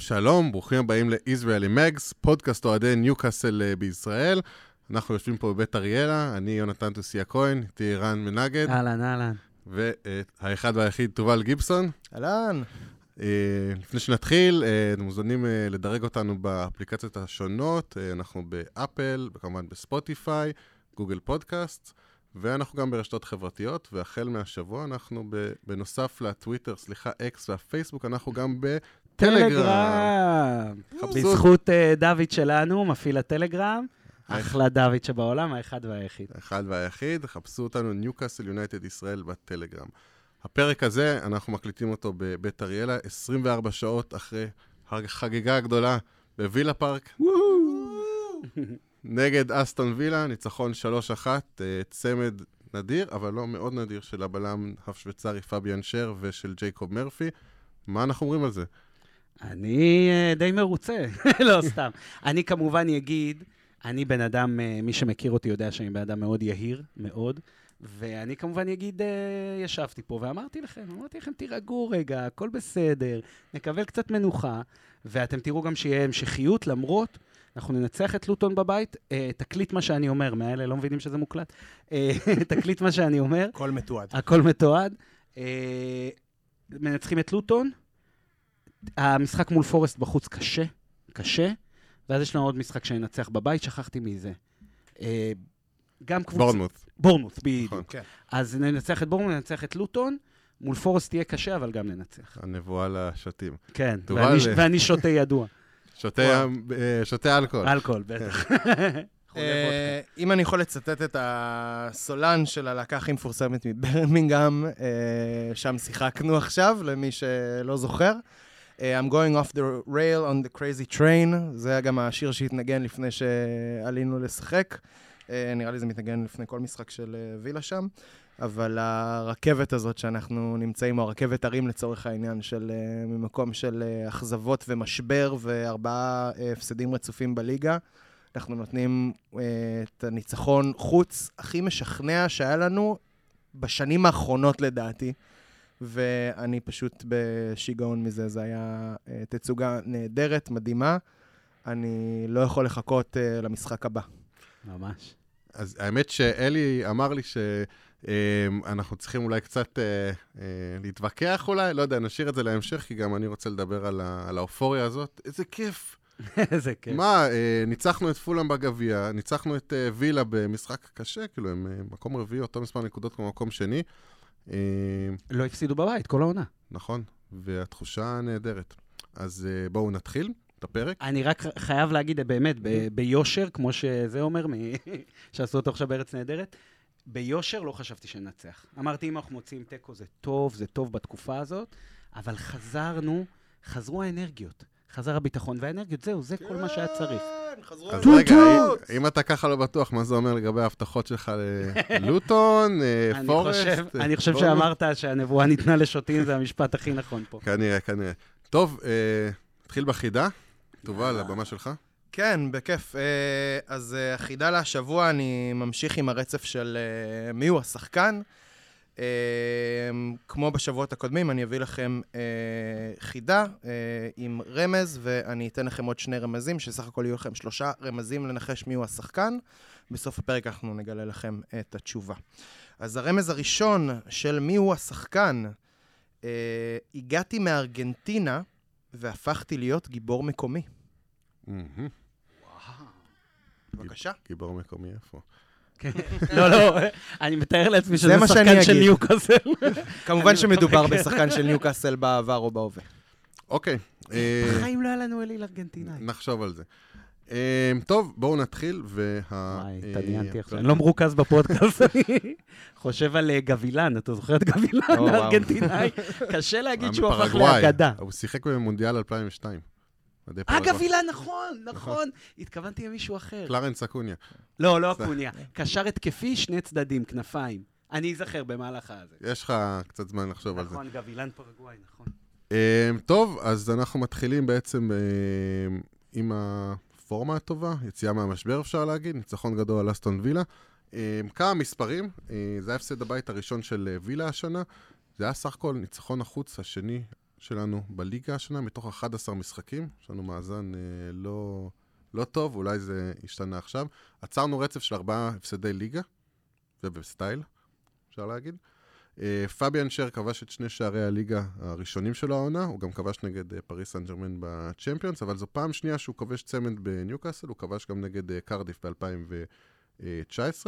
שלום, ברוכים הבאים ל-Israeli Mags, פודקאסט אוהדי ניוקאסל אה, בישראל. אנחנו יושבים פה בבית אריאלה, אני יונתן תוסיה כהן, איתי רן מנגד, אהלן, אהלן. והאחד והיחיד תובל גיבסון. אהלן. אה, לפני שנתחיל, אה, אתם מוזמנים לדרג אותנו באפליקציות השונות, אנחנו באפל, וכמובן בספוטיפיי, גוגל פודקאסט, ואנחנו גם ברשתות חברתיות, והחל מהשבוע אנחנו, ב- בנוסף לטוויטר, סליחה, אקס והפייסבוק, אנחנו גם בטלגרם. טלגרם. בזכות אה, דוד שלנו, מפעיל הטלגרם. איך? אחלה דוד שבעולם, האחד והיחיד. האחד והיחיד, חפשו אותנו ניוקאסל יונייטד ישראל בטלגרם. הפרק הזה, אנחנו מקליטים אותו בבית אריאלה, 24 שעות אחרי החגיגה הגדולה בווילה פארק. נגד אסטון וילה, ניצחון 3-1, אה, צמד נדיר, אבל לא מאוד נדיר, של הבלם השוויצרי פביאן שר ושל ג'ייקוב מרפי. מה אנחנו אומרים על זה? אני אה, די מרוצה, לא סתם. אני כמובן אגיד, אני בן אדם, אה, מי שמכיר אותי יודע שאני בן אדם מאוד יהיר, מאוד. ואני כמובן אגיד, אה, ישבתי פה ואמרתי לכם, אמרתי לכם, תירגעו רגע, הכל בסדר, נקבל קצת מנוחה, ואתם תראו גם שיהיה המשכיות, למרות, אנחנו ננצח את לוטון בבית, אה, תקליט מה שאני אומר, מהאלה לא מבינים שזה מוקלט, אה, תקליט מה שאני אומר, הכל מתועד. הכל מתועד. אה, מנצחים את לוטון, המשחק מול פורסט בחוץ קשה, קשה, ואז יש לנו עוד משחק שננצח בבית, שכחתי מי זה. אה, גם קבוצה... בורנמוט. בורנמוט, בדיוק. נכון. כן. אז ננצח את בורנמוט, ננצח את לוטון, מול פורסט תהיה קשה, אבל גם ננצח. הנבואה לשתים. כן, ואני, אה, ואני שותה ידוע. שותה אה, שותה אלכוהול. אלכוהול, בטח. אה, אם אני יכול לצטט את הסולן של הלהקה הכי מפורסמת מברמינגהם, שם שיחקנו עכשיו, למי שלא זוכר. אה, I'm going off the rail on the crazy train, זה היה גם השיר שהתנגן לפני שעלינו לשחק. אה, נראה לי זה מתנגן לפני כל משחק של אה, וילה שם. אבל הרכבת הזאת שאנחנו נמצאים, או הרכבת הרים לצורך העניין, של ממקום של אכזבות ומשבר וארבעה הפסדים רצופים בליגה, אנחנו נותנים את הניצחון חוץ הכי משכנע שהיה לנו בשנים האחרונות לדעתי, ואני פשוט בשיגעון מזה, זה היה אה, תצוגה נהדרת, מדהימה. אני לא יכול לחכות אה, למשחק הבא. ממש. אז האמת שאלי אמר לי שאנחנו צריכים אולי קצת אה, אה, להתווכח אולי, לא יודע, נשאיר את זה להמשך, כי גם אני רוצה לדבר על, ה, על האופוריה הזאת. איזה כיף. איזה כיף. מה, אה, ניצחנו את פולאם בגביע, ניצחנו את אה, וילה במשחק קשה, כאילו, הם אה, מקום רביעי, אותו מספר נקודות כמו מקום שני. אה, לא הפסידו בבית כל העונה. נכון, והתחושה נהדרת. אז אה, בואו נתחיל את הפרק. אני רק חייב להגיד, באמת, ב- ביושר, כמו שזה אומר, שעשו אותו עכשיו בארץ נהדרת, ביושר לא חשבתי שננצח. אמרתי, אם אנחנו מוציאים תיקו זה טוב, זה טוב בתקופה הזאת, אבל חזרנו, חזרו האנרגיות. חזר הביטחון והאנרגיות, זהו, זה כל מה שהיה צריך. כן, חזרו אז רגע. אם- אם אתה ככה לא בטוח, מה זה אומר לגבי ההבטחות שלך ללוטון, אה, אני פורסט? חושב, אה, אני חושב? שאמרת שהנבואה ניתנה לשוטים, זה המשפט הכי נכון פה. כנראה, כנראה. טוב, אה, נתחיל בחידה. תובל, הבמה שלך. כן, בכיף. אז החידה להשבוע, אני ממשיך עם הרצף של מיהו השחקן. אה, כמו בשבועות הקודמים, אני אביא לכם אה, חידה אה, עם רמז, ואני אתן לכם עוד שני רמזים, שסך הכל יהיו לכם שלושה רמזים לנחש מיהו השחקן. בסוף הפרק אנחנו נגלה לכם את התשובה. אז הרמז הראשון של מיהו השחקן, אה, הגעתי מארגנטינה והפכתי להיות גיבור מקומי. בבקשה. גיבור מקומי איפה? לא, לא, אני מתאר לעצמי שזה שחקן של. ניוקאסל. כמובן שמדובר. בשחקן של ניוקאסל בעבר או בהווה. אוקיי. אה, בחיים לא היה לנו אליל ארגנטינאי. נחשוב על זה. אה, טוב, בואו נתחיל, וה... וואי, אה, התעניינתי עכשיו. אני לא מרוכז בפודקאסט, אני חושב על גבילן, אתה זוכר את גבילן. הארגנטינאי? קשה להגיד שהוא הפך. לאגדה. הוא שיחק במונדיאל 2002. אה, פרגוואי. גבילן, נכון, נכון. התכוונתי למישהו אחר. קלרנס אקוניה. לא, לא אקוניה. קשר התקפי, שני צדדים, כנפיים. אני אזכר במהלך הזה. יש לך קצת זמן לחשוב על זה. נכון, גבילן פרגוואי, נכון. אה, טוב, אז אנחנו מתחילים בעצם אה, עם הפורמה הטובה, יציאה מהמשבר אפשר להגיד, ניצחון גדול על אסטון וילה. אה, כמה מספרים, אה, זה ההפסד הבית הראשון של אה, וילה השנה. זה היה סך הכל ניצחון החוץ השני שלנו בליגה השנה, מתוך 11 משחקים. יש לנו מאזן אה, לא, לא טוב, אולי זה השתנה עכשיו. עצרנו רצף של ארבעה הפסדי ליגה, ובסטייל, אפשר להגיד. אה, פביאן שר כבש את שני שערי הליגה הראשונים שלו העונה, הוא גם כבש נגד אה, פריס סן ג'רמן בצ'מפיונס, אבל זו פעם שנייה שהוא כובש צמד בניוקאסל, הוא כבש גם נגד אה, קרדיף ב-2019.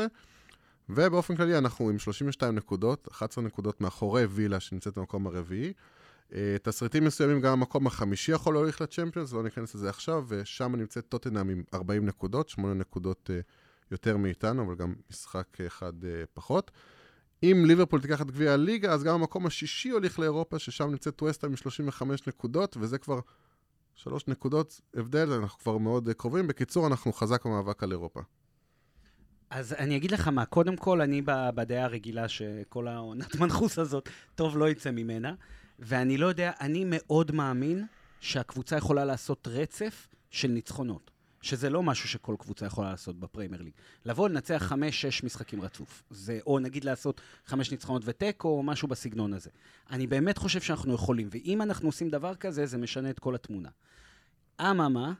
ובאופן כללי אנחנו עם 32 נקודות, 11 נקודות מאחורי וילה שנמצאת במקום הרביעי. תסריטים מסוימים, גם המקום החמישי יכול להוליך לצ'מפיונס, לא ניכנס לזה עכשיו, ושם נמצאת טוטנאם עם 40 נקודות, 8 נקודות יותר מאיתנו, אבל גם משחק אחד פחות. אם ליברפול תיקח את גביע הליגה, אז גם המקום השישי הוליך לאירופה, ששם נמצאת ווסטה עם 35 נקודות, וזה כבר שלוש נקודות הבדל, אנחנו כבר מאוד קרובים. בקיצור, אנחנו חזק במאבק על אירופה. אז אני אגיד לך מה, קודם כל, אני בדעה הרגילה שכל העונת מנחוס הזאת, טוב לא יצא ממנה, ואני לא יודע, אני מאוד מאמין שהקבוצה יכולה לעשות רצף של ניצחונות. שזה לא משהו שכל קבוצה יכולה לעשות בפריימר ליג. לבוא לנצח חמש-שש משחקים רצוף. זה, או נגיד לעשות חמש ניצחונות ותיקו, או משהו בסגנון הזה. אני באמת חושב שאנחנו יכולים, ואם אנחנו עושים דבר כזה, זה משנה את כל התמונה. אממה,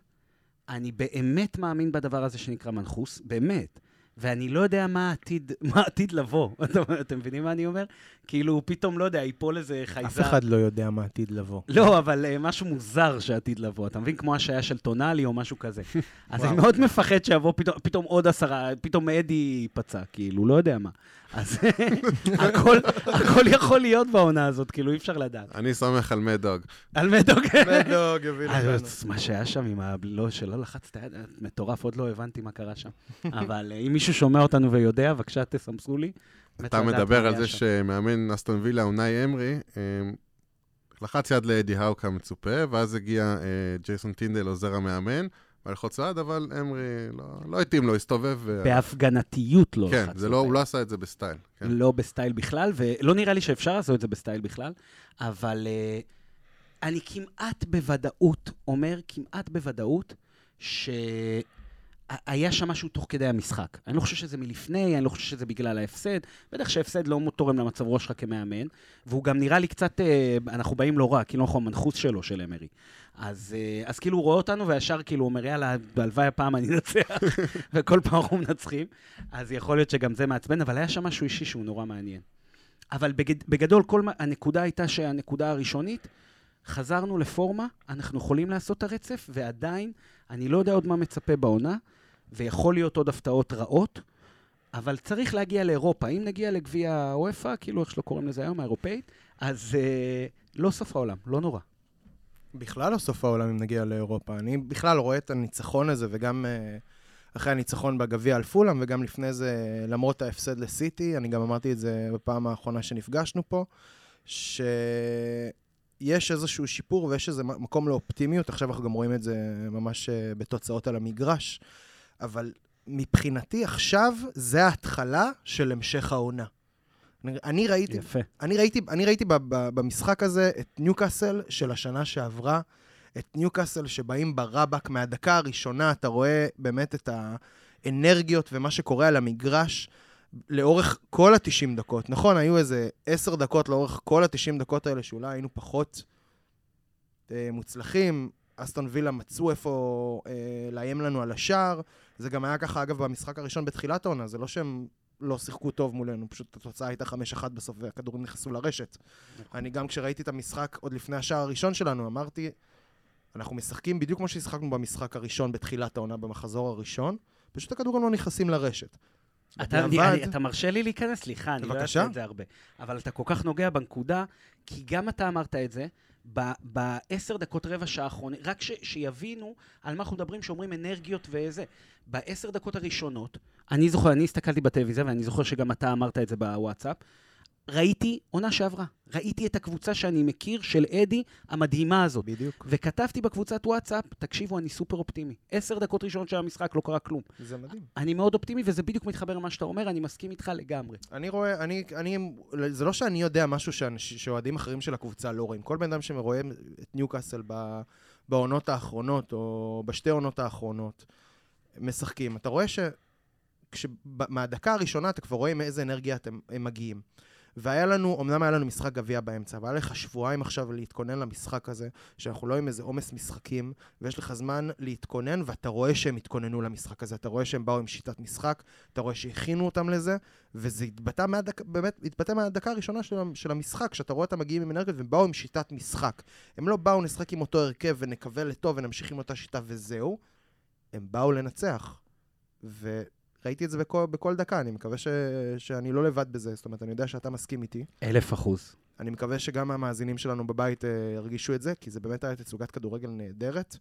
אני באמת מאמין בדבר הזה שנקרא מנחוס, באמת. ואני לא יודע מה העתיד, מה העתיד לבוא. אתם מבינים מה אני אומר? כאילו, פתאום, לא יודע, ייפול איזה חייזר. אף אחד לא יודע מה עתיד לבוא. לא, אבל uh, משהו מוזר שעתיד לבוא. אתה מבין? כמו השעיה של טונאלי או משהו כזה. אז אני מאוד מפחד שיבוא פתאום, פתאום עוד עשרה, פתאום אדי ייפצע, כאילו, לא יודע מה. אז הכל, הכל יכול להיות בעונה הזאת, כאילו, אי אפשר לדעת. אני סומך על מדוג. על מדוג. מדוג יביא לנו. מה שהיה שם עם ה... לא, שלא לחצת יד, מטורף, עוד לא הבנתי מה קרה שם. אבל אם מישהו שומע אותנו ויודע, בבקשה תסמסו לי. אתה מדבר על זה שמאמן אסטון וילה, אונאי אמרי, אמ, לחץ יד לאדי האו כמצופה, ואז הגיע אה, ג'ייסון טינדל, עוזר המאמן, ללחוץ יד, אבל אמרי לא, לא התאים לו, הסתובב. בהפגנתיות לא כן. כן, לא, הוא לא עשה את זה בסטייל. כן. לא בסטייל בכלל, ולא נראה לי שאפשר לעשות את זה בסטייל בכלל, אבל אה, אני כמעט בוודאות אומר, כמעט בוודאות, ש... היה שם משהו תוך כדי המשחק. אני לא חושב שזה מלפני, אני לא חושב שזה בגלל ההפסד. בטח שהפסד לא תורם למצב ראש שלך כמאמן, והוא גם נראה לי קצת, אה, אנחנו באים לא רע, כאילו אנחנו המנחוס שלו, של אמרי. אז, אה, אז כאילו הוא רואה אותנו וישר כאילו אומר, יאללה, הלוואי הפעם אני אנצח, וכל פעם אנחנו מנצחים. אז יכול להיות שגם זה מעצבן, אבל היה שם משהו אישי שהוא נורא מעניין. אבל בגד, בגדול, כל, הנקודה הייתה שהנקודה הראשונית, חזרנו לפורמה, אנחנו יכולים לעשות את הרצף, ועדיין, אני לא יודע עוד מה מצפה בעונה. ויכול להיות עוד הפתעות רעות, אבל צריך להגיע לאירופה. אם נגיע לגביע הוופא, כאילו איך שלא קוראים לזה היום, האירופאית, אז אה, לא סוף העולם, לא נורא. בכלל לא סוף העולם אם נגיע לאירופה. אני בכלל רואה את הניצחון הזה, וגם אה, אחרי הניצחון בגביע על פולאם, וגם לפני זה, למרות ההפסד לסיטי, אני גם אמרתי את זה בפעם האחרונה שנפגשנו פה, שיש איזשהו שיפור ויש איזה מקום לאופטימיות. עכשיו אנחנו גם רואים את זה ממש אה, בתוצאות על המגרש. אבל מבחינתי עכשיו זה ההתחלה של המשך העונה. אני ראיתי, יפה. אני ראיתי, אני ראיתי ב, ב, במשחק הזה את ניוקאסל של השנה שעברה, את ניוקאסל שבאים ברבק מהדקה הראשונה, אתה רואה באמת את האנרגיות ומה שקורה על המגרש לאורך כל ה-90 דקות. נכון, היו איזה 10 דקות לאורך כל ה-90 דקות האלה שאולי היינו פחות אה, מוצלחים, אסטון וילה מצאו איפה אה, לאיים לנו על השער. זה גם היה ככה, אגב, במשחק הראשון בתחילת העונה, זה לא שהם לא שיחקו טוב מולנו, פשוט התוצאה הייתה 5-1 בסוף והכדורים נכנסו לרשת. נכון. אני גם כשראיתי את המשחק עוד לפני השער הראשון שלנו, אמרתי, אנחנו משחקים בדיוק כמו ששיחקנו במשחק הראשון בתחילת העונה, במחזור הראשון, פשוט הכדורים לא נכנסים לרשת. אתה, אני, אני, אתה מרשה לי להיכנס? סליחה, אני לא אעשה את זה הרבה. אבל אתה כל כך נוגע בנקודה, כי גם אתה אמרת את זה, בעשר דקות רבע שעה האחרונה, רק ש, שיבינו על מה אנחנו מדברים, שאומרים אנרגיות וזה. בעשר דקות הראשונות, אני זוכר, אני הסתכלתי בטלוויזיה, ואני זוכר שגם אתה אמרת את זה בוואטסאפ, ראיתי עונה שעברה. ראיתי את הקבוצה שאני מכיר של אדי, המדהימה הזאת. בדיוק. וכתבתי בקבוצת וואטסאפ, תקשיבו, אני סופר אופטימי. עשר דקות ראשונות של המשחק, לא קרה כלום. זה מדהים. אני מאוד אופטימי, וזה בדיוק מתחבר למה שאתה אומר, אני מסכים איתך לגמרי. אני רואה, אני, אני, זה לא שאני יודע משהו שאוהדים אחרים של הקבוצה לא רואים. כל בן אדם שרואה את ניוקאסל בעונות האחרונות, או בשתי עונות האחרונות, משחקים. אתה רואה ש... מהדקה הראשונה אתה כבר רואה עם איזה אנרגיה אתם, הם מגיעים. והיה לנו, אמנם היה לנו משחק גביע באמצע, אבל היה לך שבועיים עכשיו להתכונן למשחק הזה, שאנחנו לא עם איזה עומס משחקים, ויש לך זמן להתכונן, ואתה רואה שהם התכוננו למשחק הזה, אתה רואה שהם באו עם שיטת משחק, אתה רואה שהכינו אותם לזה, וזה התבטא מהדק, באמת, התבטא מהדקה הראשונה של, של המשחק, שאתה רואה אותם מגיעים עם אנרגיות, והם באו עם שיטת משחק. הם לא באו נשחק עם אותו הרכב ונקווה לטוב ונמשיך עם אותה שיטה וזהו, הם באו לנצח. וראיתי את זה בכל, בכל דקה, אני מקווה ש, שאני לא לבד בזה, זאת אומרת, אני יודע שאתה מסכים איתי. אלף אחוז. אני מקווה שגם המאזינים שלנו בבית uh, ירגישו את זה, כי זה באמת היה תצוגת כדורגל נהדרת.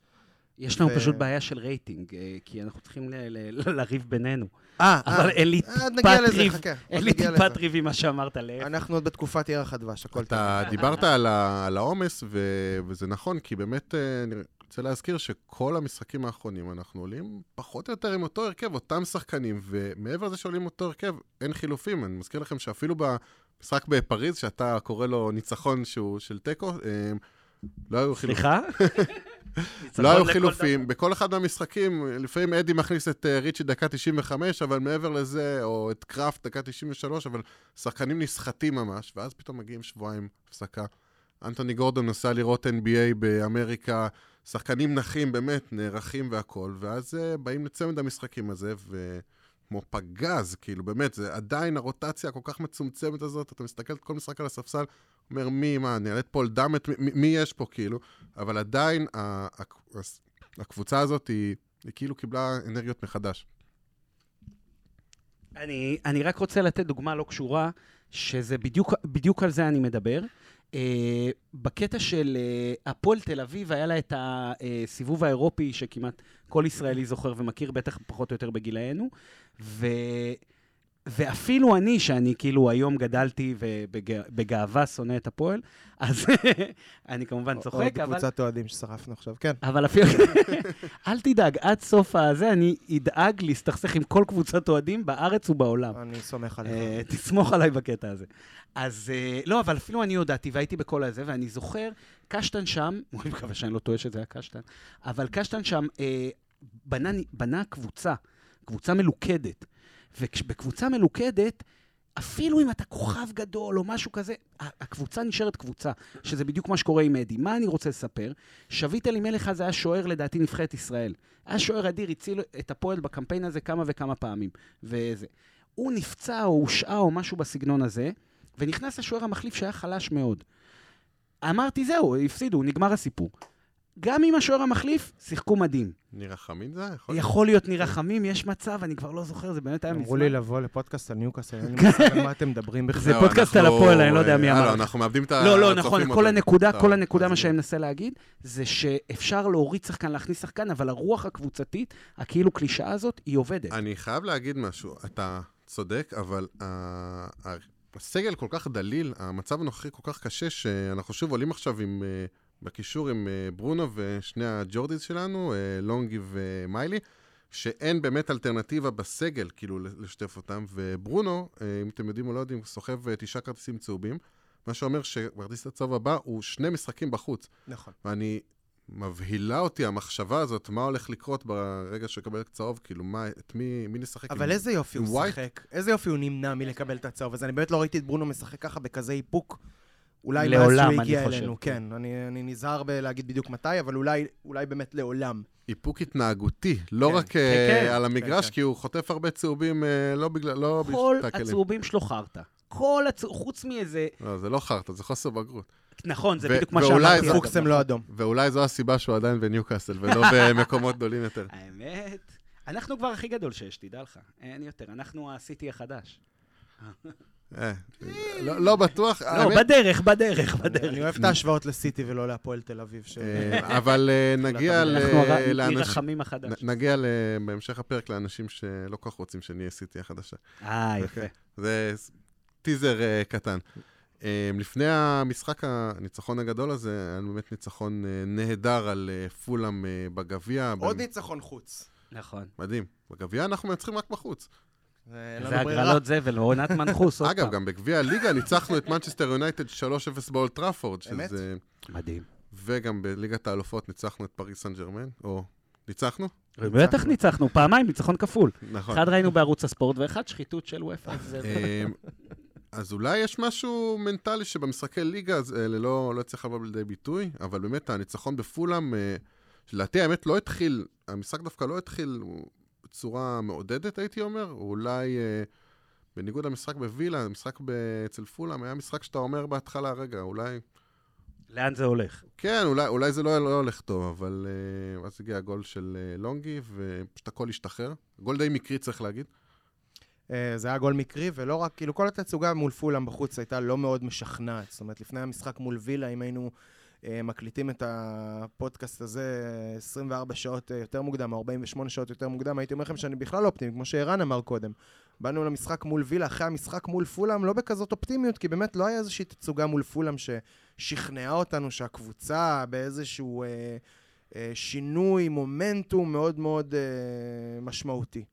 יש לנו ו... פשוט בעיה של רייטינג, אה, כי אנחנו צריכים ל- ל- ל- לריב בינינו. אה, אבל אין לי אה, טיפת לזה, ריב, חכה. אין לי טיפת. ריב עם מה שאמרת להפך. אנחנו עוד בתקופת ירח הדבש, הכל טוב. אתה דיברת על העומס, ו- וזה נכון, כי באמת, אה, רוצה להזכיר שכל המשחקים האחרונים אנחנו עולים פחות או יותר עם אותו הרכב, אותם שחקנים, ומעבר לזה שעולים אותו הרכב, אין חילופים. אני מזכיר לכם שאפילו במשחק בפריז, שאתה קורא לו ניצחון שהוא של תיקו, אה, לא היו חילופים. סליחה? לא היו חילופים. בכל אחד מהמשחקים, לפעמים אדי מכניס את אה, ריצ'י דקה 95, אבל מעבר לזה, או את קראפט דקה 93, אבל שחקנים נסחטים ממש, ואז פתאום מגיעים שבועיים הפסקה. אנטוני גורדון נוסע לראות NBA באמריקה, שחקנים נחים, באמת, נערכים והכול, ואז אה, באים לצמד המשחקים הזה, וכמו פגז, כאילו, באמת, זה עדיין הרוטציה הכל כך מצומצמת הזאת, אתה מסתכל כל משחק על הספסל, אומר, מי, מה, את פול דאמט, מי, מי יש פה, כאילו? אבל עדיין הקבוצה הזאת היא, היא כאילו קיבלה אנרגיות מחדש. אני, אני רק רוצה לתת דוגמה לא קשורה, שזה בדיוק, בדיוק על זה אני מדבר. Uh, בקטע של uh, הפועל תל אביב, היה לה את הסיבוב האירופי שכמעט כל ישראלי זוכר ומכיר, בטח פחות או יותר בגילאנו, ו... ואפילו אני, שאני כאילו היום גדלתי ובגאווה שונא את הפועל, אז אני כמובן צוחק, עוד אבל... קבוצת אוהדים ששרפנו עכשיו, כן. אבל אפילו... אל תדאג, עד סוף הזה אני אדאג להסתכסך עם כל קבוצת אוהדים בארץ ובעולם. אני סומך עליך. אה, תסמוך עליי בקטע הזה. אז אה, לא, אבל אפילו אני הודעתי והייתי בכל הזה, ואני זוכר, קשטן שם, אני מקווה שאני לא טועה שזה היה קשטן, אבל קשטן שם אה, בנה קבוצה, קבוצה מלוכדת. ובקבוצה מלוכדת, אפילו אם אתה כוכב גדול או משהו כזה, הקבוצה נשארת קבוצה, שזה בדיוק מה שקורה עם אדי. מה אני רוצה לספר? שביט אלימלך אז היה שוער לדעתי נבחרת ישראל. היה שוער אדיר, הציל את הפועל בקמפיין הזה כמה וכמה פעמים. וזה. הוא נפצע או הושעה או משהו בסגנון הזה, ונכנס השוער המחליף שהיה חלש מאוד. אמרתי, זהו, הפסידו, נגמר הסיפור. גם עם השוער המחליף, שיחקו מדהים. נירה חמין זה? יכול? יכול להיות ניר רחמים, יש מצב, אני כבר לא זוכר, זה באמת היה אמרו מזמן. לי לבוא לפודקאסט על ניוקאסל, אין לי מושג על מה אתם מדברים בכלל. זה פודקאסט על הפועל, אני לא יודע מי אה, אמר לא, לך. אנחנו מאבדים את לא, לא, הצופים נכון, כל. הנקודה, כל הנקודה, מה שאני מנסה להגיד, זה שאפשר להוריד שחקן, להכניס שחקן, אבל הרוח הקבוצתית, הכאילו קלישאה הזאת, היא עובדת. אני חייב להגיד משהו, אתה צודק, אבל ה- ה- הסגל כל כך דליל, המצב הנוכחי כל כך קשה, שאנחנו שוב עולים עכשיו עם, אה, בקישור עם אה, ברונו ושני הג'ורדיז שלנו, אה, לונגי ומיילי, שאין באמת אלטרנטיבה בסגל, כאילו, לשתף אותם, וברונו, אה, אם אתם יודעים או לא יודעים, סוחב אה, תשעה כרטיסים צהובים, מה שאומר שכרטיס הצהוב הבא הוא שני משחקים בחוץ. נכון. ואני, מבהילה אותי המחשבה הזאת, מה הולך לקרות ברגע שהוא יקבל צהוב, כאילו, מה, את מי, מי נשחק? אבל עם- איזה יופי עם הוא? שיחק, איזה יופי הוא נמנע מלקבל את הצהוב הזה. אני באמת לא ראיתי את ברונו משחק ככה בכזה איפוק. אולי מאז לעולם, אני הגיע חושב. אלינו, כן. אני, אני נזהר בלהגיד בדיוק מתי, אבל אולי, אולי באמת לעולם. איפוק התנהגותי, לא כן. רק כן, אה, כן. על המגרש, כן. כי הוא חוטף הרבה צהובים, אה, לא בגלל, לא כל הצהובים שלו חרטא. כל הצהובים, חוץ מאיזה... לא, זה לא חרטא, זה חוסר בגרות. נכון, זה ו- בדיוק מה ואולי שאמרתי. זה- אגב, פוקס הם נכון. לא אדום. ואולי זו הסיבה שהוא עדיין בניוקאסל, ולא במקומות גדולים יותר. האמת, אנחנו כבר הכי גדול שיש, תדע לך. אין יותר, אנחנו ה-CT החדש. אה, לא לא בטוח, לא, בדרך, בדרך, בדרך. אני אוהב את ההשוואות לסיטי ולא להפועל תל אביב. אה, אבל אה, נגיע ל- אנחנו לאנשים... רחמים החדש. נ- נגיע ל- בהמשך הפרק לאנשים שלא כל כך רוצים שנהיה סיטי החדשה. אה, יפה. זה טיזר קטן. לפני המשחק הניצחון הגדול הזה, היה לנו באמת ניצחון נהדר על פולאם בגביע. עוד ניצחון חוץ. נכון. מדהים. בגביע אנחנו מנצחים רק בחוץ. זה. הגרלות זבל, עונת מנחוס, אגב. גם בגביע הליגה ניצחנו את מנצ'סטר יונייטד 3-0 באולד טראפורד. שזה- מדהים. וגם בליגת האלופות ניצחנו את פריס סן ג'רמן, או ניצחנו? בטח ניצחנו, פעמיים, ניצחון כפול. נכון. אחד ראינו בערוץ הספורט, ואחד שחיתות של וופא. אה, אז אולי יש משהו מנטלי שבמשחקי ליגה האלה לא, לא יצליח לבוא לידי ביטוי, אבל באמת הניצחון בפולאם, אה, שלדעתי האמת לא התחיל, המשחק דווקא לא התחיל בצורה מעודדת, הייתי אומר, אולי אה, בניגוד למשחק בווילה, המשחק אצל פולאם היה משחק שאתה אומר בהתחלה, רגע, אולי... לאן זה הולך? כן, אולי, אולי זה לא, לא הולך טוב, אבל uh, אז הגיע הגול של uh, לונגי, ופשוט הכל השתחרר. גול די מקרי, צריך להגיד. Uh, זה היה גול מקרי, ולא רק, כאילו כל התצוגה מול פולאם בחוץ הייתה לא מאוד משכנעת. זאת אומרת, לפני המשחק מול וילה, אם היינו מקליטים את הפודקאסט הזה 24 שעות uh, יותר מוקדם, או 48 שעות יותר מוקדם, הייתי אומר לכם שאני בכלל לא אופטימי, כמו שערן אמר קודם. באנו למשחק מול וילה, אחרי המשחק מול פולאם, לא בכזאת אופטימיות, כי באמת לא היה איזושהי תצוגה מול פולאם ששכנעה אותנו שהקבוצה באיזשהו אה, אה, שינוי, מומנטום מאוד מאוד אה, משמעותי.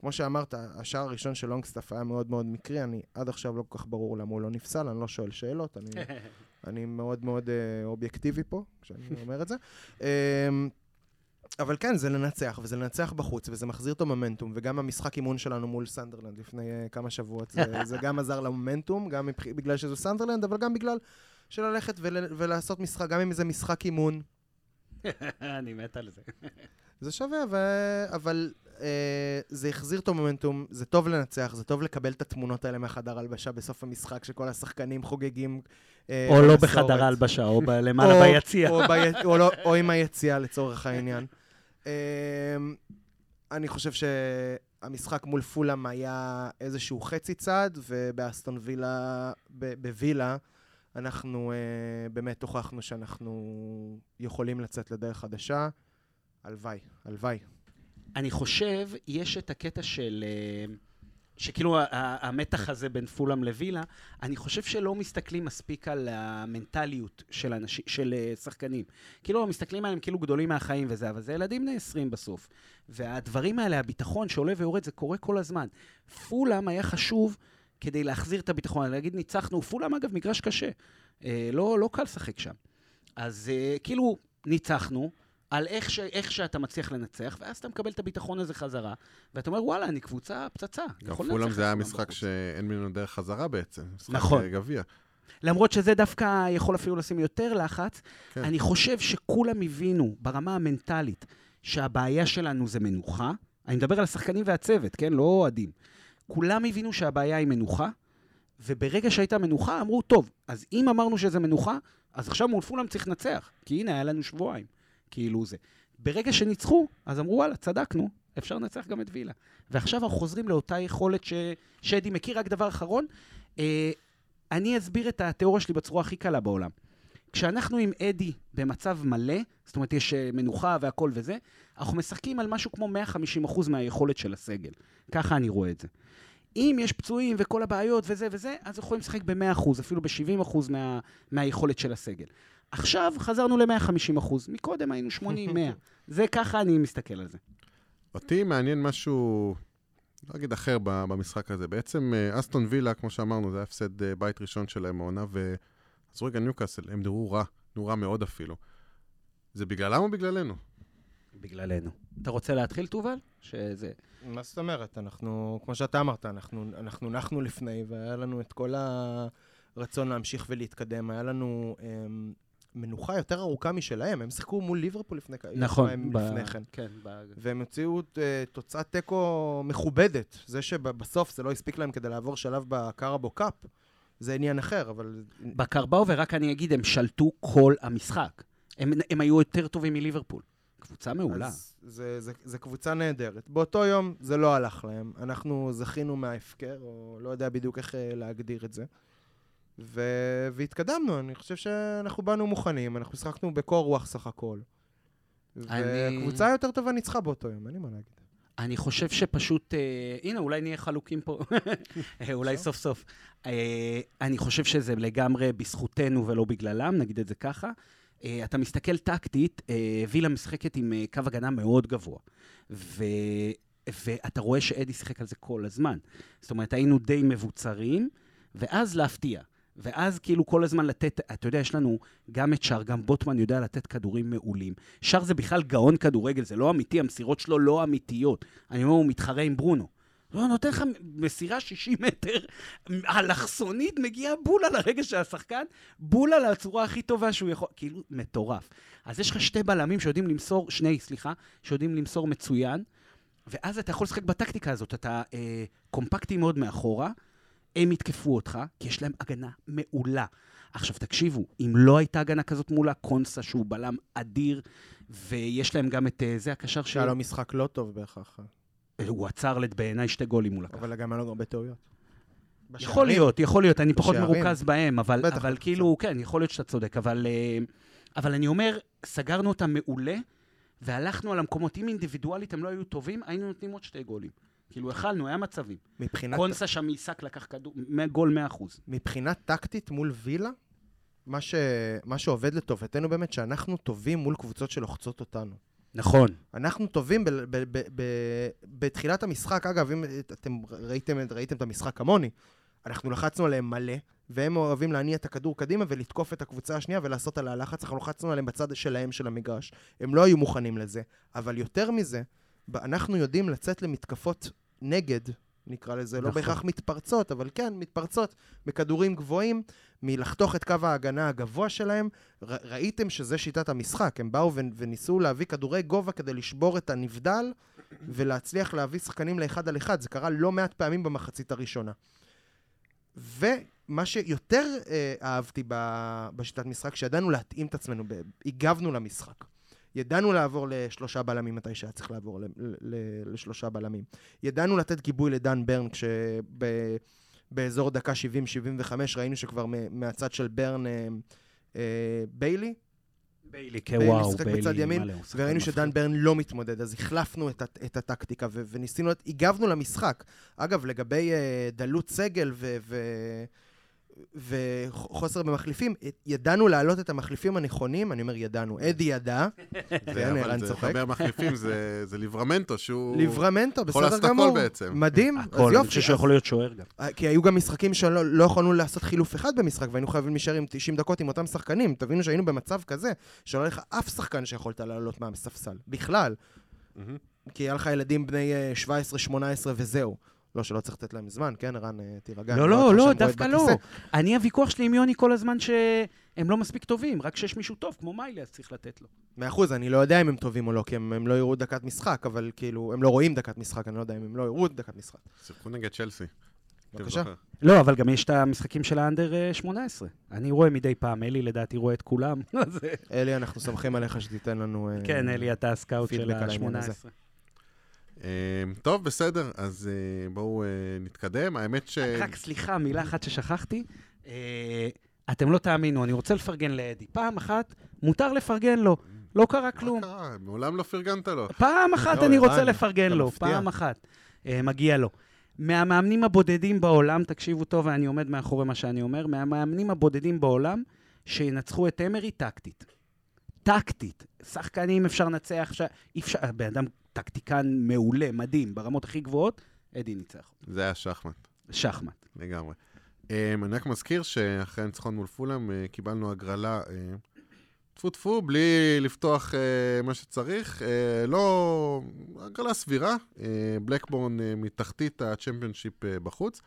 כמו שאמרת, השער הראשון של לונגסטאפ היה מאוד מאוד מקרי, אני עד עכשיו לא כל כך ברור למה הוא לא נפסל, אני לא שואל שאלות, אני, אני מאוד מאוד אה, אובייקטיבי פה, כשאני אומר את זה. אה, אבל כן, זה לנצח, וזה לנצח בחוץ, וזה מחזיר את המומנטום, וגם המשחק אימון שלנו מול סנדרלנד לפני uh, כמה שבועות, זה, זה גם עזר למומנטום, גם מבח... בגלל שזו סנדרלנד, אבל גם בגלל של ללכת ול... ולעשות משחק, גם אם זה משחק אימון. אני מת על זה. זה שווה, ו... אבל זה החזיר את המומנטום, זה טוב לנצח, זה טוב לקבל את התמונות האלה מהחדר הלבשה בסוף המשחק, שכל השחקנים חוגגים. אה, או לא בחדר הלבשה, או למעלה ביציע. או, לא, או עם היציאה לצורך העניין. אמ, אני חושב שהמשחק מול פולאם היה איזשהו חצי צעד, ובאסטון וילה, בווילה, אנחנו uh, באמת הוכחנו שאנחנו יכולים לצאת לדרך חדשה. הלוואי, הלוואי. אני חושב, יש את הקטע של... Uh... שכאילו המתח הזה בין פולאם לווילה, אני חושב שלא מסתכלים מספיק על המנטליות של, אנשי, של אה, שחקנים. כאילו, מסתכלים עליהם כאילו גדולים מהחיים וזה, אבל זה ילדים בני 20 בסוף. והדברים האלה, הביטחון שעולה ויורד, זה קורה כל הזמן. פולאם היה חשוב כדי להחזיר את הביטחון, להגיד ניצחנו. פולאם, אגב, מגרש קשה. אה, לא, לא קל לשחק שם. אז אה, כאילו, ניצחנו. על איך, ש, איך שאתה מצליח לנצח, ואז אתה מקבל את הביטחון הזה חזרה, ואתה אומר, וואלה, אני קבוצה פצצה. גם פולאם זה היה משחק שאין ממנו דרך חזרה בעצם. נכון. גביע. למרות שזה דווקא יכול אפילו לשים יותר לחץ, כן. אני חושב שכולם הבינו ברמה המנטלית שהבעיה שלנו זה מנוחה. אני מדבר על השחקנים והצוות, כן? לא אוהדים. כולם הבינו שהבעיה היא מנוחה, וברגע שהייתה מנוחה, אמרו, טוב, אז אם אמרנו שזה מנוחה, אז עכשיו מול פולאם צריך לנצח, כי הנה, היה לנו שבועיים. כאילו זה. ברגע שניצחו, אז אמרו, וואלה, צדקנו, אפשר לנצח גם את וילה. ועכשיו אנחנו חוזרים לאותה יכולת ש... שדי מכיר. רק דבר אחרון, אה, אני אסביר את התיאוריה שלי בצורה הכי קלה בעולם. כשאנחנו עם אדי במצב מלא, זאת אומרת, יש אה, מנוחה והכל וזה, אנחנו משחקים על משהו כמו 150% מהיכולת של הסגל. ככה אני רואה את זה. אם יש פצועים וכל הבעיות וזה וזה, אז יכולים לשחק ב-100%, אפילו ב-70% מה, מהיכולת של הסגל. עכשיו חזרנו ל-150 אחוז, מקודם היינו 80-100. זה ככה אני מסתכל על זה. אותי מעניין משהו, לא אגיד אחר במשחק הזה. בעצם אה, אסטון וילה, כמו שאמרנו, זה היה הפסד אה, בית ראשון שלהם העונה, אז רגע ניוקאסל, הם נראו רע, נראו רע מאוד אפילו. זה בגללם או בגללנו? בגללנו. אתה רוצה להתחיל, תובל? שזה... מה זאת אומרת? אנחנו, כמו שאתה אמרת, אנחנו, אנחנו נחנו לפני, והיה לנו את כל הרצון להמשיך ולהתקדם. היה לנו... אמ, מנוחה יותר ארוכה משלהם. הם שיחקו מול ליברפול לפני נכון, ב... לפני כן. כן ב... והם הוציאו uh, תוצאת תיקו מכובדת. זה שבסוף זה לא הספיק להם כדי לעבור שלב בקארבו קאפ, זה עניין אחר, אבל... בקרבאו, ורק אני אגיד, הם שלטו כל המשחק. הם, הם היו יותר טובים מליברפול. קבוצה מעולה. אז זה, זה, זה קבוצה נהדרת. באותו יום זה לא הלך להם. אנחנו זכינו מההפקר, או לא יודע בדיוק איך אה, להגדיר את זה. ו... והתקדמנו, אני חושב שאנחנו באנו מוכנים, אנחנו שיחקנו בקור רוח סך הכל. אני... והקבוצה היותר טובה ניצחה באותו יום, אין לי מה להגיד. אני חושב שפשוט, אה, הנה, אולי נהיה חלוקים פה, אולי סוף סוף. אה, אני חושב שזה לגמרי בזכותנו ולא בגללם, נגיד את זה ככה. אה, אתה מסתכל טקטית, אה, וילה משחקת עם אה, קו הגנה מאוד גבוה. ו... ואתה רואה שאדי שיחק על זה כל הזמן. זאת אומרת, היינו די מבוצרים, ואז להפתיע. ואז כאילו כל הזמן לתת, אתה יודע, יש לנו גם את שר, גם בוטמן יודע לתת כדורים מעולים. שר זה בכלל גאון כדורגל, זה לא אמיתי, המסירות שלו לא אמיתיות. אני אומר, הוא מתחרה עם ברונו. לא, נותן לך מסירה 60 מטר, אלכסונית, מגיעה בול על הרגע של השחקן, בול על הצורה הכי טובה שהוא יכול, כאילו, מטורף. אז יש לך שתי בלמים שיודעים למסור, שני, סליחה, שיודעים למסור מצוין, ואז אתה יכול לשחק בטקטיקה הזאת, אתה אה, קומפקטי מאוד מאחורה, הם יתקפו אותך, כי יש להם הגנה מעולה. עכשיו, תקשיבו, אם לא הייתה הגנה כזאת מולה, קונסה, שהוא בלם אדיר, ויש להם גם את אה, זה הקשר ש... שהיה לו משחק לא טוב בהכרח. הוא עצר בעיניי שתי גולים מול הקו. אבל גם היה לו הרבה טעויות. יכול להיות, יכול להיות, אני פחות בשערים. מרוכז בהם, אבל, בטח, אבל כאילו, כן, יכול להיות שאתה צודק, אבל, אה, אבל אני אומר, סגרנו אותם מעולה, והלכנו על המקומות. אם אינדיבידואלית הם לא היו טובים, היינו נותנים עוד שתי גולים. כאילו, יכלנו, היה מצבים. מבחינת, קונסה שם מעיסק לקח כדור, גול 100%. מבחינה טקטית מול וילה, מה, ש... מה שעובד לטובתנו באמת, שאנחנו טובים מול קבוצות שלוחצות אותנו. נכון. אנחנו טובים ב- ב- ב- ב- בתחילת המשחק, אגב, אם אתם ראיתם, ראיתם את המשחק כמוני, אנחנו לחצנו עליהם מלא, והם אוהבים להניע את הכדור קדימה ולתקוף את הקבוצה השנייה ולעשות עליה לחץ, אנחנו לחצנו עליהם בצד שלהם של המגרש. הם לא היו מוכנים לזה, אבל יותר מזה, אנחנו יודעים לצאת למתקפות נגד, נקרא לזה, לא נכון. בהכרח מתפרצות, אבל כן, מתפרצות בכדורים גבוהים, מלחתוך את קו ההגנה הגבוה שלהם. ר- ראיתם שזה שיטת המשחק, הם באו ו- וניסו להביא כדורי גובה כדי לשבור את הנבדל ולהצליח להביא שחקנים לאחד על אחד. זה קרה לא מעט פעמים במחצית הראשונה. ומה שיותר אה, אהבתי ב- בשיטת משחק, שידענו להתאים את עצמנו, ב- הגבנו למשחק. ידענו לעבור לשלושה בלמים מתי שהיה צריך לעבור ל- ל- לשלושה בלמים. ידענו לתת גיבוי לדן ברן כשבאזור דקה 70-75 ראינו שכבר מהצד של ברן אה, אה, ביילי, ביילי, כן, ביילי וואו, שיחק ביילי, בצד ימין, מלא, וראינו. שדן ברן לא מתמודד, אז החלפנו את, את הטקטיקה ו- וניסינו, הגבנו למשחק. אגב, לגבי אה, דלות סגל ו- ו- וחוסר במחליפים, ידענו להעלות את המחליפים הנכונים, אני אומר ידענו, אדי ידע, זה- כן, אבל ערן זה צוחק. מדבר מחליפים, זה זה ליברמנטו, שהוא... ליברמנטו, יכול לעשות בסדר הכל גמור. בעצם. מדהים, אז הכל, אני יופי. חושב שהוא יכול להיות שוער גם. אה, כי היו גם משחקים שלא לא יכולנו לעשות חילוף אחד במשחק, והיינו חייבים להישאר עם 90 דקות עם אותם שחקנים. תבינו שהיינו במצב כזה, שלא היה לך אף שחקן שיכולת לעלות מהספסל. בכלל. כי היה לך ילדים בני אה, 17-18 וזהו. לא, שלא צריך לתת להם זמן, כן, ערן, אה, תירגע. לא, לא, לא, שם רועד דווקא לא. אני, הוויכוח שלי עם יוני כל הזמן שהם לא מספיק טובים, רק כשיש מישהו טוב, כמו מיילי, אז צריך לתת לו. מאה אחוז, אני לא יודע אם הם טובים או לא, כי הם, הם לא יראו דקת משחק, אבל כאילו, הם לא רואים דקת משחק, אני לא יודע אם הם לא יראו דקת משחק. שיחקו נגד צ'לסי. בבקשה. לא, אבל גם יש את המשחקים של האנדר אה, 18. אני רואה מדי פעם, אלי לדעתי רואה את כולם. אז, אה, אלי, אנחנו סומכים עליך שתיתן לנו... אה, כן, אלי, אתה הסקאוט של פידבק על העניין הזה. ה-18. אה, טוב, בסדר, אז אה, בואו אה, נתקדם. האמת ש... רק סליחה, מילה אחת ששכחתי. אה, אתם לא תאמינו, אני רוצה לפרגן לאדי. פעם אחת, מותר לפרגן לו. לא קרה כלום. מה קרה? מעולם לא פרגנת לו. פעם אחת לא, אני רוצה לפרגן לו. פעם אחת. מגיע לו. מהמאמנים הבודדים בעולם, תקשיבו טוב, ואני עומד מאחורי מה שאני אומר, מהמאמנים הבודדים בעולם שינצחו את אמרי טקטית. טקטית. שחקנים אפשר לנצח, אפשר... אפשר... בן אדם טקטיקן מעולה, מדהים, ברמות הכי גבוהות, אדי ניצח. זה היה שחמט, שחמט. לגמרי. אה, אני רק מזכיר שאחרי הניצחון מול פולאם אה, קיבלנו הגרלה, אה, טפו טפו, בלי לפתוח אה, מה שצריך. לא... הגרלה סבירה. בלקבורן מתחתית הצ'מפיונשיפ בחוץ.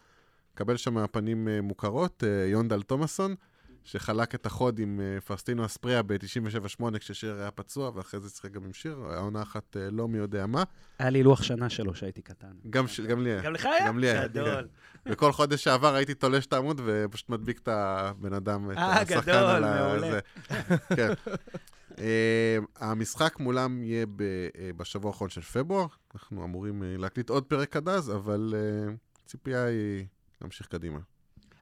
קבל שם פנים מוכרות, יונדל תומאסון, שחלק את החוד עם אה, פרסטינו אספריה ב-97-8 כששיר היה פצוע, ואחרי זה שיחק גם עם שיר, העונה אחת אה, לא מי יודע מה. היה לי לוח שנה שלו כשהייתי קטן. גם, ש... גם לי היה. גם לך היה? גם לי היה, גדול. וכל חודש שעבר הייתי תולש את העמוד ופשוט מדביק את הבן אדם, את אה, השחקן גדול, על ה- מעולה. כן. אה, המשחק מולם יהיה ב- אה, בשבוע האחרון של פברואר. אנחנו אמורים אה, להקליט עוד פרק עד אז, אבל אה, הציפייה היא להמשיך קדימה.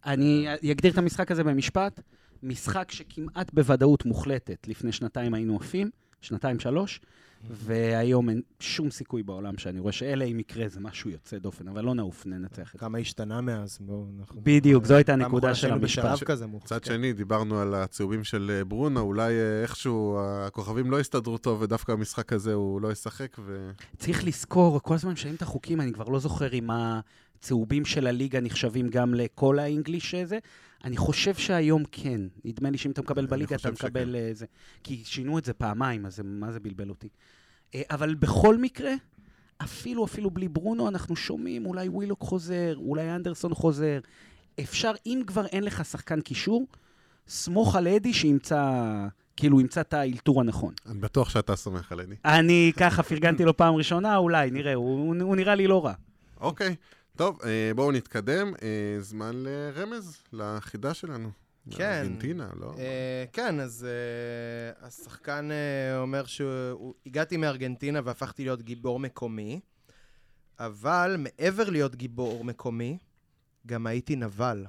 אני אגדיר את המשחק הזה במשפט. משחק שכמעט בוודאות מוחלטת, לפני שנתיים היינו עפים, שנתיים-שלוש, והיום אין שום סיכוי בעולם שאני רואה שאלה אם יקרה זה משהו יוצא דופן, אבל לא נעוף, ננצח את זה. כמה השתנה מאז, בואו, אנחנו... בדיוק, זו הייתה הנקודה של המשפט. מצד. שני, דיברנו על הצהובים של אה, ברונו, אולי אה, איכשהו הכוכבים לא יסתדרו טוב, ודווקא המשחק הזה הוא לא ישחק, ו... צריך לזכור, כל הזמן משנים את החוקים, אני כבר לא זוכר אם הצהובים של הליגה נחשבים גם לכל האנגליש הזה. אני חושב שהיום כן. נדמה לי שאם אתה מקבל בליגה, אתה מקבל אה, זה. כי שינו את זה פעמיים, אז מה זה בלבל אותי. אה, אבל בכל מקרה, אפילו, אפילו בלי ברונו, אנחנו שומעים, אולי ווילוק חוזר, אולי אנדרסון חוזר. אפשר, אם כבר אין לך שחקן קישור, סמוך על אדי שימצא, כאילו, ימצא את האלתור הנכון. אני בטוח שאתה סומך על אדי. אני ככה פרגנתי לו פעם ראשונה, אולי, נראה, הוא, הוא נראה לי לא רע. אוקיי, טוב, אה, בואו נתקדם. אה, זמן לרמז, לחידה שלנו. כן. ארגנטינה, לא? אה, כן, אז אה, השחקן אה, אומר שהגעתי מארגנטינה והפכתי להיות גיבור מקומי, אבל מעבר להיות גיבור מקומי, גם הייתי נבל.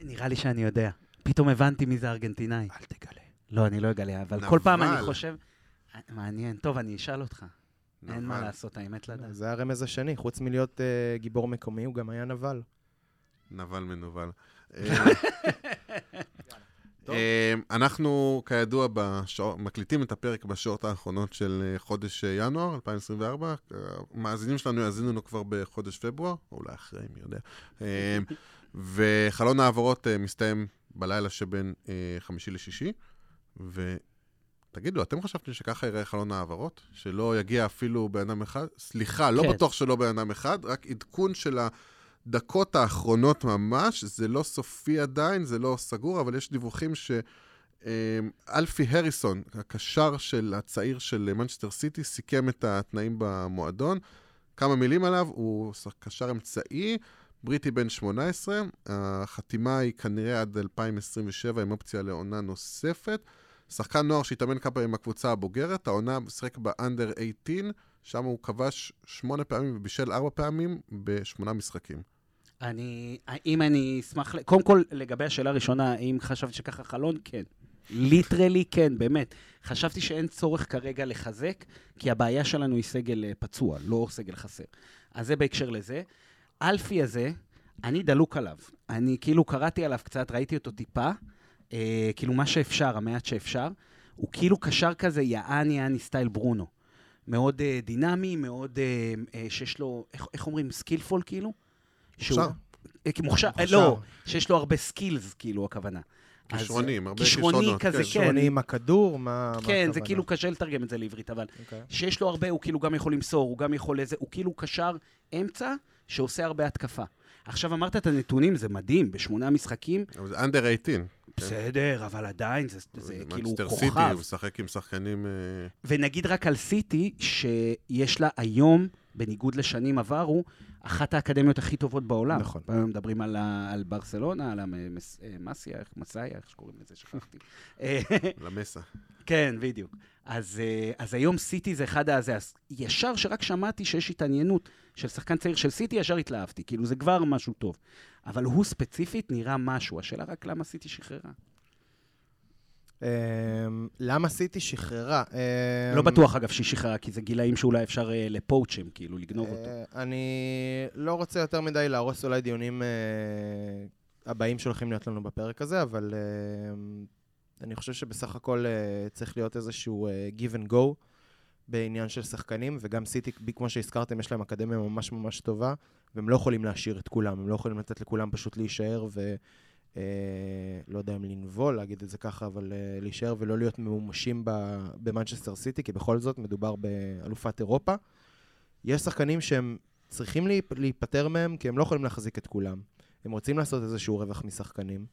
נראה לי שאני יודע. פתאום הבנתי מי זה ארגנטינאי. אל תגלה. לא, אני לא אגלה, אבל כל פעם אני נבל. חושב... מעניין. טוב, אני אשאל אותך. אין מה נבל. לעשות, האמת לדעת. זה הרמז השני, חוץ מלהיות אה, גיבור מקומי, הוא גם היה נבל. נבל מנוול. אה, אה, אנחנו, כידוע, בשעות- מקליטים את הפרק בשעות האחרונות של חודש ינואר 2024. המאזינים שלנו יאזינו לנו כבר בחודש פברואר, או אולי אחרי, מי יודע. וחלון העברות מסתיים בלילה שבין חמישי לשישי, ותגידו, אתם חשבתם שככה יראה חלון העברות? שלא יגיע אפילו בן אדם אחד? סליחה, לא כן. בטוח שלא בן אדם אחד, רק עדכון של הדקות האחרונות ממש, זה לא סופי עדיין, זה לא סגור, אבל יש דיווחים ש... אה, אלפי הריסון, הקשר של הצעיר של מנצ'סטר סיטי, סיכם את התנאים במועדון. כמה מילים עליו, הוא קשר אמצעי, בריטי בן 18, החתימה היא כנראה עד 2027 עם אופציה לעונה נוספת. שחקן נוער שהתאמן כמה פעמים עם הקבוצה הבוגרת, העונה משחק באנדר 18, שם הוא כבש שמונה פעמים ובישל ארבע פעמים בשמונה משחקים. אני, אם אני אשמח, קודם כל, לגבי השאלה הראשונה, האם חשבתי שככה חלון? כן. ליטרלי כן, באמת. חשבתי שאין צורך כרגע לחזק, כי הבעיה שלנו היא סגל אה, פצוע, לא סגל חסר. אז זה בהקשר לזה. אלפי הזה, אני דלוק עליו. אני כאילו קראתי עליו קצת, ראיתי אותו טיפה, אה, כאילו מה שאפשר, המעט שאפשר. הוא כאילו קשר כזה יעני יעני סטייל ברונו. מאוד אה, דינמי, מאוד, אה, אה, שיש לו, איך, איך אומרים, skillful כאילו? שהוא- מוכשר. אה, מוכשר, אה, מוכשר. לא, שיש לו הרבה skills, כאילו, הכוונה. כישרונים, אה, הרבה כישרוני כישרונות, כזה, כן. כן. שעונים עם הכדור, מה מה כן, זה הכוונה? כאילו קשה לתרגם את זה לעברית, אבל אוקיי. שיש לו הרבה, הוא כאילו גם יכול למסור, הוא גם יכול איזה, הוא כאילו קשר אמצע שעושה הרבה התקפה. עכשיו אמרת את הנתונים, זה מדהים, בשמונה משחקים, אבל זה אנדר 18. בסדר, אבל עדיין זה, זה כאילו מנצ'סטר סיטי, כוכב. הוא משחק עם שחקנים... אה, ונגיד רק על סיטי, שיש לה היום, בניגוד לשנים עברו, אחת האקדמיות הכי טובות בעולם. נכון. היום מדברים על, על ברסלונה, על המסיה, איך מסאיה, איך שקוראים לזה, שכחתי. אה, למסה. כן, בדיוק. אז, אה, אז היום סיטי זה אחד הזה. אז ישר שרק שמעתי שיש התעניינות של שחקן צעיר של סיטי, ישר התלהבתי. כאילו, זה כבר משהו טוב. אבל הוא ספציפית נראה משהו. השאלה רק למה סיטי שחררה. אמ, למה סיטי שחררה? לא אמ, בטוח, אגב, שהיא שחררה, כי זה גילאים שאולי אפשר אה, לפואוצ'ים, כאילו, לגנוב אותו. אה, אני לא רוצה יותר מדי להרוס אולי דיונים אה, הבאים שהולכים להיות לנו בפרק הזה, אבל אני חושב שבסך הכל צריך להיות איזשהו give and go בעניין של שחקנים, וגם סיטי, כמו שהזכרתם, יש להם אקדמיה ממש ממש טובה, והם לא יכולים להשאיר את כולם, הם לא יכולים לתת לכולם פשוט להישאר ו... אה, לא יודע אם לנבול, להגיד את זה ככה, אבל אה, להישאר ולא להיות ממומשים במנצ'סטר סיטי, כי בכל זאת מדובר באלופת אירופה. יש שחקנים שהם צריכים להיפ- להיפטר מהם, כי הם לא יכולים להחזיק את כולם. הם רוצים לעשות איזשהו רווח משחקנים,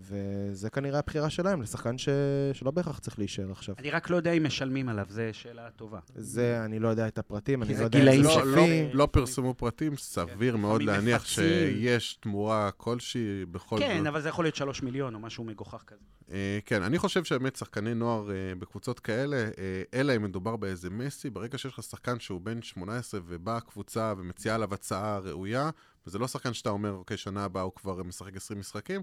וזה כנראה הבחירה שלהם, לשחקן ש... שלא בהכרח צריך להישאר עכשיו. אני רק לא יודע אם משלמים עליו, זו שאלה טובה. זה, אני לא יודע את הפרטים, אני לא יודע אם גילאים זה לא, שפי- לא, שפי. לא פרסמו פרטים, סביר מאוד לפעמים להניח מפצים. שיש תמורה כלשהי בכל כן, זאת. אבל זה יכול להיות שלוש מיליון או משהו מגוחך כזה. אה, כן, אני חושב שבאמת שחקני נוער אה, בקבוצות כאלה, אה, אלא אם מדובר באיזה מסי, ברגע שיש לך שחקן שהוא בן 18 ובאה הקבוצה ומציעה עליו הצעה ראויה, וזה לא שחקן שאתה אומר, אוקיי, שנה הבאה הוא כבר משחק 20 משחקים,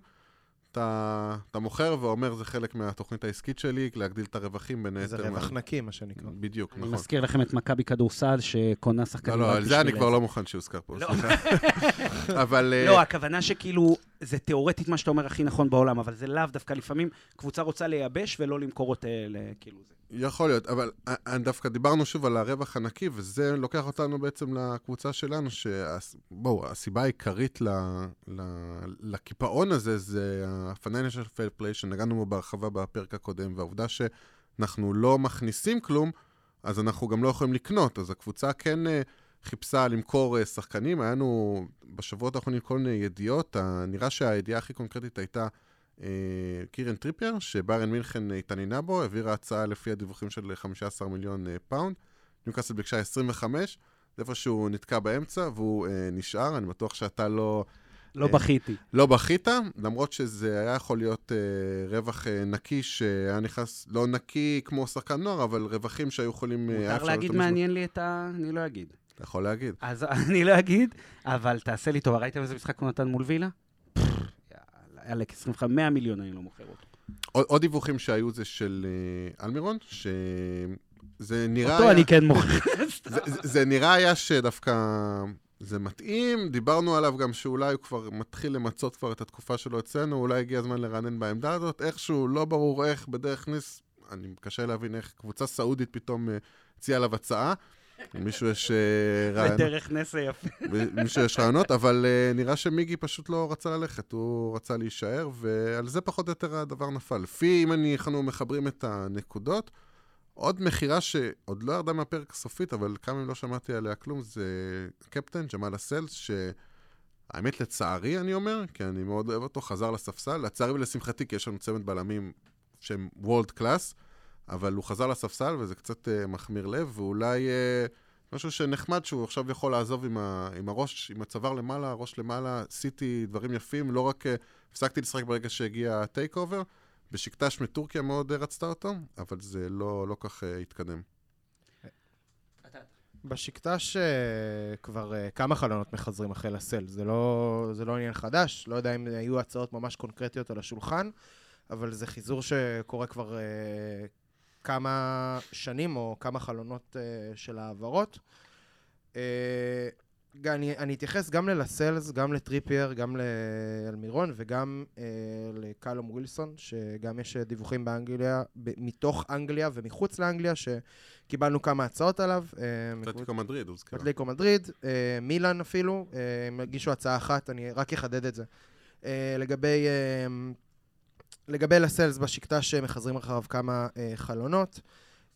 אתה, אתה מוכר ואומר, זה חלק מהתוכנית העסקית שלי, להגדיל את הרווחים בין זה היתר. רווח מה- נקי, מה שנקרא. בדיוק, אני נכון. מזכיר לכם את מכבי כדורסל, שקונה שחקנים... לא, לא, על זה אני כבר לא מוכן שיוזכר פה, לא. סליחה. אבל... אה, לא, הכוונה שכאילו, זה תיאורטית מה שאתה אומר הכי נכון בעולם, אבל זה לאו דווקא לפעמים קבוצה רוצה לייבש ולא למכור אותה ל... כאילו זה. יכול להיות, אבל אה, אה, דווקא דיברנו שוב על הרווח הנקי, וזה לוקח אותנו בעצם לקבוצה שלנו, שבואו, הסיבה העיקרית ל... ל... לקיפאון הזה זה ה-financial fair play שנגענו בו בהרחבה בפרק הקודם, והעובדה שאנחנו לא מכניסים כלום, אז אנחנו גם לא יכולים לקנות. אז הקבוצה כן חיפשה למכור אה, שחקנים. היה לנו בשבועות האחרונים כל מיני ידיעות. נראה שהידיעה הכי קונקרטית הייתה אה, קירן טריפייר, שביירן מינכן התעניינה בו, העבירה הצעה לפי הדיווחים של 15 מיליון פאונד. ניוקאסל ביקשה 25, זה איפה שהוא נתקע באמצע, והוא נשאר. אני בטוח שאתה לא... לא בכיתי. לא בכית, למרות שזה היה יכול להיות אה, רווח אה, נקי שהיה נכנס, לא נקי כמו שחקן נוער, אבל רווחים שהיו יכולים... אה, מותר להגיד מעניין לי את ה... אני לא אגיד. אתה יכול להגיד. אז אני לא אגיד, אבל תעשה לי טובה, ראיתם איזה משחק הוא נתן מול וילה? יאללה, 25, 100 מיליון אני לא מוכר אותו. עוד, עוד דיווחים שהיו זה של אה, אלמירון, שזה נראה... אותו היה... אני כן מוכר. זה, זה, זה נראה היה שדווקא זה מתאים, דיברנו עליו גם שאולי הוא כבר מתחיל למצות כבר את התקופה שלו אצלנו, אולי הגיע הזמן לרענן בעמדה הזאת, איכשהו, לא ברור איך, בדרך ניס, אני קשה להבין איך קבוצה סעודית פתאום אה, הציעה עליו הצעה. מישהו יש אה, רעיונות. בדרך נס היפה. מישהו יש רעיונות, אבל uh, נראה שמיגי פשוט לא רצה ללכת, הוא רצה להישאר, ועל זה פחות או יותר הדבר נפל. לפי, אם אנחנו מחברים את הנקודות, עוד מכירה שעוד לא ירדה מהפרק הסופית, אבל כמה אם לא שמעתי עליה כלום, זה קפטן, ג'מאל הסלס, שהאמת לצערי, אני אומר, כי אני מאוד אוהב אותו, חזר לספסל. לצערי ולשמחתי, כי יש לנו צמד בלמים שהם world class, אבל הוא חזר לספסל וזה קצת uh, מחמיר לב, ואולי uh, משהו שנחמד שהוא עכשיו יכול לעזוב עם, ה, עם הראש, עם הצוואר למעלה, הראש למעלה, עשיתי דברים יפים, לא רק uh, הפסקתי לשחק ברגע שהגיע ה takeover, בשקטש מטורקיה מאוד רצתה אותו, אבל זה לא, לא כך uh, התקדם. בשקטש כבר כמה חלונות מחזרים אחרי לסל, זה לא, זה לא עניין חדש, לא יודע אם היו הצעות ממש קונקרטיות על השולחן, אבל זה חיזור שקורה כבר uh, כמה שנים או כמה חלונות uh, של העברות. Uh, אני, אני אתייחס גם ללסלס, גם לטריפייר, גם לאלמירון וגם אה, לקלום ווילסון, שגם יש דיווחים באנגליה, ב, מתוך אנגליה ומחוץ לאנגליה, שקיבלנו כמה הצעות עליו. אתלטיקו מדריד, הוזכר. אתלטיקו מדריד, אה, מילאן אפילו, אה, הם הגישו הצעה אחת, אני רק אחדד את זה. אה, לגבי, אה, לגבי לסלס בשקטה שמחזרים אחריו כמה אה, חלונות.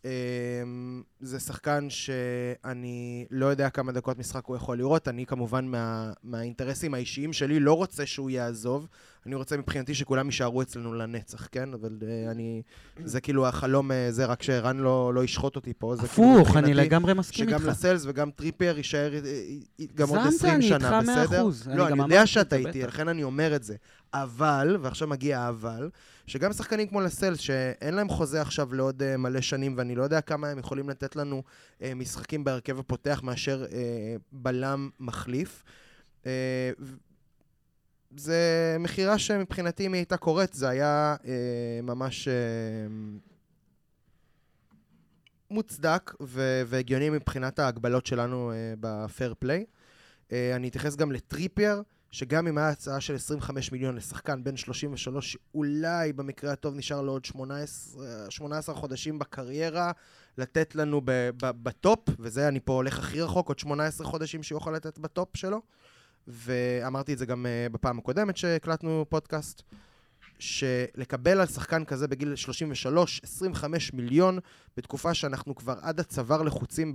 אמ, זה שחקן שאני לא יודע כמה דקות משחק הוא יכול לראות. אני כמובן מה, מהאינטרסים האישיים שלי לא רוצה שהוא יעזוב. אני רוצה מבחינתי שכולם יישארו אצלנו לנצח, כן? אבל uh, אני... זה כאילו החלום, uh, זה רק שערן לא, לא ישחוט אותי פה. הפוך, כאילו אני לגמרי מסכים איתך. שגם לסלס וגם טריפר יישאר uh, גם עוד 20 שנה, בסדר? זנתה, אני איתך 100%. לא, אני יודע שאתה איתי, לכן אני אומר את זה. אבל, ועכשיו מגיע האבל, שגם שחקנים כמו לסלס, שאין להם חוזה עכשיו לעוד uh, מלא שנים, ואני לא יודע כמה הם יכולים לתת לנו uh, משחקים בהרכב הפותח מאשר uh, בלם מחליף. Uh, זה מכירה שמבחינתי, אם היא הייתה קורית, זה היה uh, ממש... uh, מוצדק והגיוני מבחינת ההגבלות שלנו uh, בפייר פליי. Uh, אני אתייחס גם לטריפייר, שגם אם היה הצעה של 25 מיליון לשחקן בן 33, אולי במקרה הטוב נשאר לו עוד 18, 18 חודשים בקריירה, לתת לנו ב, ב, ב top, וזה אני פה הולך הכי רחוק, עוד 18 חודשים שהוא יכול לתת ב top שלו. ואמרתי את זה גם uh, בפעם הקודמת שהקלטנו פודקאסט, שלקבל על שחקן כזה בגיל 33, 25 מיליון, בתקופה שאנחנו כבר עד הצוואר לחוצים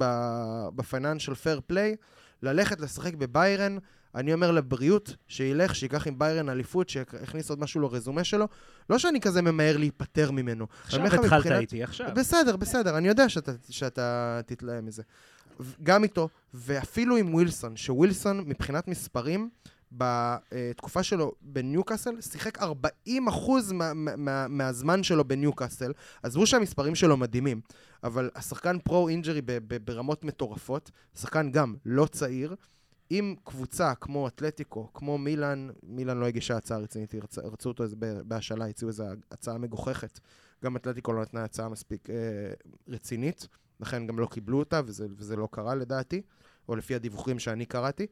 בפייננשל פייר פליי, ללכת לשחק בביירן, אני אומר לבריאות, שילך, שייקח עם ביירן אליפות, שיכניס עוד משהו לרזומה שלו. לא שאני כזה ממהר להיפטר ממנו. עכשיו התחלת מבחינת... איתי, עכשיו. בסדר, בסדר, אני יודע שאתה, שאתה תתלהם מזה. גם איתו, ואפילו עם ווילסון, שווילסון מבחינת מספרים, בתקופה שלו בניוקאסל, שיחק 40% מה, מה, מהזמן שלו בניוקאסל. עזבו שהמספרים שלו מדהימים, אבל השחקן pro-injury ברמות מטורפות, שחקן גם לא צעיר. אם קבוצה כמו אתלטיקו, כמו מילאן, מילאן לא הגישה הצעה רצינית, רצ, רצו אותו בהשאלה, הציעו איזו הצעה מגוחכת. גם אתלטיקו לא נתנה הצעה מספיק אה, רצינית, לכן גם לא קיבלו אותה, וזה, וזה לא קרה לדעתי, או לפי הדיווחים שאני קראתי.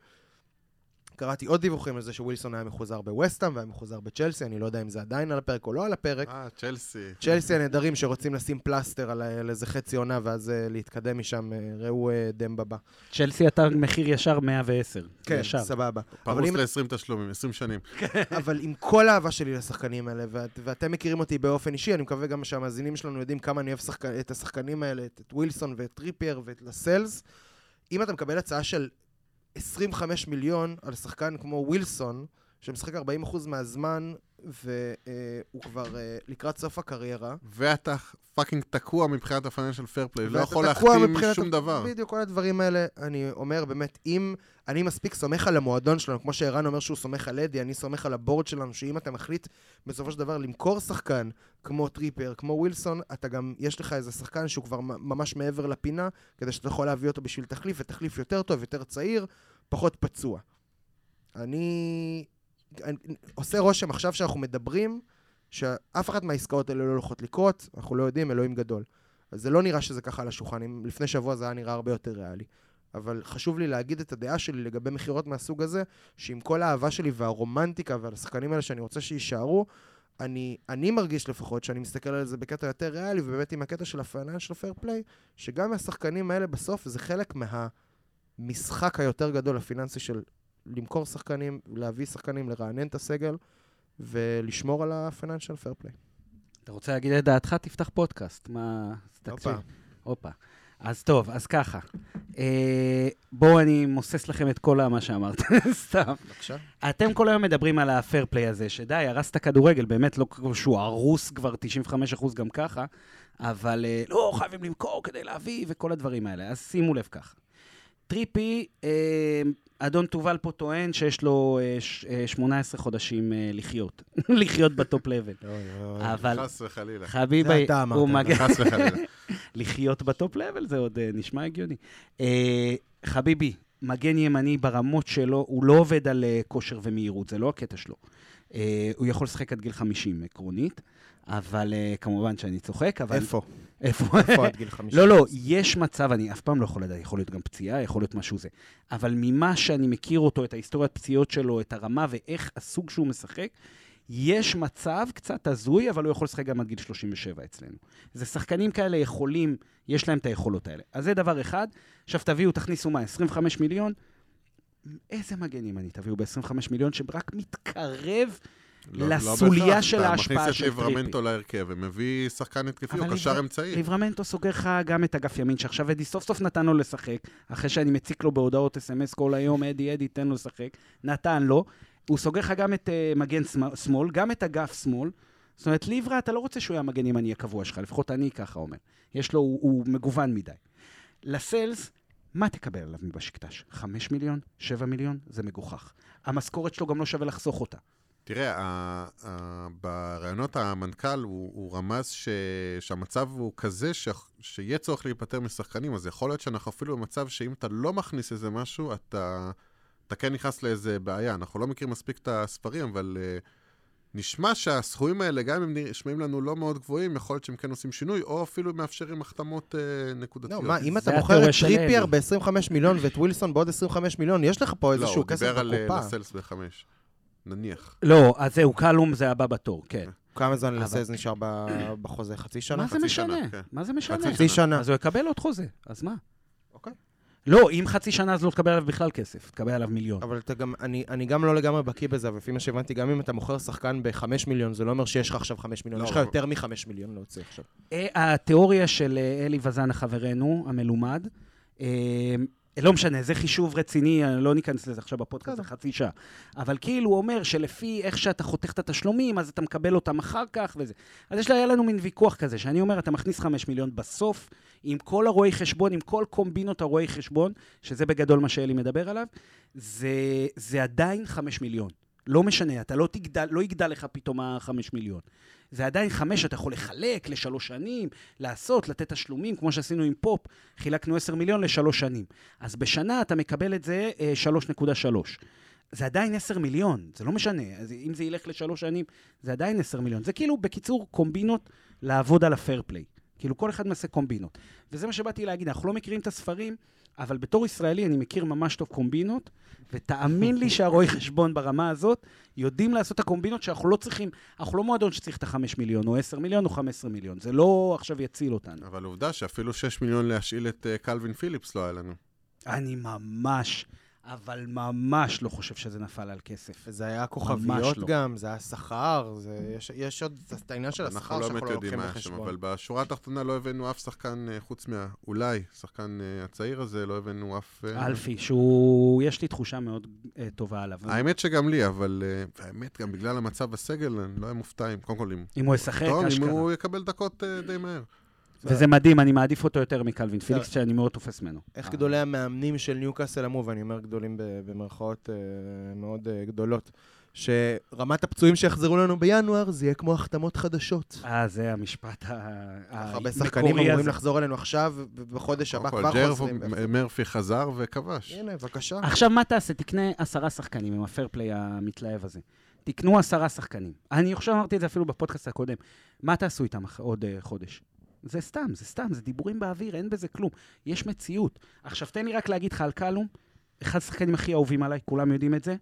קראתי עוד דיווחים על זה שווילסון היה מחוזר בווסטהאם והיה מחוזר בצ'לסי, אני לא יודע אם זה עדיין על הפרק או לא על הפרק. אה, צ'לסי. צ'לסי הנהדרים שרוצים לשים פלסטר על, על איזה חצי עונה ואז uh, להתקדם משם, uh, ראו uh, דמבה. צ'לסי אתה מחיר ישר 110. כן, ישר. סבבה. פרוס אם- ל-20 תשלומים, 20 שנים. אבל עם כל האהבה שלי לשחקנים האלה, ואת, ואתם מכירים אותי באופן אישי, אני מקווה גם שהמאזינים שלנו יודעים כמה אני אוהב שחק... את השחקנים האלה, את, את ווילסון ואת טריפייר ואת לסלס. אם אתה מקבל הצעה של 25 מיליון על שחקן כמו ווילסון, שמשחק 40% מהזמן, והוא כבר אה, לקראת סוף הקריירה. ואתה fucking תקוע מבחינת ה-financial fair play, לא יכול להחתים שום דבר. בדיוק, כל הדברים האלה, אני אומר באמת, אם אני מספיק סומך על המועדון שלנו, כמו שערן אומר שהוא סומך על אדי, אני סומך על ה board שלנו, שאם אתה מחליט בסופו של דבר למכור שחקן כמו טריפייר, כמו ווילסון, אתה גם, יש לך איזה שחקן שהוא כבר ממש מעבר לפינה, כדי שאתה יכול להביא אותו בשביל תחליף, ותחליף יותר טוב, יותר צעיר, פחות פצוע. אני... אני עושה רושם עכשיו שאנחנו מדברים, שאף אחת מהעסקאות האלה לא הולכות לקרות, אנחנו לא יודעים, אלוהים גדול. אז זה לא נראה שזה ככה על השולחן. אם לפני שבוע זה היה נראה הרבה יותר ריאלי. אבל חשוב לי להגיד את הדעה שלי לגבי מכירות מהסוג הזה, שעם כל האהבה שלי והרומנטיקה ועל השחקנים האלה שאני רוצה שיישארו, אני, אני מרגיש לפחות שאני מסתכל על זה בקטע יותר ריאלי, ובאמת עם הקטע של ה-financial fair play, שגם השחקנים האלה בסוף זה חלק מהמשחק היותר גדול הפיננסי של למכור שחקנים, להביא שחקנים, לרענן את הסגל, ולשמור על ה-financial fair play. אתה רוצה להגיד את דעתך? תפתח פודקאסט. מה... תקשיב. הופה. הופה. אז טוב, אז ככה. אה, בואו אני מוסס לכם את כל מה שאמרת, סתם. בבקשה. אתם כל היום מדברים על הפייר פליי הזה, שדי, הרסת כדורגל, באמת לא שהוא הרוס כבר 95% גם ככה, אבל אה, לא, חייבים למכור כדי להביא וכל הדברים האלה. אז שימו לב ככה. טריפייר, אה, אדון תובל פה טוען שיש לו אה, ש- אה, 18 חודשים אה, לחיות, לחיות ב top level. אבל חס וחלילה. חביבי, זה אתה אמרת. חס וחלילה. לחיות ב top level זה עוד אה, נשמע הגיוני. אה, חביבי, מגן ימני ברמות שלו, הוא לא עובד על אה, כושר ומהירות, זה לא הקטע שלו. אה, הוא יכול לשחק עד גיל 50 עקרונית, אבל אה, כמובן שאני צוחק, אבל... איפה? איפה? איפה עד גיל 50? לא, לא, יש מצב, אני אף פעם לא יכול לדעת, יכול להיות גם פציעה, יכול להיות משהו זה. אבל ממה שאני מכיר אותו, את ההיסטוריית פציעות שלו, את הרמה ואיך הסוג שהוא משחק, יש מצב קצת הזוי, אבל הוא יכול לשחק גם עד גיל 37 אצלנו. זה שחקנים כאלה יכולים, יש להם את היכולות האלה. אז זה דבר אחד. עכשיו תביאו, תכניסו מה, 25 מיליון? איזה מגן ימני תביאו ב-25 מיליון שרק מתקרב לא- לא לסוליה בהכרח. של ההשפעה אתה של מכניס את טריפי. ליברמנטו להרכב ומביא שחקן התקפי, הוא קשר ליבר- אמצעי. ליברמנטו סוגר לך גם את אגף ימין, שעכשיו אדי סוף סוף נתן לו לשחק, אחרי שאני מציק לו בהודעות אס.אם.אס כל היום, אדי, אדי, תן לו לשחק. נתן לו. הוא סוגר לך גם את uh, מגן שמאל, גם את אגף שמאל. זאת אומרת, ליברה, אתה לא רוצה שהוא יהיה המגן ימני הקבוע שלך, לפחות אני ככה אומר. יש לו, הוא, הוא מגוון מדי. לסלס, מה תקבל עליו מבשקטש? 5 מיליון? 7 מיליון? זה מגוחך. המשכורת שלו גם לא שווה לחסוך אותה. תראה, ה- ה- בראיונות המנכ"ל הוא, הוא רמז ש, שהמצב הוא כזה ש, שיהיה צורך להיפטר משחקנים, אז יכול להיות שאנחנו אפילו במצב שאם אתה לא מכניס איזה משהו, אתה, אתה כן נכנס לאיזה בעיה. אנחנו לא מכירים מספיק את הספרים, אבל uh, נשמע שהסכומים האלה, גם אם נשמעים לנו לא מאוד גבוהים, יכול להיות שהם כן עושים שינוי, או אפילו מאפשרים החתמות uh, נקודתיות. לא, מה, אם אתה מוכר את טריפייר אלי. ב-25 מיליון ואת ווילסון בעוד 25 מיליון, יש לך פה לא, איזשהו הוא כסף דיבר על אה, בקופה. לסלס בחמש. נניח. לא, אז זהו, קלום זה הבא בתור, כן. כמה זמן אבל- לסייז נשאר בחוזה? חצי שנה? מה זה משנה? כן. מה זה משנה? חצי שנה. אז הוא יקבל עוד חוזה, אז מה? אוקיי. לא, אם חצי שנה אז לא תקבל עליו בכלל כסף, תקבל עליו מיליון. אבל אתה גם, אני, אני גם לא לגמרי בקיא בזה, ולפי מה שהבנתי, גם אם אתה מוכר שחקן ב-5 מיליון, זה לא אומר שיש לך עכשיו 5 מיליון, לא, יש לך אבל- יותר מ-5 מיליון להוציא עכשיו. אה, התיאוריה של אה, אלי וזנה חברנו, המלומד, אה, לא משנה, זה חישוב רציני, אני לא ניכנס לזה עכשיו בפודקאסט, זה חצי שעה. אבל כאילו הוא אומר שלפי איך שאתה חותך את התשלומים, אז אתה מקבל אותם אחר כך וזה. אז יש לה, היה לנו מין ויכוח כזה, שאני אומר, אתה מכניס 5 מיליון בסוף, עם כל הרואי חשבון, עם כל קומבינות הרואי חשבון, שזה בגדול מה שאלי מדבר עליו, זה, זה עדיין 5 מיליון. לא משנה, אתה לא תגדל, לא יגדל לך פתאום ה-5 מיליון. זה עדיין חמש שאתה יכול לחלק לשלוש שנים, לעשות, לתת תשלומים, כמו שעשינו עם פופ, חילקנו 10 מיליון לשלוש שנים. אז בשנה אתה מקבל את זה אה, 3.3. זה עדיין 10 מיליון, זה לא משנה. אז אם זה ילך לשלוש שנים, זה עדיין 10 מיליון. זה כאילו, בקיצור, קומבינות לעבוד על הפייר פליי. כאילו, כל אחד מנסה קומבינות. וזה מה שבאתי להגיד, אנחנו לא מכירים את הספרים, אבל בתור ישראלי אני מכיר ממש טוב קומבינות, ותאמין לי שהרואי חשבון ברמה הזאת יודעים לעשות את הקומבינות שאנחנו לא צריכים, אנחנו לא מועדון שצריך את החמש מיליון, או עשר מיליון, או חמש עשרה מיליון. זה לא עכשיו יציל אותנו. אבל עובדה שאפילו שש מיליון להשאיל את uh, קלווין פיליפס לא היה לנו. אני ממש, אבל ממש לא חושב שזה נפל על כסף. זה היה כוכביות לא. גם, זה היה שכר, זה, יש, יש עוד את העניין של השכר שאנחנו לא באמת יודעים מה שם, אבל בשורה התחתונה לא הבאנו אף שחקן, אה, חוץ מה... אולי, שחקן uh, הצעיר הזה, לא הבאנו אף... Uh... אלפי, שהוא... יש לי תחושה מאוד uh, טובה עליו. האמת שגם לי, אבל uh, האמת, גם בגלל המצב בסגל, אני לא אהיה מופתע אם, קודם כל, אם... אם הוא ישחק, אשכרה. אם הוא יקבל דקות uh, די מהר. וזה מדהים, אני מעדיף אותו יותר מקלווין פיליקס, שאני מאוד תופס ממנו. איך גדולי המאמנים של ניוקאסל אמרו, ואני אומר גדולים במרכאות אה, מאוד אה, גדולות, שרמת הפצועים שיחזרו לנו בינואר, זה יהיה כמו החתמות חדשות. אה, זה המשפט המקורי הזה. הרבה שחקנים אמורים לחזור אלינו עכשיו, ובחודש הבא כבר חוזרים. מרפי חזר וכבש. הנה, בבקשה. עכשיו, מה תעשה? תקנה עשרה שחקנים עם הפייר פליי המתלהב הזה. תקנו עשרה שחקנים. אני חושב אמרתי את זה אפילו בפודקאסט הקודם. מה תעשו איתם עוד חודש? זה סתם, זה סתם, זה דיבורים באוויר, אין בזה כלום. יש מציאות. עכשיו, תן לי רק להגיד לך על קלום, אחד השחקנים הכי אהובים עליי, כולם יודעים את זה.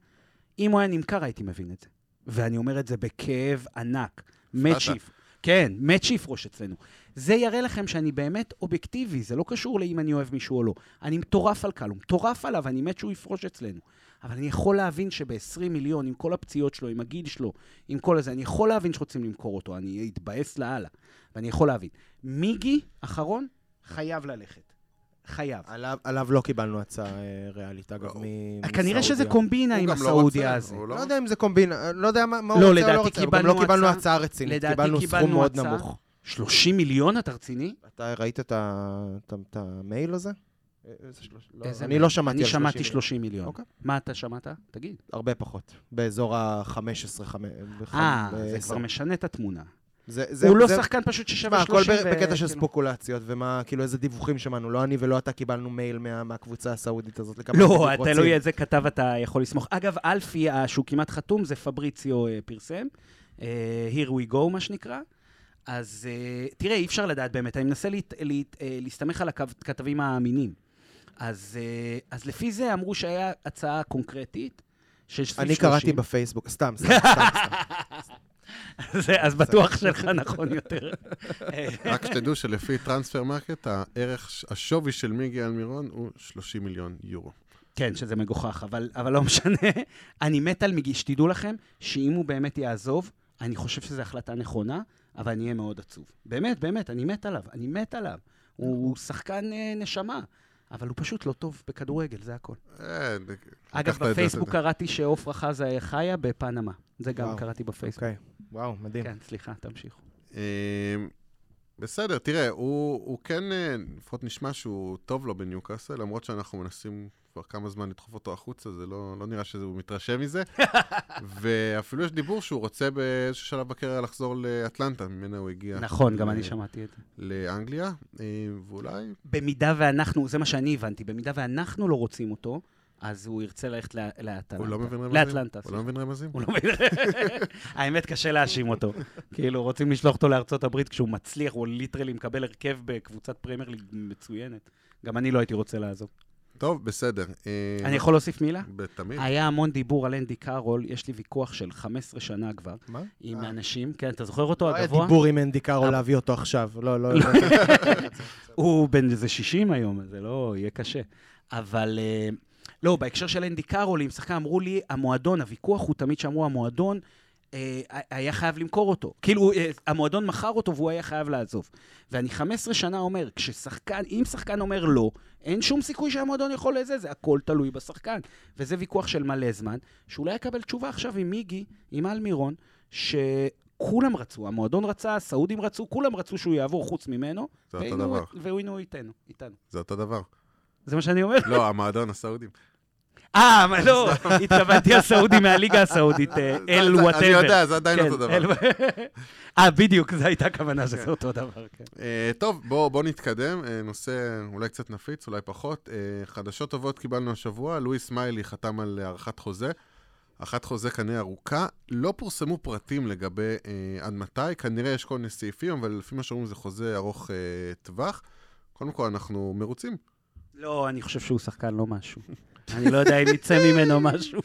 אם הוא היה נמכר, הייתי מבין את זה. ואני אומר את זה בכאב ענק. מת שיף. כן, מת שיפרוש אצלנו. זה יראה לכם שאני באמת אובייקטיבי, זה לא קשור לאם אני אוהב מישהו או לא. אני מטורף על קלום, מטורף עליו, אני מת שהוא יפרוש אצלנו. אבל אני יכול להבין שב-20 מיליון, עם כל הפציעות שלו, עם הגיל שלו, עם כל הזה, אני יכול להבין שרוצים למכור אותו, אני אתבאס לאללה. ואני יכול להבין. מיגי, אחרון, חייב ללכת. חייב. עליו, עליו לא קיבלנו הצעה אה, ריאלית, אגב, לא. מסעודיה. כנראה שזה קומבינה עם הסעודיה הזה. לא... לא יודע אם זה קומבינה, לא יודע מה, מה לא, הוא רוצה או לא רוצה, גם לא קיבלנו הצעה רצינית, קיבלנו סכום מאוד נמוך. 30 מיליון, אתה רציני? אתה ראית את המייל הזה? לא, אני לא שמעתי על 30 מיליון. אני שמעתי 30 מיליון. אוקיי. מה אתה שמעת? תגיד. הרבה פחות. באזור ה-15, אה, זה כבר משנה את התמונה. זה, זה, הוא לא זה, שחקן פשוט ששווה 30. הכל בקטע של ספוקולציות, ומה, כאילו, איזה דיווחים שמענו. לא אני ולא אתה קיבלנו מייל מה, מהקבוצה הסעודית הזאת. לא, תלוי איזה כתב אתה יכול לסמוך. אגב, אלפי, שהוא כמעט חתום, זה פבריציו פרסם. Here we go, מה שנקרא. אז uh, תראה, אי אפשר לדעת באמת. אני מנסה להת, להת, uh, להסתמך על הכתבים האמינים. אז, uh, אז לפי זה אמרו שהיה הצעה קונקרטית. אני קראתי בפייסבוק, סתם, סתם, סתם. סתם. אז בטוח שלך נכון יותר. רק שתדעו שלפי טרנספרמרקט, הערך, השווי של מיגי אלמירון הוא 30 מיליון יורו. כן, שזה מגוחך, אבל, אבל לא משנה. אני מת על מיגי, שתדעו לכם שאם הוא באמת יעזוב, אני חושב שזו החלטה נכונה, אבל אני אהיה מאוד עצוב. באמת, באמת, אני מת עליו, אני מת עליו. הוא שחקן אה, נשמה. אבל הוא פשוט לא טוב בכדורגל, זה הכל. אה, אגב, בפייסבוק קראתי שעופרה חזה חיה בפנמה. זה גם קראתי בפייסבוק. אוקיי, וואו, מדהים. כן, סליחה, תמשיכו. אמ, בסדר, תראה, הוא כן, אה, לפחות נשמע שהוא טוב לו בניוקאסל, למרות שאנחנו מנסים כבר כמה זמן לדחוף אותו החוצה, זה לא, לא נראה שהוא מתרשם מזה. ואפילו יש דיבור שהוא רוצה באיזשהו שלב בקריירה לחזור לאטלנטה, ממנה הוא הגיע. נכון, גם אני שמעתי את זה. לאנגליה, אה, ואולי... במידה ואנחנו, זה מה שאני הבנתי, במידה ואנחנו לא רוצים אותו, אז הוא ירצה ללכת לאטלנטה. הוא לא מבין רמזים? לאטלנטה. הוא לא מבין רמזים? הוא לא מבין... האמת, קשה להאשים אותו. כאילו, רוצים לשלוח אותו לארצות הברית כשהוא מצליח, הוא literally מקבל הרכב בקבוצת פרמייר ליג מצוינת. גם אני לא הייתי רוצה לעזוב. טוב, בסדר. אה, אני יכול להוסיף מילה? תמיד. היה המון דיבור על אנדי קארול, יש לי ויכוח של 15 שנה כבר. מה? עם אה. אנשים, כן, אתה זוכר אותו, הגבוה? לא היה דיבור עם אנדי קארול להביא אותו עכשיו, לא, לא. לא. הוא בן איזה 60 היום, זה לא, יהיה קשה. אבל אה, לא, בהקשר של אנדי קארול, עם שחקן, אמרו לי, המועדון, הוויכוח הוא תמיד שאמרו, המועדון היה חייב למכור אותו. כאילו, אה, המועדון מכר אותו והוא היה חייב לעזוב. ואני 15 שנה אומר, כששחקן, אם שחקן אומר לא, אין שום סיכוי שהמועדון יכול לזה, זה הכל תלוי בשחקן. וזה ויכוח של מלא זמן, שאולי יקבל תשובה עכשיו עם מיגי, עם אלמירון, שכולם רצו, המועדון רצה, הסעודים רצו, כולם רצו שהוא יעבור חוץ ממנו. זה אותו דבר. והוא איתנו, איתנו. זה אותו דבר. זה מה שאני אומר? לא, המועדונים הסעודים. אה, לא, התכוונתי הסעודי מהליגה הסעודית, אל whatever. אני יודע, זה עדיין אותו דבר. אה, בדיוק, זו הייתה הכוונה שזה אותו דבר, כן. אה, טוב, בואו נתקדם. אה, נושא אולי קצת נפיץ, אולי פחות. אה, חדשות טובות קיבלנו השבוע, לואיס מיילי חתם על הארכת חוזה. אחת חוזה כנראה ארוכה. לא פורסמו פרטים לגבי אה, עד מתי, כנראה יש כל מיני סעיפים, אבל לפי מה שאומרים זה חוזה ארוך אה, טווח. קודם כל, אנחנו מרוצים. לא, אני חושב שהוא שחקן לא משהו. אני לא יודע אם יצא ממנו משהו.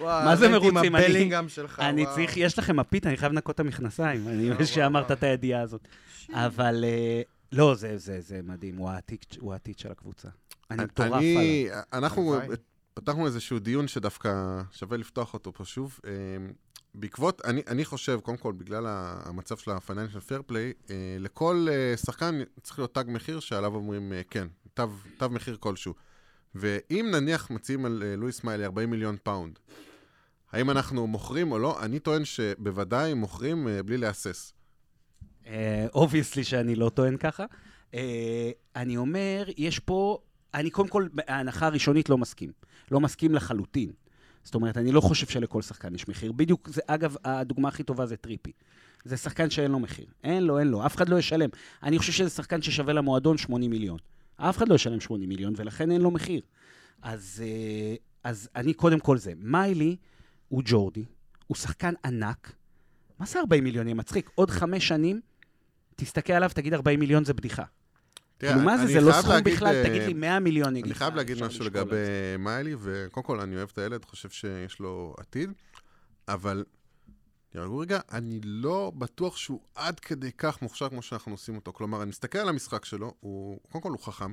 מה זה עם מרוצים? אני- הבלינגהם שלך, אני. צריך, יש לכם מפית, אני חייב לנקות את המכנסיים. אני וואו, שאמרת. את הידיעה הזאת. אבל אה, לא, זה, זה, זה מדהים, הוא העתיד, של הקבוצה. אני מטורף עליו. אנחנו. פתחנו איזשהו דיון שדווקא שווה לפתוח אותו פה שוב. אה, בעקבות, אני, אני חושב, קודם כל, בגלל המצב של ה-Financial Fair Play, אה, לכל אה, שחקן צריך להיות תג מחיר שעליו אומרים אה, כן, תג, תג מחיר כלשהו. ואם נניח מציעים על אה, לואיס מיילי 40 מיליון פאונד, האם אנחנו מוכרים או לא? אני טוען שבוודאי מוכרים אה, בלי להסס. obviously שאני לא טוען ככה. אה, אני אומר, יש פה, אני קודם כל, ההנחה הראשונית לא מסכים. לא מסכים לחלוטין. זאת אומרת, אני לא חושב שלכל שחקן יש מחיר. בדיוק, זה, אגב, הדוגמה הכי טובה זה טריפייר. זה שחקן שאין לו מחיר. אין לו, אין לו, אף אחד לא ישלם. אני חושב שזה שחקן ששווה למועדון 80 מיליון. אף אחד לא ישלם 80 מיליון, ולכן אין לו מחיר. אז, אה, אז אני קודם כל זה. מיילי הוא ג'ורדי, הוא שחקן ענק. מה זה 40 מיליון? יהיה מצחיק. עוד חמש שנים, תסתכל עליו, תגיד 40 מיליון זה בדיחה. תראה, כאילו, מה זה, אני זה לא סכום להגיד, בכלל, אה, תגיד לי 100 מיליון, אני חייב להגיד משהו לגבי. מיילי, וקודם כל, אני אוהב את הילד, חושב שיש לו עתיד, אבל, תירגעו רגע, אני לא בטוח שהוא עד כדי כך מוכשר כמו שאנחנו עושים אותו. כלומר, אני מסתכל על המשחק שלו, הוא, קודם כל הוא חכם,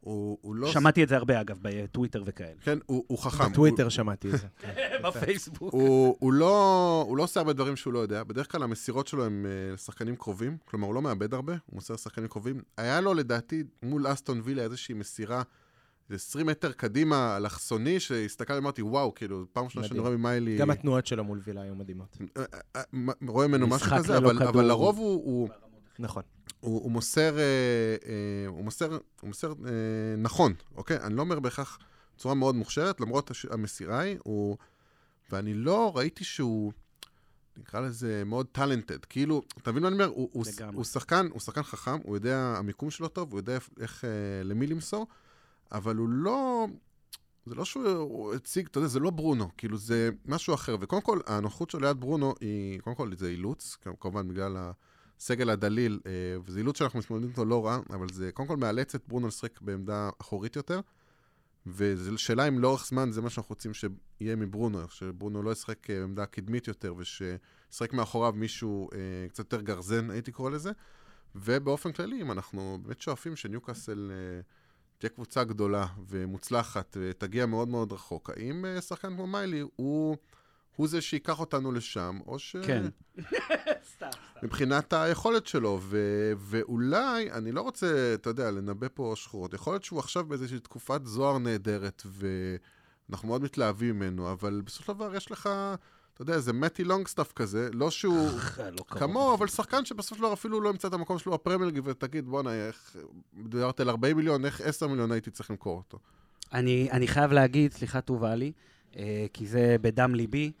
הוא, הוא לא... שמעתי את זה הרבה, אגב, בטוויטר וכאלה. כן, הוא, הוא חכם. בטוויטר שמעתי את זה. בפייסבוק. הוא, הוא, לא, הוא לא עושה הרבה דברים שהוא לא יודע. בדרך כלל המסירות שלו הם אה, לשחקנים קרובים, כלומר, הוא לא מאבד הרבה, הוא מוסר לשחקנים קרובים. היה לו, לדעתי, מול אסטון וילה איזושהי מסירה, 20 מטר קדימה, אלכסוני, שהסתכלתי ואמרתי, וואו, כאילו, פעם ראשונה שאני. רואה ממיילי... גם התנועות שלו מול וילה היו מדהימות. אה, אה, אה, רואה ממנו משהו כזה, אבל. אבל לרוב הוא, הוא, נכון. הוא, הוא מוסר, אה, אה, הוא מוסר, הוא מוסר אה, נכון, אוקיי? אני לא אומר בהכרח בצורה מאוד מוכשרת, למרות הש- המסירה היא, הוא... ואני לא ראיתי שהוא, נקרא לזה מאוד טאלנטד. כאילו, אתה מבין מה אני אומר? הוא, הוא. הוא, שחקן, הוא שחקן חכם, הוא יודע, המיקום שלו טוב, הוא יודע איך, איך אה, למי למסור, אבל הוא לא... זה לא שהוא הוא הציג, אתה יודע, זה לא ברונו, כאילו זה משהו אחר. וקודם כל, הנוחות שלו ליד ברונו היא, קודם כל, זה אילוץ, כמובן בגלל הסגל הדליל, אה, וזה אילוץ שאנחנו מתמודדים איתו לא רע, אבל זה קודם כל מאלץ את ברונו לשחק בעמדה אחורית יותר, וזו שאלה אם לאורך זמן זה מה שאנחנו רוצים שיהיה מברונו, שברונו לא ישחק אה, בעמדה קדמית יותר, ושישחק מאחוריו מישהו אה, קצת יותר גרזן, הייתי קורא לזה. ובאופן כללי, אם אנחנו באמת שואפים שניוקאסל אה, תהיה קבוצה גדולה ומוצלחת ותגיע מאוד מאוד רחוק, האם אה, שחקן כמו מיילי הוא, הוא זה שייקח אותנו לשם, או ש... כן. סתם, מבחינת היכולת שלו, ו- ואולי, אני לא רוצה, אתה יודע, לנבא פה שחורות, יכול להיות שהוא עכשיו באיזושהי תקופת זוהר נהדרת, ואנחנו מאוד מתלהבים ממנו, אבל בסופו של דבר יש לך, אתה יודע, איזה מתי לונגסטאף כזה, לא שהוא לא. כמוהו, אבל שחקן שבסופו של דבר אפילו לא ימצא את המקום שלו בפרמייר ליג, ותגיד, בואנה, איך, דיברת על 40 מיליון, איך 10 מיליון הייתי צריך למכור אותו? אני, אני חייב להגיד, סליחה טובה לי, אה, כי זה בדם ליבי.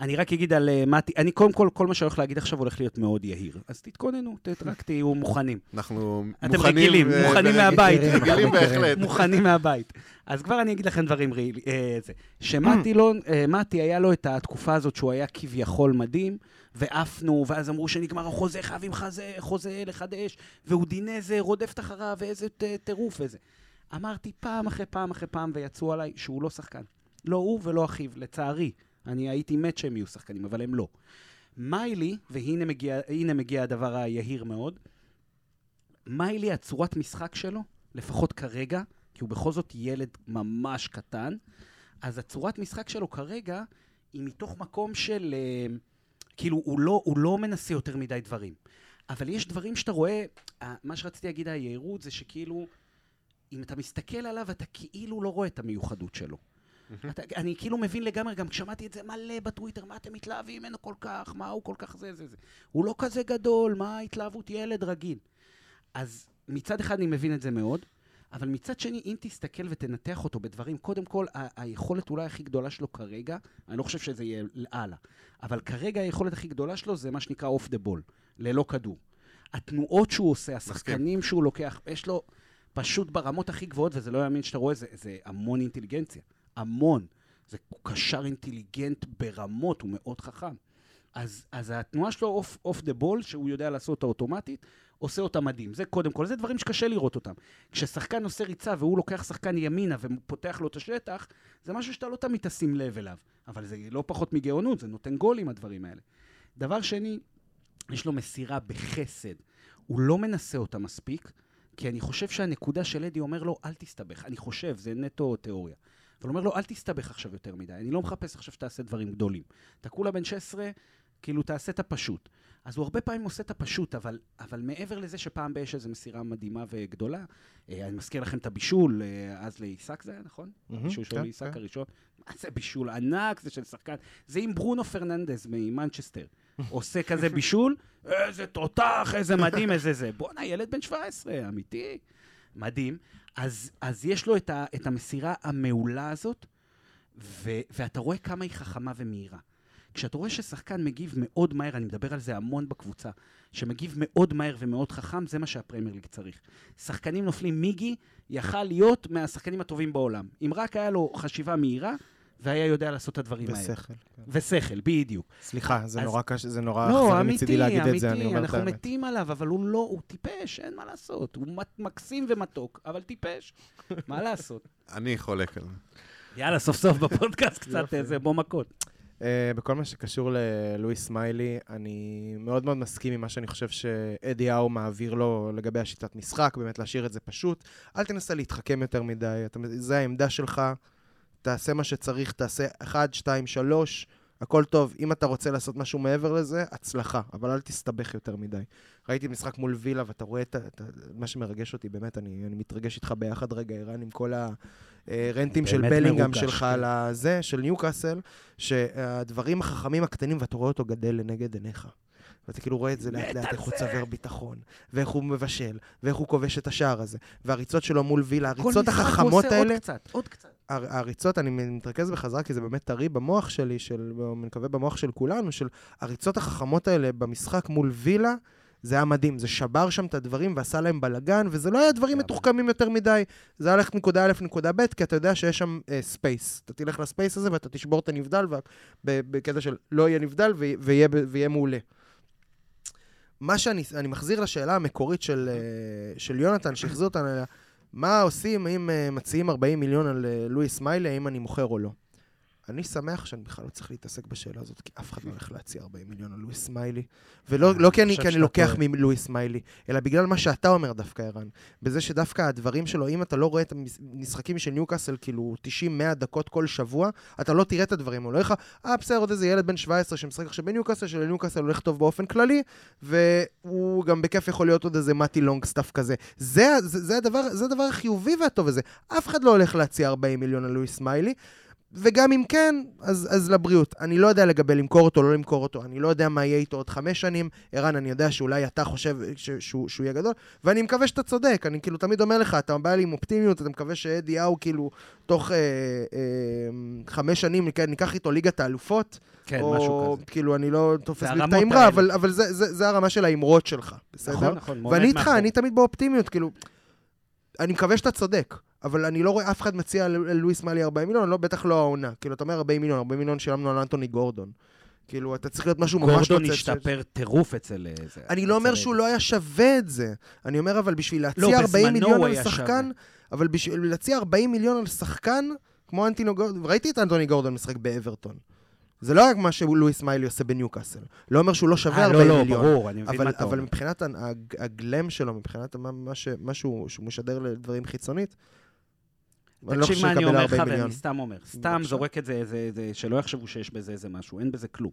אני רק אגיד על אה, מתי, אני קודם כל, כל מה שאני הולך להגיד עכשיו הולך להיות מאוד יהיר. אז תתכוננו, רק תהיו מוכנים. אנחנו אתם מוכנים... רגילים, אה, מוכנים מהבית. רגילים בהחלט. מוכנים מהבית. אז כבר אני אגיד לכם דברים רעילים. אה. שמתי לא, אה, מתי, היה לו את התקופה הזאת שהוא היה כביכול מדהים, ועפנו, ואז אמרו שנגמר החוזה, חייבים חוזה, חוזה לחדש, ואודינזה רודפת אחריו, ואיזה טירוף וזה. אמרתי פעם אחרי פעם אחרי פעם, ויצאו עליי שהוא לא שחקן. לא הוא ולא אחיו, לצערי. אני הייתי מת שהם יהיו שחקנים, אבל הם לא. מיילי, והנה מגיע, מגיע הדבר היהיר מאוד, מיילי, הצורת משחק שלו, לפחות כרגע, כי הוא בכל זאת ילד ממש קטן, אז הצורת משחק שלו כרגע היא מתוך מקום של... אה, כאילו, הוא לא, הוא לא מנסה יותר מדי דברים. אבל יש דברים שאתה רואה, אה, מה שרציתי להגיד, היהירות, זה שכאילו, אם אתה מסתכל עליו, אתה כאילו לא רואה את המיוחדות שלו. אתה, אני כאילו מבין לגמרי, גם שמעתי את זה מלא בטוויטר, מה אתם מתלהבים ממנו כל כך, מה הוא כל כך זה, זה, זה. הוא לא כזה גדול, מה ההתלהבות, ילד רגיל. אז מצד אחד אני מבין את זה מאוד, אבל מצד שני, אם תסתכל ותנתח אותו בדברים, קודם כל, ה- היכולת אולי הכי גדולה שלו כרגע, אני לא חושב שזה יהיה הלאה, אבל כרגע היכולת הכי גדולה שלו זה מה שנקרא off the ball, ללא כדור. התנועות שהוא עושה, השחקנים שהוא לוקח, יש לו פשוט ברמות הכי גבוהות, וזה לא יאמין שאתה רואה, זה, זה המון אינטליגנציה. המון. זה קשר אינטליגנט ברמות, הוא מאוד חכם. אז, אז התנועה שלו off the ball, שהוא יודע לעשות אותה אוטומטית, עושה אותה מדהים. זה קודם כל, זה דברים שקשה לראות אותם. כששחקן עושה ריצה והוא לוקח שחקן ימינה ופותח לו את השטח, זה משהו שאתה לא תמיד תשים לב אליו. אבל זה לא פחות מגאונות, זה נותן גולים, הדברים האלה. דבר שני, יש לו מסירה בחסד. הוא לא מנסה אותה מספיק, כי אני חושב שהנקודה של אדי אומר לו, אל תסתבך. אני חושב, זה נטו תיאוריה. אבל אומר לו, אל תסתבך עכשיו יותר מדי. אני לא מחפש עכשיו שתעשה דברים גדולים. אתה כולה בן 16, כאילו, תעשה את הפשוט. אז הוא הרבה פעמים עושה את הפשוט, אבל, אבל מעבר לזה שפעם באש איזו מסירה מדהימה וגדולה, אה, אני מזכיר לכם את הבישול, אה, אז לעיסק זה היה, נכון? מהמם, הבישול שלו כן, לעיסק כן. הראשון. מה זה בישול ענק? זה של שחקן. זה עם ברונו פרננדז ממנצ'סטר. עושה כזה בישול, איזה תותח, איזה מדהים, איזה זה. בואנה, ילד בן 17, אמיתי. מדהים. אז, אז יש לו את, ה, את המסירה המעולה הזאת, ו, ואתה רואה כמה היא חכמה ומהירה. כשאתה רואה ששחקן מגיב מאוד מהר, אני מדבר על זה המון בקבוצה, שמגיב מאוד מהר ומאוד חכם, זה מה שהפרמייר ליג צריך. שחקנים נופלים מיגי, יכל להיות מהשחקנים הטובים בעולם. אם רק היה לו חשיבה מהירה, והיה יודע לעשות את הדברים האלה. בשכל. כן. ושכל, בדיוק. סליחה, זה אז- נורא קשה, זה נורא לא, אכזרי אמיתי, מצידי להגיד את זה, אני אמיתי, אומר את אנחנו האמת. מתים עליו, אבל הוא לא, הוא טיפש, אין מה לעשות. הוא מקסים ומתוק, אבל טיפש. מה לעשות? אני חולק על זה. יאללה, סוף סוף בפודקאסט קצת. איזה בוא מכות. אה, בכל מה שקשור ללואיס סמיילי, אני מאוד מאוד מסכים עם מה שאני חושב שאדי האו מעביר לו לגבי השיטת משחק, באמת להשאיר את זה פשוט. אל תנסה להתחכם יותר מדי, אתה, זה העמדה שלך, תעשה מה שצריך, תעשה 1, 2, 3, הכל טוב. אם אתה רוצה לעשות משהו מעבר לזה, הצלחה, אבל אל תסתבך יותר מדי. ראיתי משחק מול וילה, ואתה רואה את, את ה- מה שמרגש אותי, באמת, אני, אני מתרגש איתך ביחד רגע, ערן, עם כל הרנטים של בלינגהם שלך כן. על הזה, של ניוקאסל, שהדברים החכמים הקטנים, ואתה רואה אותו גדל לנגד עיניך. ואתה כאילו רואה את זה לאט לאט, איך הוא זה. צובר ביטחון, ואיך הוא מבשל, ואיך הוא כובש את השער הזה. והריצות שלו מול וילה, כל הריצות משחק הוא החכמות עושה האלה, עוד קצת, עוד קצת. הר- הריצות, אני מתרכז בחזרה, כי זה באמת טרי במוח שלי, של, אני מקווה במוח של כולנו, של הריצות החכמות האלה במשחק מול וילה, זה היה מדהים. זה שבר שם את הדברים ועשה להם בלאגן, וזה לא היה דברים כן. מתוחכמים יותר מדי. זה היה ללכת נקודה א', נקודה ב', כי אתה יודע שיש שם אה, space. אתה תלך ל space הזה ואתה תשבור את הנבדל, בקטע של לא יהיה נבדל ויהיה, ויהיה מעולה. מה שאני אני מחזיר לשאלה המקורית של, אה, של יונתן, שהחזיר אותנו אליה, מה עושים אם אה, מציעים 40 מיליון על אה, לואיס מיילי, האם אני מוכר או לא? אני שמח שאני בכלל לא צריך להתעסק בשאלה הזאת, כי אף אחד לא הולך להציע 40 מיליון על לואיס מיילי. ולא לא כי אני, כי אני לוקח. מלואיס מיילי, אלא בגלל מה שאתה אומר דווקא, ערן. בזה שדווקא הדברים שלו, אם אתה לא רואה את המשחקים של ניוקאסל, כאילו 90-100 דקות כל שבוע, אתה לא תראה את הדברים. הוא לא לך, אה, בסדר, עוד איזה ילד בן 17 שמשחק עכשיו בניוקאסל, שלניוקאסל הולך טוב באופן כללי, והוא גם בכיף יכול להיות עוד איזה מתי לונג סטאפ כזה. זה, זה, זה, הדבר, זה הדבר החיובי והטוב הזה. אף אחד לא הולך להציע 40 מיליון על לואיס מיילי. וגם אם כן, אז, אז לבריאות. אני לא יודע לגבי למכור אותו, לא למכור אותו. אני לא יודע מה יהיה איתו עוד חמש שנים. ערן, אני יודע שאולי אתה חושב ש, שהוא, שהוא יהיה גדול, ואני מקווה שאתה צודק. אני כאילו תמיד אומר לך, אתה בא לי עם אופטימיות, אתה מקווה שאדי האו כאילו תוך אה, אה, חמש שנים ניקח איתו ליגת האלופות. כן, או, משהו כזה. כאילו, אני לא תופס לי את האמרה. אבל, אבל זה, זה, זה הרמה של האמרות שלך, בסדר? נכון, נכון. ואני איתך. אני תמיד באופטימיות, כאילו... אני מקווה שאתה צודק, אבל אני לא רואה אף אחד מציע ללואיס מאלי 40 מיליון, לא, בטח לא העונה. כאילו, אתה אומר 40 מיליון, 40 מיליון שילמנו על אנטוני גורדון. כאילו, אתה צריך להיות משהו ממש... גורדון נוצץ ש- השתפר טירוף אצל... אה, זה- אני לא אומר אצל שהוא. לא היה שווה את זה. אני אומר, אבל בשביל להציע לא, 40 בזמנו מיליון הוא על שחקן, אבל בשביל להציע 40 מיליון על שחקן, כמו אנטוני גורדון, ראיתי את אנטוני גורדון משחק באברטון. זה לא רק מה שלואיס מיילי עושה בניוקאסל. לא אומר שהוא לא שווה אה, 40 לא, מיליון. לא, ברור, אני מבין אבל, מה אתה אבל אומר. מבחינת ה- הג- הגלם שלו, מבחינת מה, שהוא משדר לדברים חיצונית, אני לא חושב תקשיב מה אני אומר לך, 40 ואני. סתם אומר. סתם. זורק את זה, זה, זה, שלא יחשבו שיש בזה איזה משהו, אין בזה כלום.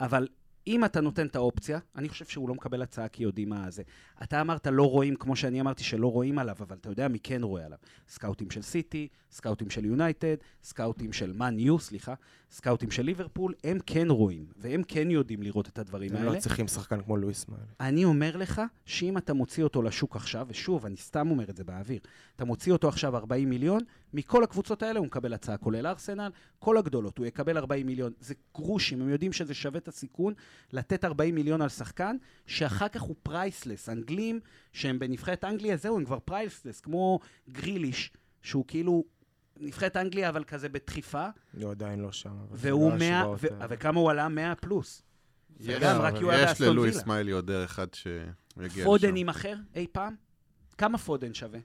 אבל אם אתה נותן את האופציה, אני חושב שהוא לא מקבל הצעה כי יודעים מה זה. אתה אמרת לא רואים, כמו שאני אמרתי, שלא רואים עליו, אבל אתה יודע מי כן רואה עליו. סקאוטים של סיטי, סקאוטים של יונייטד, סקאוטים של מאן יו, סליחה, סקאוטים של ליברפול, הם כן רואים, והם כן יודעים לראות את הדברים הם האלה. לא צריכים שחקן כמו לואיס מאלי. אני אומר לך שאם אתה מוציא אותו לשוק עכשיו, ושוב, אני סתם אומר את זה באוויר, אתה מוציא אותו עכשיו 40 מיליון, מכל הקבוצות האלה הוא מקבל הצעה, כולל ארסנל, כל הגדולות, הוא יקבל 40 מיליון. זה גרושים, הם יודעים שזה שווה את הסיכון לתת 40 מיליון על שחקן, שאחר כך הוא פרייסלס. אנגלים שהם בנבחרת אנגליה, זהו, הם כבר פרייסלס, כמו גריליש, שהוא כאילו נבחרת אנגליה, אבל כזה בדחיפה, הוא עדיין לא שם. אבל והוא לא 100, ההשוואות ו- האלה. וכמה הוא עלה? 100 פלוס. יש- וגם רק היה יש ללואיס וילה. סמיילי עוד דרך עד שיגיע פודן לשם. יימכר אי פעם? כמה פודן שווה?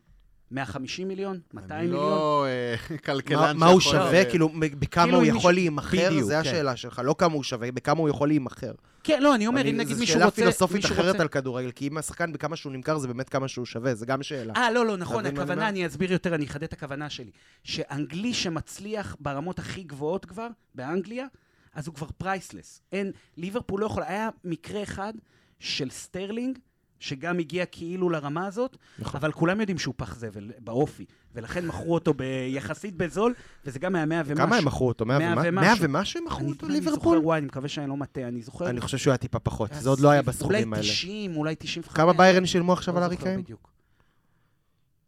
150 מיליון? 200 אני מיליון? לא אה, כלכלן מה- מה הוא שיכול, שווה? כאילו, בכמה כאילו הוא יכול להימכר? בדיוק, זה כן. השאלה שלך. לא כמה הוא שווה, בכמה הוא יכול להימכר. כן, לא, אני אומר, אם אני- נגיד זו מישהו שאלה רוצה... פילוסופית מישהו אחרת רוצה- על כדורגל, כי אם השחקן בכמה שהוא נמכר זה באמת כמה שהוא שווה, זה גם שאלה. אה, לא, לא, נכון, אני הכוונה? אני אסביר יותר, אני אחדד את הכוונה שלי. שאנגלי שמצליח ברמות הכי גבוהות כבר, באנגליה, אז הוא כבר פרייסלס. אין, ליברפול לא יכול, היה מקרה אחד של סטרלינג, שגם הגיע כאילו לרמה הזאת, נכון. אבל כולם יודעים שהוא פח זבל באופי, ולכן מכרו אותו ביחסית בזול, וזה גם היה 100 ומשהו. כמה הם מכרו אותו? 100 מאה ומשהו. 100 ומשהו הם מכרו אותו אני זוכר, ליברפול? וואי, אני מקווה שאני לא מטעה, אני זוכר... אני חושב שהוא היה טיפה פחות, זה עוד לא היה בסכומים האלה. אולי 90, אולי 95. כמה ביירן שילמו עכשיו על? בדיוק.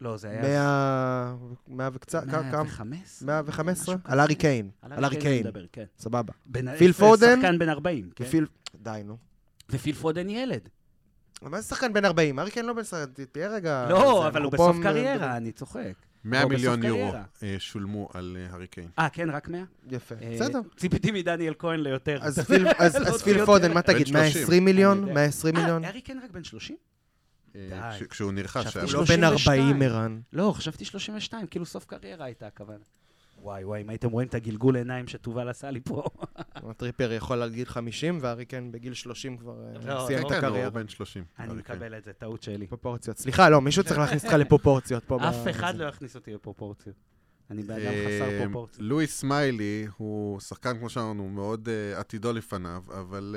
לא, זה היה... 100 100 וקצת, כמה? 115? 115? משהו על הארי. קיין. על הארי קיין. כן. סבבה. פיל פודן? שחקן בן 40, כן. די, נו. ופיל פודן ילד. מה זה שחקן בן 40? הארי קיין לא בן שחקן, תהיה רגע... לא, אבל הוא בסוף קריירה, אני צוחק. 100 או בסוף מיליון יורו. אה, שולמו על אה, הארי קיין. אה, כן, רק 100? יפה, אה, בסדר. ציפיתי מדניאל כהן ליותר. אז פיל- אז- לא. פודן, מה תגיד? בן 120 מיליון? אני יודע. 120 מיליון? אה, הארי קיין רק בן 30? אה, די. כש- כשהוא נרכש, היה הוא לא בן- בן 32. 40, ערן. לא, חשבתי 32, כאילו סוף קריירה הייתה הכוונה. וואי, וואי, אם הייתם רואים את הגלגול עיניים שתובל עשה לי פה. הטריפר יכול על גיל 50, והארי קיין בגיל 30 כבר אה, לא, סיים כן, את כן, הקריירה. הוא בן 30. אני קיין. מקבל את זה, טעות שלי. פרופורציות. סליחה, לא, מישהו צריך להכניס אותך לפרופורציות פה. אף אחד. לא יכניס אותי לפרופורציות. אני בן אדם חסר אה, פרופורציות. לואיס סמיילי הוא שחקן, כמו שאמרנו, מאוד אה, עתידו לפניו, אבל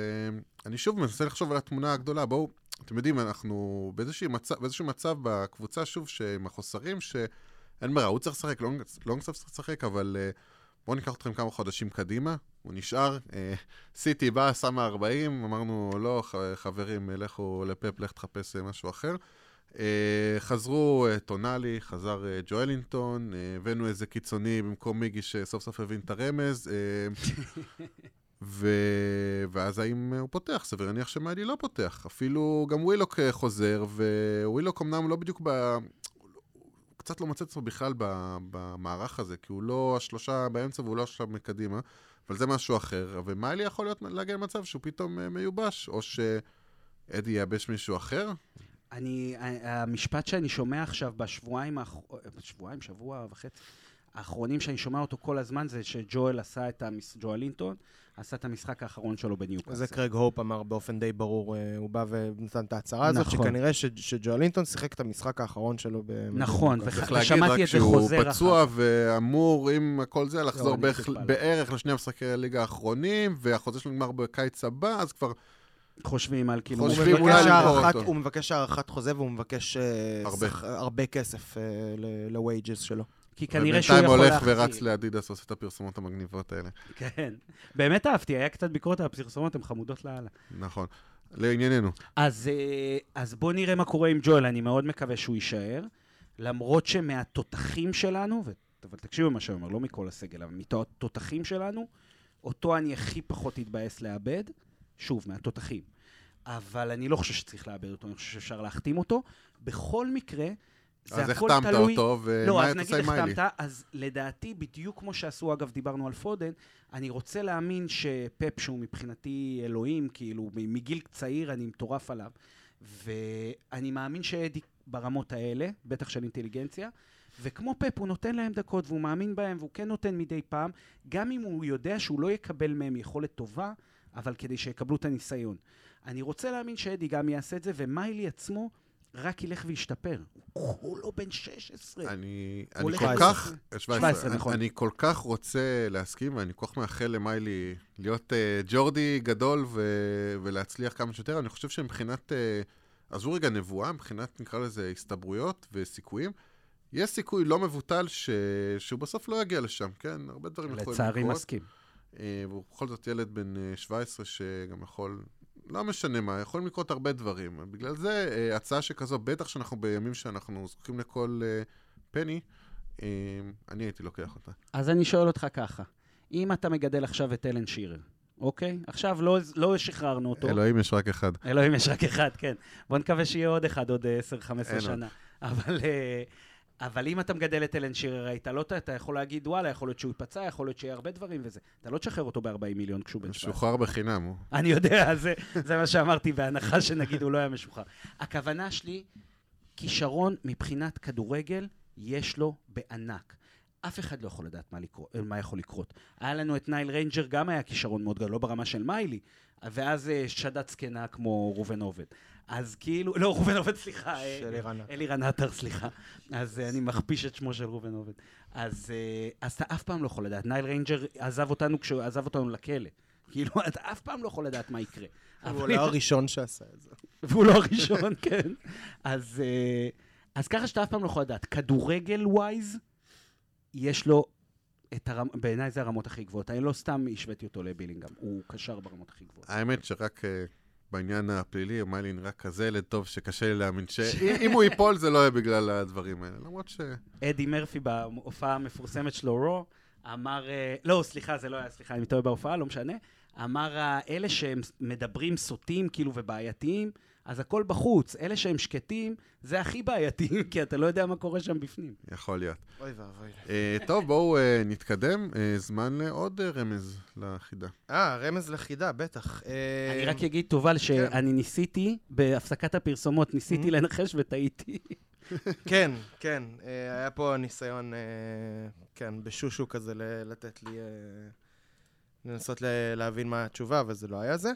אני שוב מנסה לחשוב על התמונה הגדולה. בואו, אתם יודעים, אנחנו באיזשהו מצב, באיזשהו מצב בקבוצה, שוב, שעם החוסרים, שאין ברירה, הוא צריך לשחק, לונג- לונגסטאף צריך לשחק, אבל אה, בואו ניקח אתכם כמה חודשים קדימה. הוא נשאר, אה, סיטי בא, שמה 40, אמרנו, לא, חברים, לכו לפפ, לך תחפש אה, משהו אחר. חזרו טונאלי, חזר ג'ואלינטון, הבאנו איזה קיצוני במקום מיגי שסוף סוף הבין את הרמז, ו... ואז האם הוא פותח? סביר להניח שמיילי לא פותח. אפילו גם ווילוק חוזר, ווילוק אמנם לא בדיוק ב... קצת לא מוצא את עצמו בכלל. במערך הזה, כי הוא לא השלושה באמצע והוא לא השלושה מקדימה, אבל זה משהו אחר. ומאלי יכול להיות להגיע למצב שהוא פתאום אה, מיובש, או שאדי ייבש מישהו אחר, אני, המשפט שאני שומע עכשיו בשבועיים, האח- שבועיים, שבוע וחצי, האחרונים שאני שומע אותו כל הזמן זה שג'ואל עשה את המס... ג'ואל לינטון עשה את המשחק האחרון שלו בניוקאסל. זה קרג הופ אמר באופן די ברור, אה, הוא בא ונתן את ההצהרה הזאת, נכון. שכנראה ש- שג'ואלינטון שיחק את המשחק האחרון שלו. נכון, בניוקאסל. וח- צריך להגיד ושמעתי רק את זה שהוא חוזר פצוע אחר כך. ואמור, עם כל זה, לחזור אני בערך- לא. בערך לשני המשחקי הליגה האחרונים, והחוזה שלו נגמר בקיץ הבא, אז כבר חושבים על כאילו... הוא חושבים מבקש אולי למכור אותו. הוא מבקש הארכת חוזה והוא מבקש אה, הרבה. שח- הרבה כסף ל-wages שלו. כי כנראה שהוא יכול ובינתיים להחזיר. הולך ורץ לאדידס עושה את הפרסומות המגניבות האלה. כן. באמת אהבתי, היה קצת ביקורת על הפרסומות, הן חמודות לאללה. נכון. לענייננו. אז, אה, אז בואו נראה מה קורה עם ג'ואל, אני מאוד מקווה שהוא יישאר. למרות שמהתותחים שלנו, ו... אבל תקשיבו מה שאני אומר, לא מכל הסגל, אבל מהתותחים שלנו, אותו אני הכי פחות אתבאס לאבד, שוב, מהתותחים. אבל אני לא חושב שצריך לאבד אותו, אני חושב שאפשר להחתים אותו. בכל מקרה, זה אז הכל החתמת תלוי... אותו, לא, ומה אז אתה נגיד עושה עם מיילי? החתמת, אז לדעתי, בדיוק כמו שעשו, אגב, דיברנו על פודן, אני רוצה להאמין שפפ, שהוא מבחינתי אלוהים, כאילו, מגיל צעיר אני מטורף עליו, ואני מאמין שאדי ברמות האלה, בטח של אינטליגנציה, וכמו פפ, הוא נותן להם דקות, והוא מאמין בהם, והוא כן נותן מדי פעם, גם אם הוא יודע שהוא לא יקבל מהם יכולת טובה, אבל כדי שיקבלו את הניסיון. אני רוצה להאמין שאדי גם יעשה את זה, ומיילי עצמו רק ילך וישתפר. הוא לא בן 16. אני, אני כל כך, 17, 17, נכון. אני, כל כך רוצה להסכים, ואני כל כך מאחל למיילי להיות uh, ג'ורדי גדול ו- ולהצליח כמה שיותר. אני חושב שמבחינת, uh, עזבו רגע נבואה, מבחינת נקרא לזה הסתברויות וסיכויים, יש סיכוי לא מבוטל ש... שהוא בסוף לא יגיע לשם, כן? הרבה דברים יכולים לקרות. לצערי מסכים. אה, והוא בכל זאת ילד בן אה, 17 שגם יכול, לא משנה מה, יכולים לקרות הרבה דברים. בגלל זה, אה, הצעה שכזו, בטח שאנחנו בימים שאנחנו זקוקים לכל אה, פני, אה, אני הייתי לוקח אותה. אז אני שואל אותך ככה, אם אתה מגדל עכשיו את אלן שירר, אוקיי? עכשיו לא, לא שחררנו אותו. אלוהים יש רק אחד. אלוהים יש רק אחד, כן. בוא נקווה שיהיה עוד אחד עוד 10-15 אין שנה. אבל uh, אבל אם אתה מגדל את אלן שירר, אתה לא, אתה יכול להגיד, וואלה, יכול להיות שהוא ייפצע, יכול להיות שיהיה הרבה דברים וזה. אתה לא תשחרר אותו ב-40 מיליון כשהוא בן 17. משוחרר בחינם. הוא. אני יודע, זה, זה מה שאמרתי, בהנחה שנגיד הוא לא היה משוחרר. הכוונה שלי, כישרון מבחינת כדורגל, יש לו בענק. אף אחד לא יכול לדעת מה, לקרוא, מה יכול לקרות. היה לנו את נייל ריינג'ר, גם היה כישרון מאוד גדול, לא ברמה של מיילי, ואז אה, שדד זקנה כמו ראובן עובד. אז כאילו, לא, ראובן עובד, סליחה. אה, של אלירן עטר. אלירן עטר, סליחה. אז אה, אני מכפיש את שמו של ראובן עובד. אז, אז אתה אף פעם לא יכול לדעת. נייל ריינג'ר עזב אותנו כשהוא עזב אותנו לכלא. כאילו, אתה אף פעם לא יכול לדעת מה יקרה. הוא לא הראשון שעשה את זה. והוא לא הראשון, כן. אז, אז ככה שאתה אף פעם לא יכול לדעת. כדורגל ווייז, יש לו הרמ... בעיניי זה הרמות הכי גבוהות. אני לא סתם השוויתי אותו לבילינגהם, הוא קשר ברמות הכי גבוהות. האמת שרק אה, בעניין הפלילי, מיילי נראה כזה ילד טוב שקשה לי להאמין שאם הוא ייפול זה לא יהיה בגלל הדברים האלה. למרות ש... אדי מרפי בהופעה המפורסמת שלו, רו, אמר, אה, לא, סליחה, זה לא היה, סליחה, אני טועה בהופעה, לא משנה. אמר, אלה שהם מדברים סוטים, כאילו, ובעייתיים, אז הכל בחוץ. אלה שהם שקטים, זה הכי בעייתי, כי אתה לא יודע מה קורה שם בפנים. יכול להיות. אוי ואבוי. אה, טוב, בואו אה, נתקדם. אה, זמן לעוד אה, רמז לחידה. אה, רמז לחידה, בטח. אה, אני רק אגיד, תובל, שאני ניסיתי, בהפסקת הפרסומות, ניסיתי Mhm. לנחש וטעיתי. כן, כן. אה, היה פה ניסיון, אה, כן, בשושו כזה ל- לתת לי... אה, לנסות ל- להבין מה התשובה, אבל זה לא היה זה.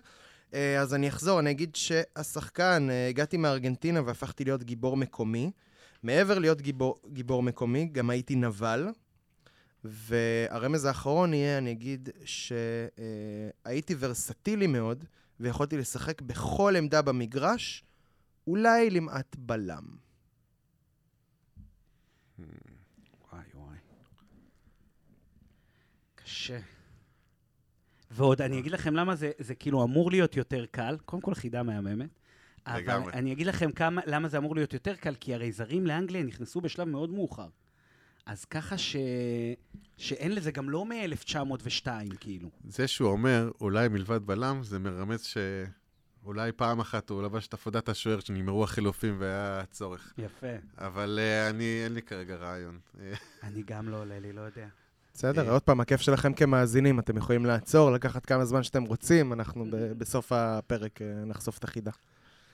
אה, אז אני אחזור, אני אגיד שהשחקן, אה, הגעתי מארגנטינה והפכתי להיות גיבור מקומי. מעבר להיות גיבור, גיבור מקומי, גם הייתי נבל. והרמז האחרון יהיה, אני אגיד שהייתי ורסטילי מאוד, ויכולתי לשחק בכל עמדה במגרש, אולי למעט בלם. וואי וואי. קשה. ועוד, אני אגיד לכם למה זה, זה כאילו אמור להיות יותר קל. קודם כל, חידה מהממת. אבל לגמרי. אני אגיד לכם כמה, למה זה אמור להיות יותר קל, כי הרי זרים לאנגליה נכנסו בשלב מאוד מאוחר. אז ככה ש... שאין לזה, גם לא מ-1902, כאילו. זה שהוא אומר, אולי מלבד בלם, זה מרמז שאולי פעם אחת הוא לבש את עבודת השוער שנגמרו החילופים והיה צורך. יפה. אבל אה, אני, אין לי כרגע רעיון. אה, אני גם לא עולה לי, לא יודע. בסדר, אה. עוד פעם, הכיף שלכם כמאזינים, אתם יכולים לעצור, לקחת כמה זמן שאתם רוצים, אנחנו ב- בסוף הפרק אה, נחשוף את החידה.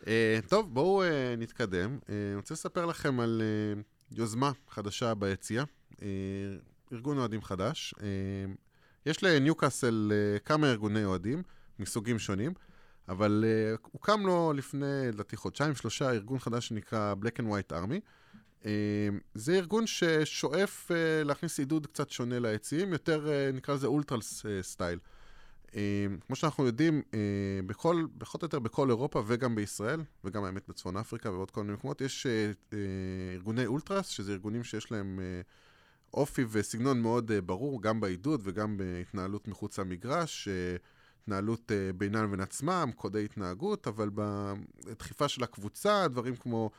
אה, טוב, בואו אה, נתקדם. אה, אני רוצה לספר לכם על אה, יוזמה חדשה ביציאה, אה, ארגון אוהדים חדש. אה, יש לניוקאסל אה, כמה ארגוני אוהדים מסוגים שונים, אבל אה, הוקם לו לפני, לדעתי, חודשיים, שלושה, ארגון חדש שנקרא Black and White Army. אה, זה ארגון ששואף אה, להכניס עידוד קצת שונה ליציעים, יותר אה, נקרא לזה אולטרלס סטייל. כמו שאנחנו יודעים, בכל, פחות או יותר בכל אירופה וגם בישראל, וגם האמת בצפון אפריקה ועוד כל מיני מקומות, יש ארגוני אולטרס, שזה ארגונים שיש להם אופי וסגנון מאוד ברור, גם בעידוד וגם בהתנהלות מחוץ למגרש, התנהלות בינם לבין עצמם, קודי התנהגות, אבל בדחיפה של הקבוצה, דברים כמו...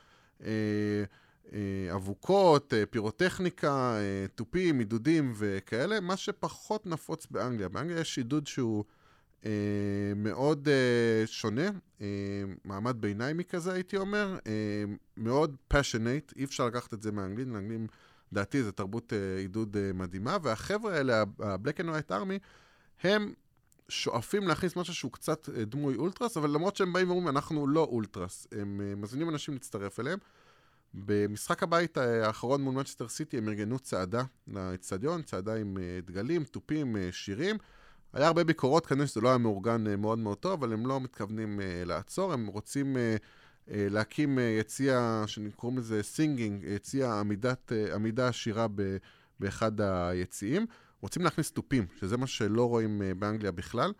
אה, אבוקות, אה, פירוטכניקה, אה, תופים, עידודים וכאלה, מה שפחות נפוץ באנגליה. באנגליה יש עידוד שהוא אה, מאוד אה, שונה, אה, מעמד ביניימי כזה הייתי אומר, אה, מאוד passionate, אי אפשר לקחת את זה מאנגלית, לאנגלים, לדעתי זו תרבות אה, עידוד אה, מדהימה, והחבר'ה האלה, ה-Black and White Army, הם שואפים להכניס משהו שהוא קצת דמוי אולטרס, אבל למרות שהם באים ואומרים, אנחנו לא אולטרס, הם אה, מזמינים אנשים להצטרף אליהם. במשחק הבית האחרון מול מנצ'סטר סיטי הם ארגנו צעדה לאצטדיון, צעדה עם אה, דגלים, תופים, אה, שירים. היה הרבה ביקורות, כנראה שזה לא היה מאורגן אה, מאוד מאוד טוב, אבל הם לא מתכוונים אה, לעצור, הם רוצים אה, אה, להקים אה, יציע, שקוראים לזה singing, יציע עמידת, אה, עמידה שירה ב, באחד היציעים. רוצים להכניס תופים, שזה מה שלא רואים אה, באנגליה בכלל,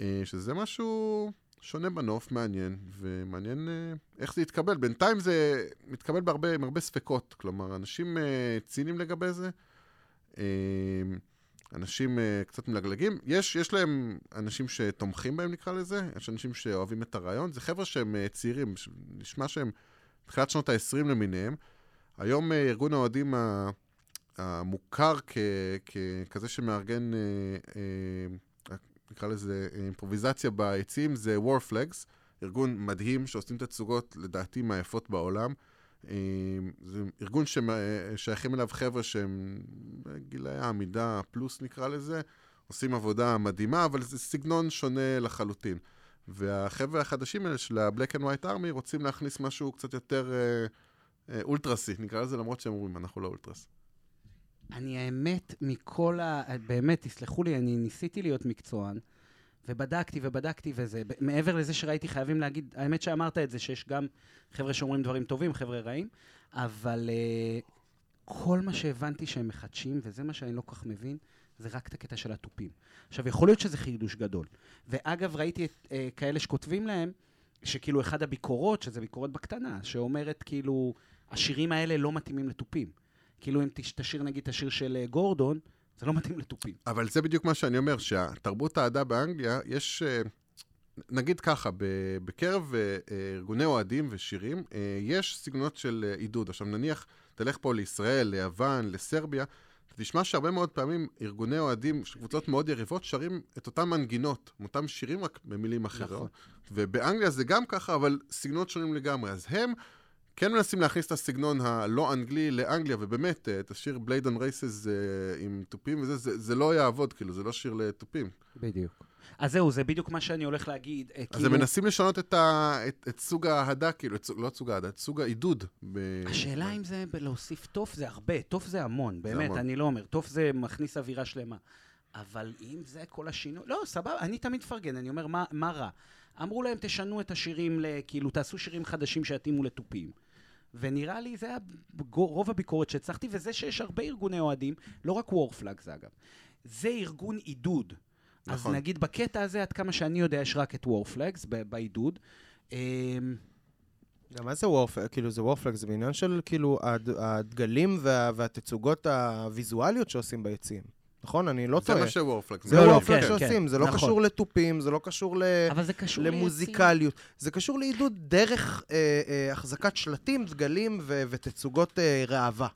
אה, שזה משהו שונה בנוף, מעניין, ומעניין אה, איך זה יתקבל. בינתיים זה מתקבל בהרבה, עם הרבה ספקות, כלומר, אנשים אה, ציניים לגבי זה, אה, אנשים קצת מלגלגים. יש, יש להם אנשים שתומכים בהם, נקרא לזה, יש אנשים שאוהבים את הרעיון. זה חבר'ה שהם צעירים, נשמע שהם תחילת שנות ה-20 למיניהם. היום ארגון האוהדים המוכר כ- ככזה שמארגן, נקרא לזה אה, אימפרוביזציה ביציעים, זה War Flags, ארגון מדהים שעושים תצוגות לדעתי מהיפות בעולם. זה ארגון ששייכים אליו חבר'ה שהם גילאי העמידה פלוס נקרא לזה, עושים עבודה מדהימה, אבל זה סגנון שונה לחלוטין. והחבר'ה החדשים האלה של ה-Black and White Army רוצים להכניס משהו קצת יותר אה, אה, אולטרסי, נקרא לזה, למרות שהם אומרים, אנחנו לא אולטרס. אני האמת, מכל ה... באמת, תסלחו לי, אני ניסיתי להיות מקצוען, ובדקתי ובדקתי וזה. מעבר לזה שראיתי, חייבים להגיד, האמת שאמרת את זה, שיש גם חבר'ה שאומרים דברים טובים, חבר'ה רעים, אבל uh, כל מה שהבנתי שהם מחדשים, וזה מה שאני לא כל כך מבין, זה רק את הקטע של התופים. עכשיו, יכול להיות שזה חידוש גדול. ואגב, ראיתי את uh, כאלה שכותבים להם, שכאילו אחד הביקורות, שזה ביקורת בקטנה, שאומרת כאילו, השירים האלה לא מתאימים לתופים. כאילו אם תשיר נגיד את השיר של uh, גורדון, זה לא מתאים לתופים. אבל זה בדיוק מה שאני אומר, שהתרבות האהדה באנגליה, יש... Uh, נגיד ככה, בקרב ארגוני אוהדים ושירים, יש סגנונות של עידוד. עכשיו נניח, תלך פה לישראל, ליוון, לסרביה, תשמע שהרבה מאוד פעמים ארגוני אוהדים, קבוצות מאוד יריבות, שרים את אותן מנגינות, אותם שירים רק במילים אחרות. נכון. ובאנגליה זה גם ככה, אבל סגנונות שונים לגמרי. אז הם כן מנסים להכניס את הסגנון הלא אנגלי לאנגליה, ובאמת, אה, את השיר Blaydon Races עם תופים וזה, זה, זה לא יעבוד, כאילו, זה לא שיר לתופים. בדיוק. אז זהו, זה בדיוק מה שאני הולך להגיד. אז כאילו... הם מנסים לשנות את, ה... את, את סוג האהדה, כאילו, את סוג, לא את סוג האהדה, את סוג העידוד. ב... השאלה אם זה להוסיף תוף זה הרבה, תוף זה המון, באמת, זה המון. אני לא אומר, תוף זה מכניס אווירה שלמה. אבל אם זה כל השינוי, לא, סבבה, אני תמיד מפרגן, אני אומר, מה, מה רע? אמרו להם, תשנו את השירים, כאילו, תעשו שירים חדשים שיתאימו לתופים. ונראה לי זה היה רוב הביקורת שהצלחתי, וזה שיש הרבה ארגוני אוהדים, לא רק וורפלאגס אגב. זה ארגון עידוד. נכון. אז נגיד בקטע הזה, עד כמה שאני יודע, יש רק את וורפלאגס בעידוד. אמ, גם מה זה וורפלאגס? כאילו זה וורפלאגס, זה בעניין של כאילו הדגלים וה, והתצוגות הוויזואליות שעושים ביציעים. נכון? אני לא טועה. זה מה שוורפלקס. זה וורפלקס כן, שעושים, כן, זה לא נכון. קשור לתופים, זה לא קשור, ל... זה קשור למוזיקליות. זה קשור לעידוד דרך אה, אה, החזקת שלטים, דגלים ו- ותצוגות אה, ראווה.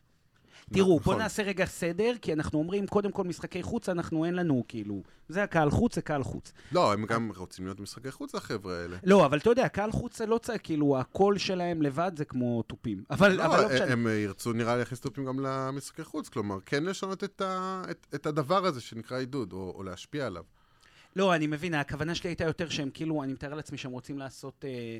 תראו, בואו נכון. נעשה רגע סדר, כי אנחנו אומרים, קודם כל משחקי חוץ, אנחנו אין לנו, כאילו, זה הקהל חוץ, זה קהל חוץ. לא, הם גם רוצים להיות משחקי חוץ, החבר'ה האלה. לא, אבל אתה יודע, קהל חוץ זה לא צריך, כאילו, הקול שלהם לבד זה כמו תופים. אבל לא, אבל לא משנה. הם ירצו, נראה לי, להכניס תופים גם למשחקי חוץ, כלומר, כן לשנות את, ה, את, את הדבר הזה שנקרא עידוד, או, או להשפיע עליו. לא, אני מבין, הכוונה שלי הייתה יותר שהם, כאילו, אני מתאר לעצמי שהם רוצים לעשות, אה,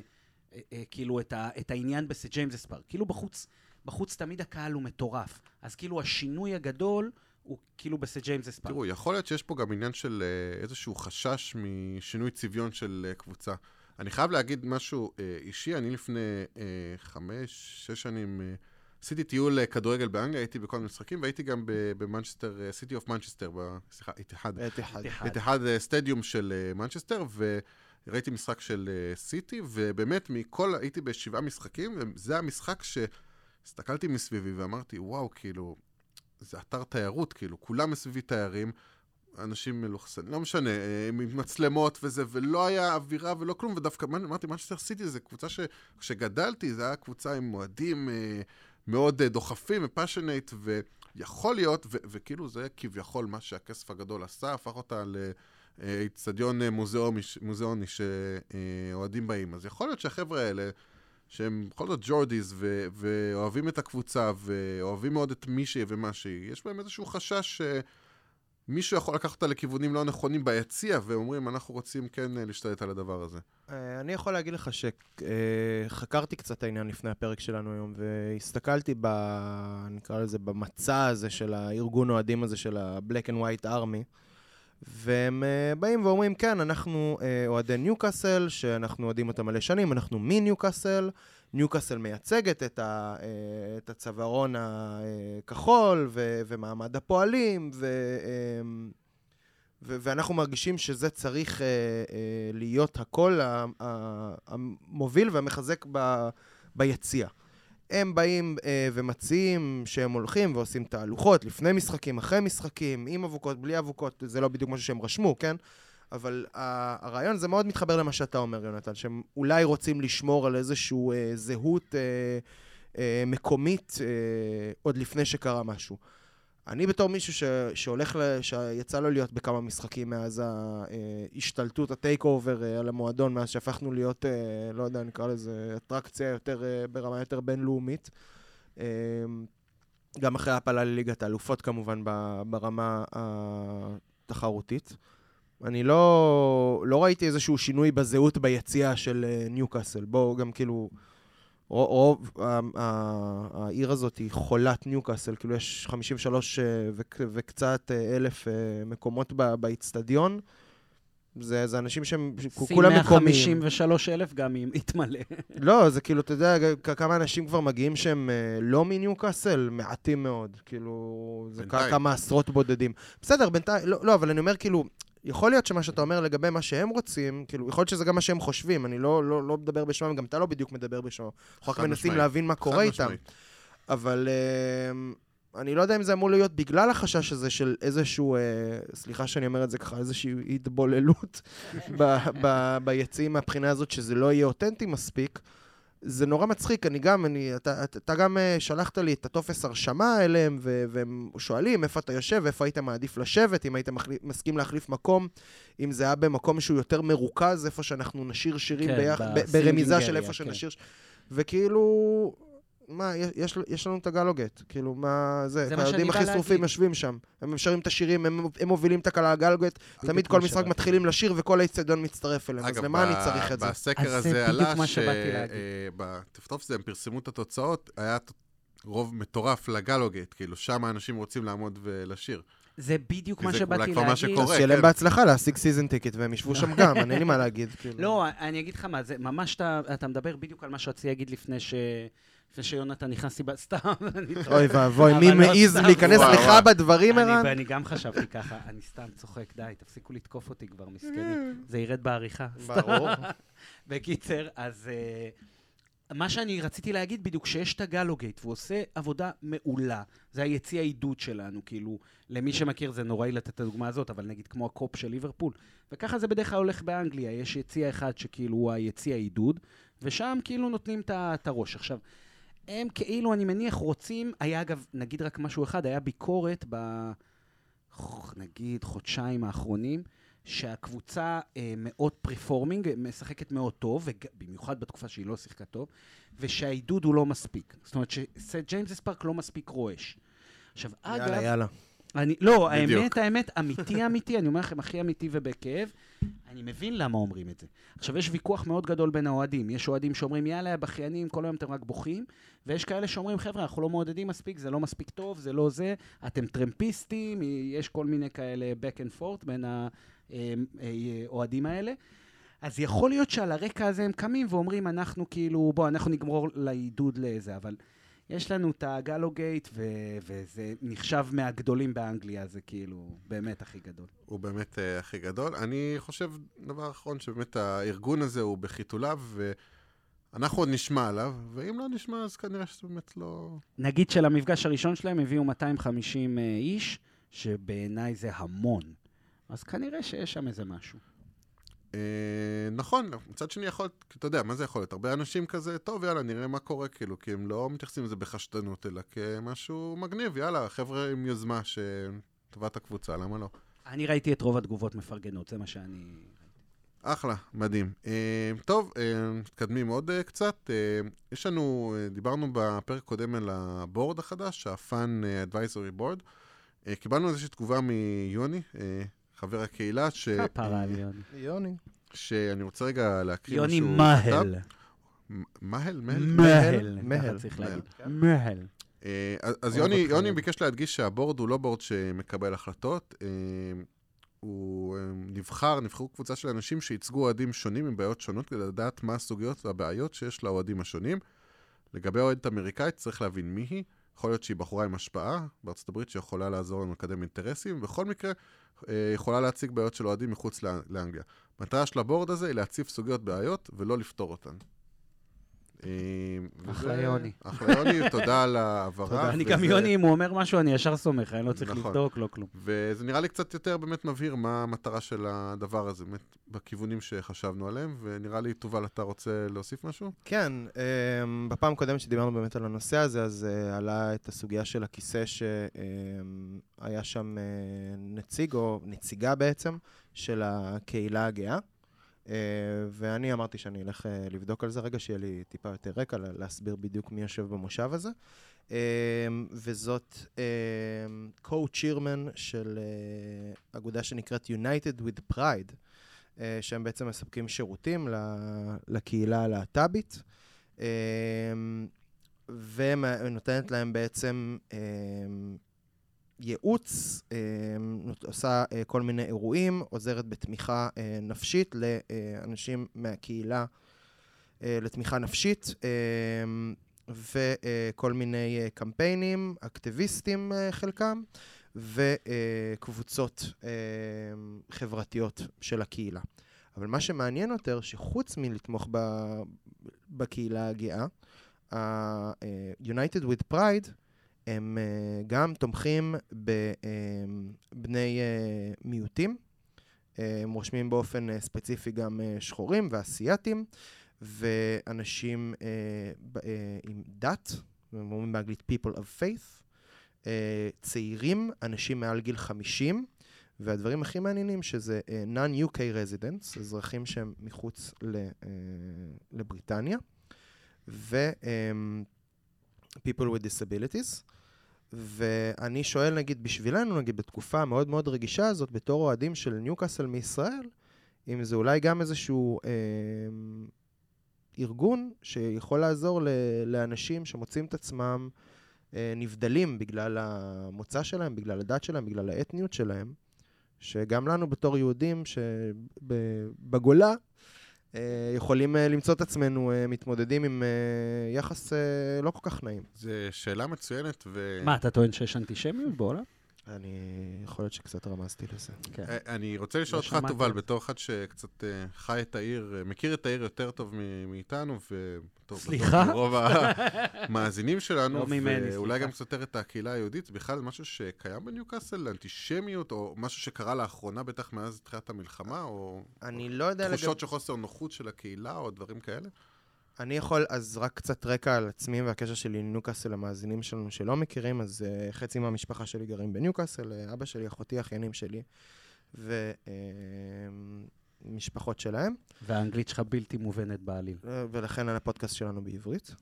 אה, אה, כאילו, את, ה, את העניין בסג'יימס פארק. כאילו, בחוץ... בחוץ תמיד הקהל הוא מטורף. אז כאילו השינוי הגדול הוא כאילו ב St James' Park. תראו, יכול להיות שיש פה גם עניין של אה, איזשהו חשש משינוי צביון של אה, קבוצה. אני חייב להגיד משהו אה, אישי, אני לפני אה, חמש, שש שנים עשיתי טיול כדורגל באנגליה, הייתי בכל מיני משחקים, והייתי גם במנצ'סטר, City of Manchester, סליחה, אתיחאד. Etihad Stadium של מנצ'סטר, וראיתי משחק של סיטי, ובאמת מכל, הייתי בשבעה משחקים, וזה המשחק ש... הסתכלתי מסביבי ואמרתי, וואו, כאילו, זה אתר תיירות, כאילו, כולם מסביבי תיירים, אנשים מלוכסנים, לא משנה, אה, עם מצלמות וזה, ולא היה אווירה ולא כלום, ודווקא אמרתי, מה שעשיתי זה קבוצה שכשגדלתי, זו הייתה קבוצה עם מועדים אה, מאוד אה, דוחפים ופאשונט, ויכול להיות, ו- וכאילו זה כביכול מה שהכסף הגדול עשה, הפך אותה לאיצטדיון מוזיאוני שאוהדים באים. אז יכול להיות שהחבר'ה האלה... שהם בכל זאת ג'ורדיז, ו- ואוהבים את הקבוצה, ואוהבים מאוד את מי שהיא ומה שהיא, יש בהם איזשהו חשש שמישהו יכול לקחת אותה לכיוונים לא נכונים ביציע, ואומרים, אנחנו רוצים כן אה, להשתלט על הדבר הזה. אה, אני יכול להגיד לך שחקרתי קצת את העניין לפני הפרק שלנו היום, והסתכלתי ב... נקרא לזה, במצע הזה של הארגון אוהדים הזה של ה-Black and White Army. והם uh, באים ואומרים, כן, אנחנו uh, אוהדי ניוקאסל, שאנחנו אוהדים אותם מלא שנים, אנחנו מניוקאסל, ניוקאסל מייצגת את, ה, uh, את הצווארון הכחול ו, ומעמד הפועלים, ו, uh, ו, ואנחנו מרגישים שזה צריך uh, uh, להיות הקול המוביל והמחזק ב, ביציע. הם באים אה, ומציעים שהם הולכים ועושים תהלוכות לפני משחקים, אחרי משחקים, עם אבוקות, בלי אבוקות, זה לא בדיוק משהו שהם רשמו, כן? אבל הרעיון זה מאוד מתחבר למה שאתה אומר, יונתן, שהם אולי רוצים לשמור על איזושהי אה, זהות אה, אה, מקומית אה, עוד לפני שקרה משהו. אני בתור מישהו ש, שהולך, ל, שיצא לו להיות בכמה משחקים מאז ההשתלטות, הטייק אובר על המועדון, מאז שהפכנו להיות, אה, לא יודע, נקרא לזה אטרקציה יותר, אה, ברמה יותר בינלאומית. אה, גם אחרי ההפלה לליגת האלופות כמובן ברמה התחרותית. אני לא, לא ראיתי איזשהו שינוי בזהות ביציאה של ניוקאסל. בואו גם כאילו... רוב, העיר הזאת היא חולת ניוקאסל, כאילו יש 53 אה, וקצת אה, אלף אה, מקומות באיצטדיון. זה, זה אנשים שהם כולם מקומיים. סין 153 אלף גם אם יתמלא. לא, זה כאילו, אתה יודע כמה אנשים כבר מגיעים שהם לא מניוקאסל? מעטים מאוד. כאילו, זה כמה עשרות בודדים. בסדר, בינתיים, לא, לא, אבל אני אומר כאילו, יכול להיות שמה שאתה אומר לגבי מה שהם רוצים, כאילו, יכול להיות שזה גם מה שהם חושבים, אני לא, לא, לא מדבר בשמם, גם אתה לא בדיוק מדבר בשמם. אנחנו רק מנסים להבין מה קורה איתם. אבל uh, אני לא יודע אם זה אמור להיות בגלל החשש הזה של איזשהו, uh, סליחה שאני אומר את זה ככה, איזושהי התבוללות ביציעים מהבחינה הזאת, שזה לא יהיה אותנטי מספיק. זה נורא מצחיק, אני גם, אני, אתה, אתה גם אה, שלחת לי את הטופס הרשמה אליהם, ו, והם שואלים איפה אתה יושב, איפה היית מעדיף לשבת, אם היית מחליף, מסכים להחליף מקום, אם זה היה במקום שהוא יותר מרוכז, איפה שאנחנו נשיר שירים כן, ביחד, ברמיזה של איפה כן. שנשיר, וכאילו, מה, יש, יש לנו את הגלוגט, כאילו, מה זה, זה הילדים הכי שרופים יושבים שם. הם שרים את השירים, הם, הם מובילים את הגלוגט, תמיד כל משחק מתחילים לשיר וכל האצטדיון מצטרף אליהם, אז למה אני צריך את זה? בסקר הזה עלה שבטפטוף זה הם פרסמו את התוצאות, היה רוב מטורף לגלוגט, כאילו, שם האנשים רוצים לעמוד ולשיר. זה בדיוק מה שבאתי להגיד. זה מה שקורה, אז שיהיה להם כן. בהצלחה להשיג season ticket, והם ישבו שם גם, אין לי מה להגיד. כאילו. לא, אני אגיד לך מה, זה ממש, אתה מדבר בדיוק על מה שרציתי להגיד לפני ש... לפני שיונתן נכנס לי סתם, אוי ואבוי, מי לא מעז להיכנס לך בדברים, ערן? אני גם חשבתי ככה, אני סתם צוחק, די, תפסיקו לתקוף אותי כבר, מסכנים. זה ירד בעריכה. ברור. בקיצר, אז אה, מה שאני רציתי להגיד בדיוק, שיש את ה Gallowgate, והוא עושה עבודה מעולה. זה היציא העידוד שלנו, כאילו, למי שמכיר זה נוראי לתת את הדוגמה הזאת, אבל נגיד כמו הקופ של ליברפול. וככה זה בדרך כלל הולך באנגליה, יש יציא אחד שכאילו הוא היציא העידוד, ושם כאילו נותנים את הראש. עכשיו, הם כאילו, אני מניח, רוצים, היה אגב, נגיד רק משהו אחד, היה ביקורת ב... נגיד חודשיים האחרונים, שהקבוצה אה, מאוד פרפורמינג, משחקת מאוד טוב, במיוחד בתקופה שהיא לא שיחקה טוב, ושהעידוד הוא לא מספיק. זאת אומרת שג'יימס ספארק לא מספיק רועש. עכשיו, יאללה, אגב... יאללה, יאללה. אני, לא, בדיוק. האמת, האמת, אמיתי אמיתי, אני אומר לכם, הכי אמיתי ובכאב, אני מבין למה אומרים את זה. עכשיו, יש ויכוח מאוד גדול בין האוהדים. יש אוהדים שאומרים, יאללה, בכיינים, כל היום אתם רק בוכים, ויש כאלה שאומרים, חבר'ה, אנחנו לא מעודדים מספיק, זה לא מספיק טוב, זה לא זה, אתם טרמפיסטים, יש כל מיני כאלה back and forth בין האוהדים האלה. אז יכול להיות שעל הרקע הזה הם קמים ואומרים, אנחנו כאילו, בוא, אנחנו נגמור לעידוד לזה, אבל... יש לנו את הגלוגייט, ו- וזה נחשב מהגדולים באנגליה, זה כאילו באמת הכי גדול. הוא באמת uh, הכי גדול. אני חושב, דבר אחרון, שבאמת הארגון הזה הוא בחיתוליו, ואנחנו עוד נשמע עליו, ואם לא נשמע, אז כנראה שזה באמת לא... נגיד שלמפגש הראשון שלהם הביאו 250 uh, אה, איש, שבעיניי זה המון. אז כנראה שיש שם איזה משהו. אה, נכון, מצד שני יכול להיות, אתה יודע, מה זה יכול להיות? הרבה אנשים כזה, טוב, יאללה, נראה מה קורה, כאילו, כי הם לא מתייחסים לזה בחשדנות, אלא כמשהו מגניב, יאללה, חבר'ה עם יוזמה שטובת הקבוצה, למה לא? אני ראיתי את רוב התגובות מפרגנות, זה מה שאני... אחלה, מדהים. Uh, טוב, uh, מתקדמים עוד uh, קצת. יש לנו, דיברנו בפרק קודם על הבורד החדש, ה-Fun Advisory Board. קיבלנו איזושהי תגובה מיוני, חבר הקהילה, ש... כפרה על יוני. יוני. שאני רוצה רגע להקריא משהו. יוני מהל. מהל? מהל. מהל. צריך להגיד. מהל. אה, אז יוני, יוני ביקש להדגיש שהבורד הוא לא בורד שמקבל החלטות. אה, הוא אה, נבחר, נבחרו קבוצה של אנשים שייצגו אוהדים שונים עם בעיות שונות כדי לדעת מה הסוגיות והבעיות שיש לאוהדים השונים. לגבי אוהדת אמריקאית צריך להבין מי היא. יכול להיות שהיא בחורה עם השפעה בארצות הברית שיכולה לעזור לנו לקדם אינטרסים. בכל מקרה, אה, יכולה להציג בעיות של אוהדים מחוץ לאנגליה. המטרה של הבורד הזה היא להציף סוגיות בעיות ולא לפתור אותן. וזה- אחלה יוני. אחלה יוני, תודה על ההעברה. אני גם יוני, אם הוא אומר משהו, אני ישר סומך, אני לא צריך נכון. לבדוק, לא כלום. וזה נראה לי קצת יותר באמת מבהיר מה המטרה של הדבר הזה, באמת בכיוונים שחשבנו עליהם, ונראה לי, תובל, אתה רוצה להוסיף משהו? כן, אמ, בפעם הקודמת שדיברנו באמת על הנושא הזה, אז אה, עלה את הסוגיה של הכיסא שהיה שם אה, נציג, או נציגה בעצם, של הקהילה הגאה. אה, ואני אמרתי שאני אלך אה, לבדוק על זה רגע, שיהיה לי טיפה יותר רקע, לה- להסביר בדיוק מי יושב במושב הזה. אמ, וזאת co-chairman של אה, אגודה שנקראת United with Pride, אה, שהם בעצם מספקים שירותים לקהילה הלהט"בית, ונותנת להם בעצם ייעוץ, אמ, עושה אה, כל מיני אירועים, עוזרת בתמיכה אה, נפשית לאנשים מהקהילה, אה, לתמיכה נפשית. אמ, וכל מיני קמפיינים, אקטיביסטים חלקם, וקבוצות חברתיות של הקהילה. אבל מה שמעניין יותר, שחוץ מלתמוך בקהילה הגאה, ה-United with Pride, הם אה, גם תומכים בבני אה, מיעוטים. אה, הם רושמים באופן ספציפי גם שחורים ואסייתים. ואנשים עם דת, הם אומרים באנגלית people of faith, צעירים, אנשים מעל גיל 50, והדברים הכי מעניינים שזה non-UK residents, אזרחים שהם מחוץ לבריטניה, ו... people with disabilities. ואני שואל, נגיד, בשבילנו, נגיד, בתקופה המאוד מאוד רגישה הזאת, בתור אוהדים של ניוקאסל מישראל, אם זה אולי גם איזשהו אה, ארגון שיכול לעזור ל- לאנשים שמוצאים את עצמם אה, נבדלים בגלל המוצא שלהם, בגלל הדת שלהם, בגלל האתניות שלהם, שגם לנו בתור יהודים שבגולה, יכולים אה, למצוא את עצמנו אה, מתמודדים עם אה, יחס אה, לא כל כך נעים. זו שאלה מצוינת, ו... מה, אתה טוען שיש אנטישמיות בעולם? אני, יכול להיות שקצת רמזתי לזה. כן. אה, אני רוצה לשאול לא אותך, תובל. בתור אחד שקצת אה, חי את העיר, אה, מכיר את העיר יותר טוב מ- מאיתנו, ובתור סליחה? בתור רוב המאזינים שלנו, לא ממני, ואולי. גם קצת יותר את הקהילה היהודית, זה בכלל משהו שקיים בניוקאסל, אנטישמיות, או משהו שקרה לאחרונה, בטח מאז תחילת המלחמה, או אני לא יודע לגבי... תחושות של חוסר נוחות של הקהילה, או דברים כאלה? אני יכול, אז רק קצת רקע על עצמי והקשר שלי עם ניוקאסל למאזינים שלנו שלא מכירים, אז uh, חצי מהמשפחה שלי גרים בניוקאסל, uh, אבא שלי, אחותי, אחיינים שלי, ומשפחות שלהם, והאנגלית שלך בלתי מובנת בעליל. uh, ולכן על הפודקאסט שלנו בעברית,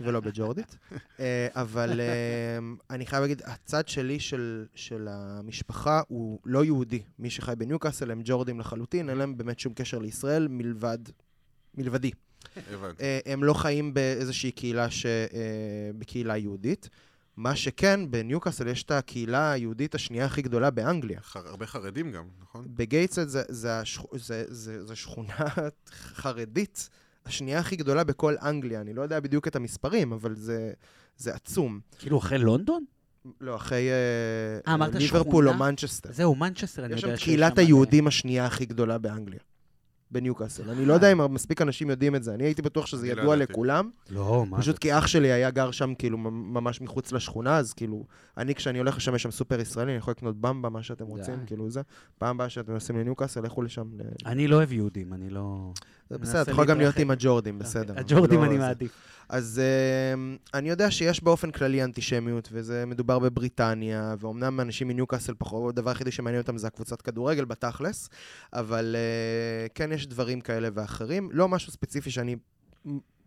ולא בג'ורדית. uh, אבל uh, אני חייב להגיד, הצד שלי של, של המשפחה הוא לא יהודי. מי שחי בניוקאסל הם ג'ורדים לחלוטין, אין להם באמת שום קשר לישראל מלבד, מלבדי. הבנתי. אה, הם לא חיים באיזושהי קהילה ש... אה, בקהילה יהודית. מה שכן, בניוקאסל יש את הקהילה היהודית השנייה הכי גדולה באנגליה. הרבה חרדים גם, נכון? בגייטסד זה, זה, השכ... זה, זה, זה שכונה חרדית השנייה הכי גדולה בכל אנגליה. אני לא יודע בדיוק את המספרים, אבל זה, זה עצום. כאילו, אחרי לונדון? לא, אחרי אה, ליברפול או? מנצ'סטר. זהו, מנצ'סטר, אני יש יודע שם שיש קהילת שם- היהודים השנייה הכי גדולה באנגליה. בניוקאסל. אני לא יודע אם מספיק אנשים יודעים את זה. אני הייתי בטוח שזה לא ידוע. לכולם. לא, מה פשוט זה? כי אח שלי היה גר שם כאילו ממ- ממש מחוץ לשכונה, אז כאילו, אני כשאני הולך לשם, יש שם סופר ישראלי, אני יכול לקנות במבה, מה שאתם רוצים. כאילו זה. פעם הבאה שאתם נוסעים לניוקאסל, לכו לשם. אני לא אוהב יהודים, אני לא... בסדר, אתה יכול גם להיות. עם הג'ורדים, בסדר. הג'ורדים לא אני זה. מעדיף. אז אמ, אני יודע שיש באופן כללי אנטישמיות, וזה מדובר בבריטניה, ואומנם אנשים מניוקאסל פחות, הדבר היחידי שמעניין אותם זה הקבוצת כדורגל בתכלס, אבל אה, כן יש דברים כאלה ואחרים. לא משהו ספציפי שאני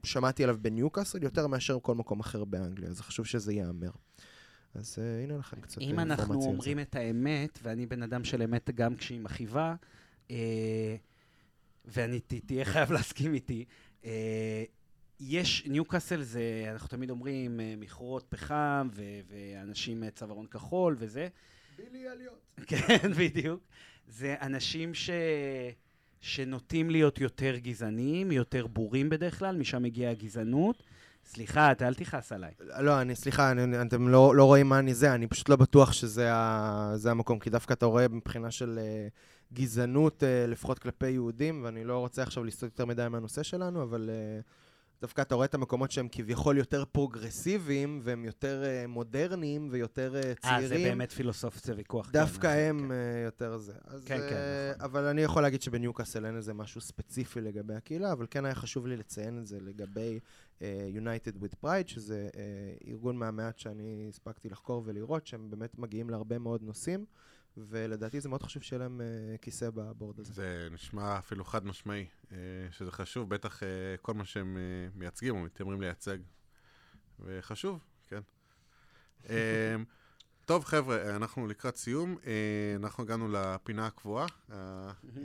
שמעתי עליו בניוקאסל, יותר מאשר כל מקום אחר באנגליה, אז חשוב שזה ייאמר. אז אה, הנה לכם קצת אם אינפורמציה אנחנו על זה. אומרים את האמת, ואני בן אדם של אמת גם כשהיא מכאיבה, אה, ואני תהיה חייב להסכים איתי, אה, יש, ניוקאסל זה, אנחנו תמיד אומרים, אה, מכרות פחם, ו- ואנשים אה, צווארון כחול וזה. בילי אליוט. כן, בדיוק. זה אנשים ש... שנוטים להיות יותר גזעניים, יותר בורים בדרך כלל, משם מגיעה הגזענות. סליחה, אתה אל תכעס עליי. לא, אני, סליחה, אני, אתם לא, לא רואים מה אני זה, אני פשוט לא בטוח שזה ה, זה המקום, כי דווקא אתה רואה מבחינה של אה, גזענות, אה, לפחות כלפי יהודים, ואני לא רוצה עכשיו לסטות יותר מדי מהנושא שלנו, אבל אה, דווקא אתה רואה את המקומות שהם כביכול יותר פרוגרסיביים, והם יותר אה, מודרניים ויותר אה, צעירים. אה, זה באמת פילוסוף, זה ויכוח. דווקא כן, הם כן. אה, יותר זה. אז, כן, כן, אה, נכון. אבל אני יכול להגיד שבניוקאסל אין איזה משהו ספציפי לגבי הקהילה, אבל כן היה חשוב לי לציין את זה לגבי אה, United with Pride, שזה אה, ארגון מהמעט שאני הספקתי לחקור ולראות, שהם באמת מגיעים להרבה מאוד נושאים, ולדעתי זה מאוד חשוב שיהיה להם אה, כיסא בבורד הזה. זה נשמע אפילו חד משמעי, אה, שזה חשוב, בטח אה, כל מה שהם מייצגים או מתיימרים לייצג. וחשוב, כן. אה, טוב, חבר'ה, אנחנו לקראת סיום. אנחנו הגענו לפינה הקבועה,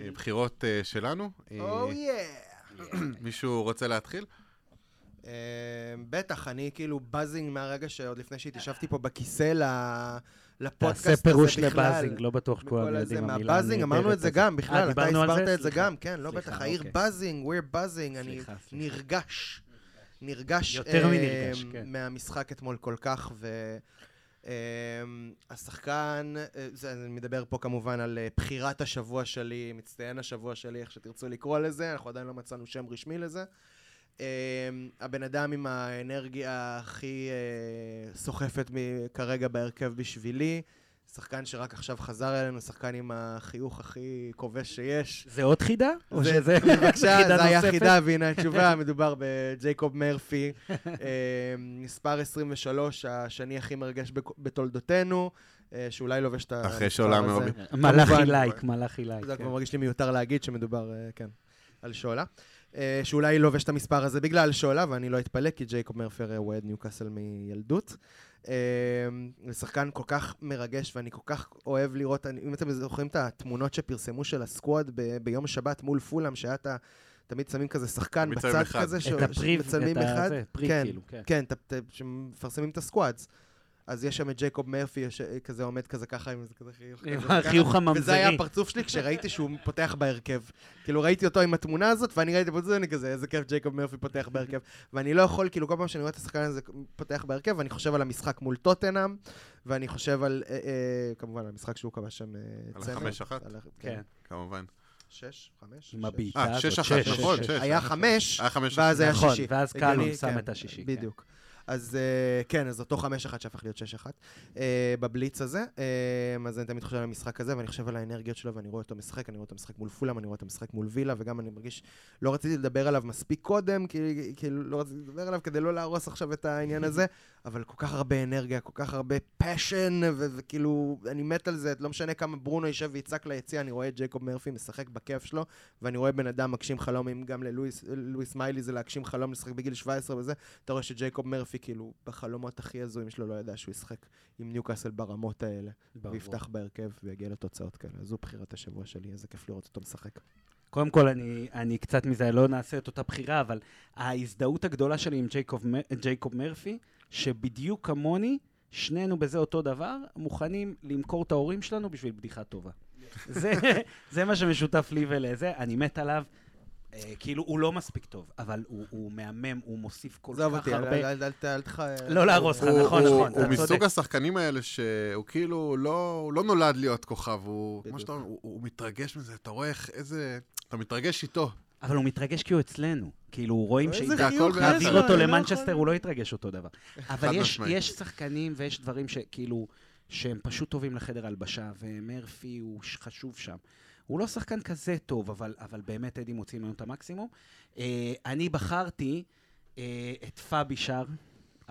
הבחירות שלנו. אה, Oh yeah! מישהו רוצה להתחיל? בטח, אני כאילו בזינג מהרגע שעוד לפני שהתיישבתי פה בכיסא לפודקאסט תעשה הזה פירוש בכלל. לבאזינג, לא בטוח כולם מכל הזה, יודעים המילה מהבאזינג, אמרנו את זה. גם, אה, בכלל, אתה דיברנו על הסברת? את זה. גם, כן, לא בטח, העיר אוקיי. בזינג, we're buzzing, אני. נרגש, נרגש יותר אה, מנרגש, כן. מהמשחק אתמול כל כך, ו... אה, השחקן, אה, זה- אני מדבר פה כמובן על אה, בחירת השבוע שלי, מצטיין השבוע שלי, איך שתרצו לקרוא לזה, אנחנו עדיין לא מצאנו שם רשמי לזה. אה, הבן אדם עם האנרגיה הכי אה, סוחפת מ- כרגע בהרכב בשבילי, שחקן שרק עכשיו חזר אלינו, שחקן עם החיוך הכי כובש שיש. זה עוד חידה? או זה- שזה בבקשה, חידה זה היה נוספת? חידה, והנה התשובה, מדובר בג'ייקוב מרפי, אה, מספר 23, השני הכי מרגש בתולדותינו, אה, שאולי לובש את המספר אחרי שעולה. מאובי. מלאכי. לייק, מלאכי לייק. זה כן. כבר מרגיש לי מיותר להגיד שמדובר, אה, כן, על שולה. אה, שאולי לובש את המספר הזה בגלל שולה, ואני לא אתפלא, כי ג'ייקוב מרפי הרי הוא אוהד ניוקאסל מילדות. אה, זה שחקן כל כך מרגש, ואני כל כך אוהב לראות, אם אתם זוכרים את התמונות שפרסמו של הסקוואד ב- ביום שבת מול פולאם, שהיה את ה... תמיד שמים כזה שחקן בצד אחד. כזה, ש- את הפריב, שמצלמים את אחד. הזה, פרי כן, כאילו, כן. כן, ת- ת- שמפרסמים את הסקוואדס. אז יש שם את ג'ייקוב מרפי, יש- כזה עומד כזה ככה עם איזה כזה חיוך. עם החיוך ככה. הממזרי. וזה היה הפרצוף שלי כשראיתי שהוא פותח בהרכב. כאילו ראיתי אותו עם התמונה הזאת, ואני ראיתי את זה, אני כזה, איזה כיף ג'ייקוב מרפי פותח בהרכב. ואני לא יכול, כאילו כל פעם שאני רואה את השחקן הזה פותח בהרכב, אני חושב על המשחק מול טוטנאם, ואני חושב על, אה, אה, כמובן, על המשחק שהוא כבש שם אה, על צמד. החמש אחת? ה- כן. כמובן. שש, חמש? עם שש. הבעיטה אה, הזאת. שש אחת, נכון, שש. היה חמש, היה חמש ואז היה נכון, שישי. ואז קלום שם כן, את השישי. כן. בדיוק. אז אה, כן, אז אותו 5-1 שהפך להיות 6-1 אה, בבליץ הזה. אה, אז אני תמיד חושב על המשחק הזה, ואני חושב על האנרגיות שלו, ואני רואה אותו משחק, אני רואה אותו משחק מול פולאם, אני רואה אותו משחק מול וילה, וגם אני מרגיש, לא רציתי לדבר עליו מספיק קודם, כי כאילו לא רציתי לדבר עליו כדי לא להרוס עכשיו את העניין הזה, אבל כל כך הרבה אנרגיה, כל כך הרבה passion, וכאילו, אני מת על זה, לא משנה כמה ברונו יישב ויצעק ליציע, אני רואה את ג'ייקוב מרפי משחק בכיף שלו, ואני רואה בן אדם מגשים חלום, אם גם ללואיס לואיס מיילי זה להגשים חלום לשחק בגיל 17 וזה, אתה רואה שג'ייקוב מרפי, כאילו, בחלומות הכי הזויים שלו, לא ידע שהוא ישחק עם ניוקאסל ברמות האלה, ברור. ויפתח בהרכב ויגיע לתוצאות כאלה. אז זו בחירת השבוע שלי, איזה כיף לראות אותו משחק. קודם כל, אני, אני קצת מזה, לא נעשה את אותה בחירה, אבל ההזדהות הגדולה שלי עם ג'ייקוב, ג'ייקוב מרפי, שבדיוק כמוני, שנינו בזה אותו דבר, מוכנים למכור את ההורים שלנו בשביל בדיחה טובה. זה, זה מה שמשותף לי ולזה, אני מת עליו. אה, כאילו, הוא לא מספיק טוב, אבל הוא, מהמם, הוא מוסיף כל עזוב כך אותי, הרבה... אל- אל- אל תח... לא להרוס לך, נכון, נכון, הוא מסוג. השחקנים האלה שהוא כאילו לא הוא לא נולד להיות כוכב, הוא, כמו. שאתה אומר, הוא- מתרגש מזה, אתה רואה איך, איזה, אתה מתרגש איתו. אבל הוא מתרגש כי הוא אצלנו. כאילו, רואים לו, אותו למנצ'סטר, הוא לא יתרגש אותו דבר. אבל יש, שחקנים ויש דברים שכאילו, שהם פשוט טובים לחדר הלבשה, ומרפי הוא חשוב שם. הוא לא שחקן כזה טוב, אבל, אבל באמת אדי מוציא ממנו את המקסימום. אה, אני בחרתי אה, את פאבי שר,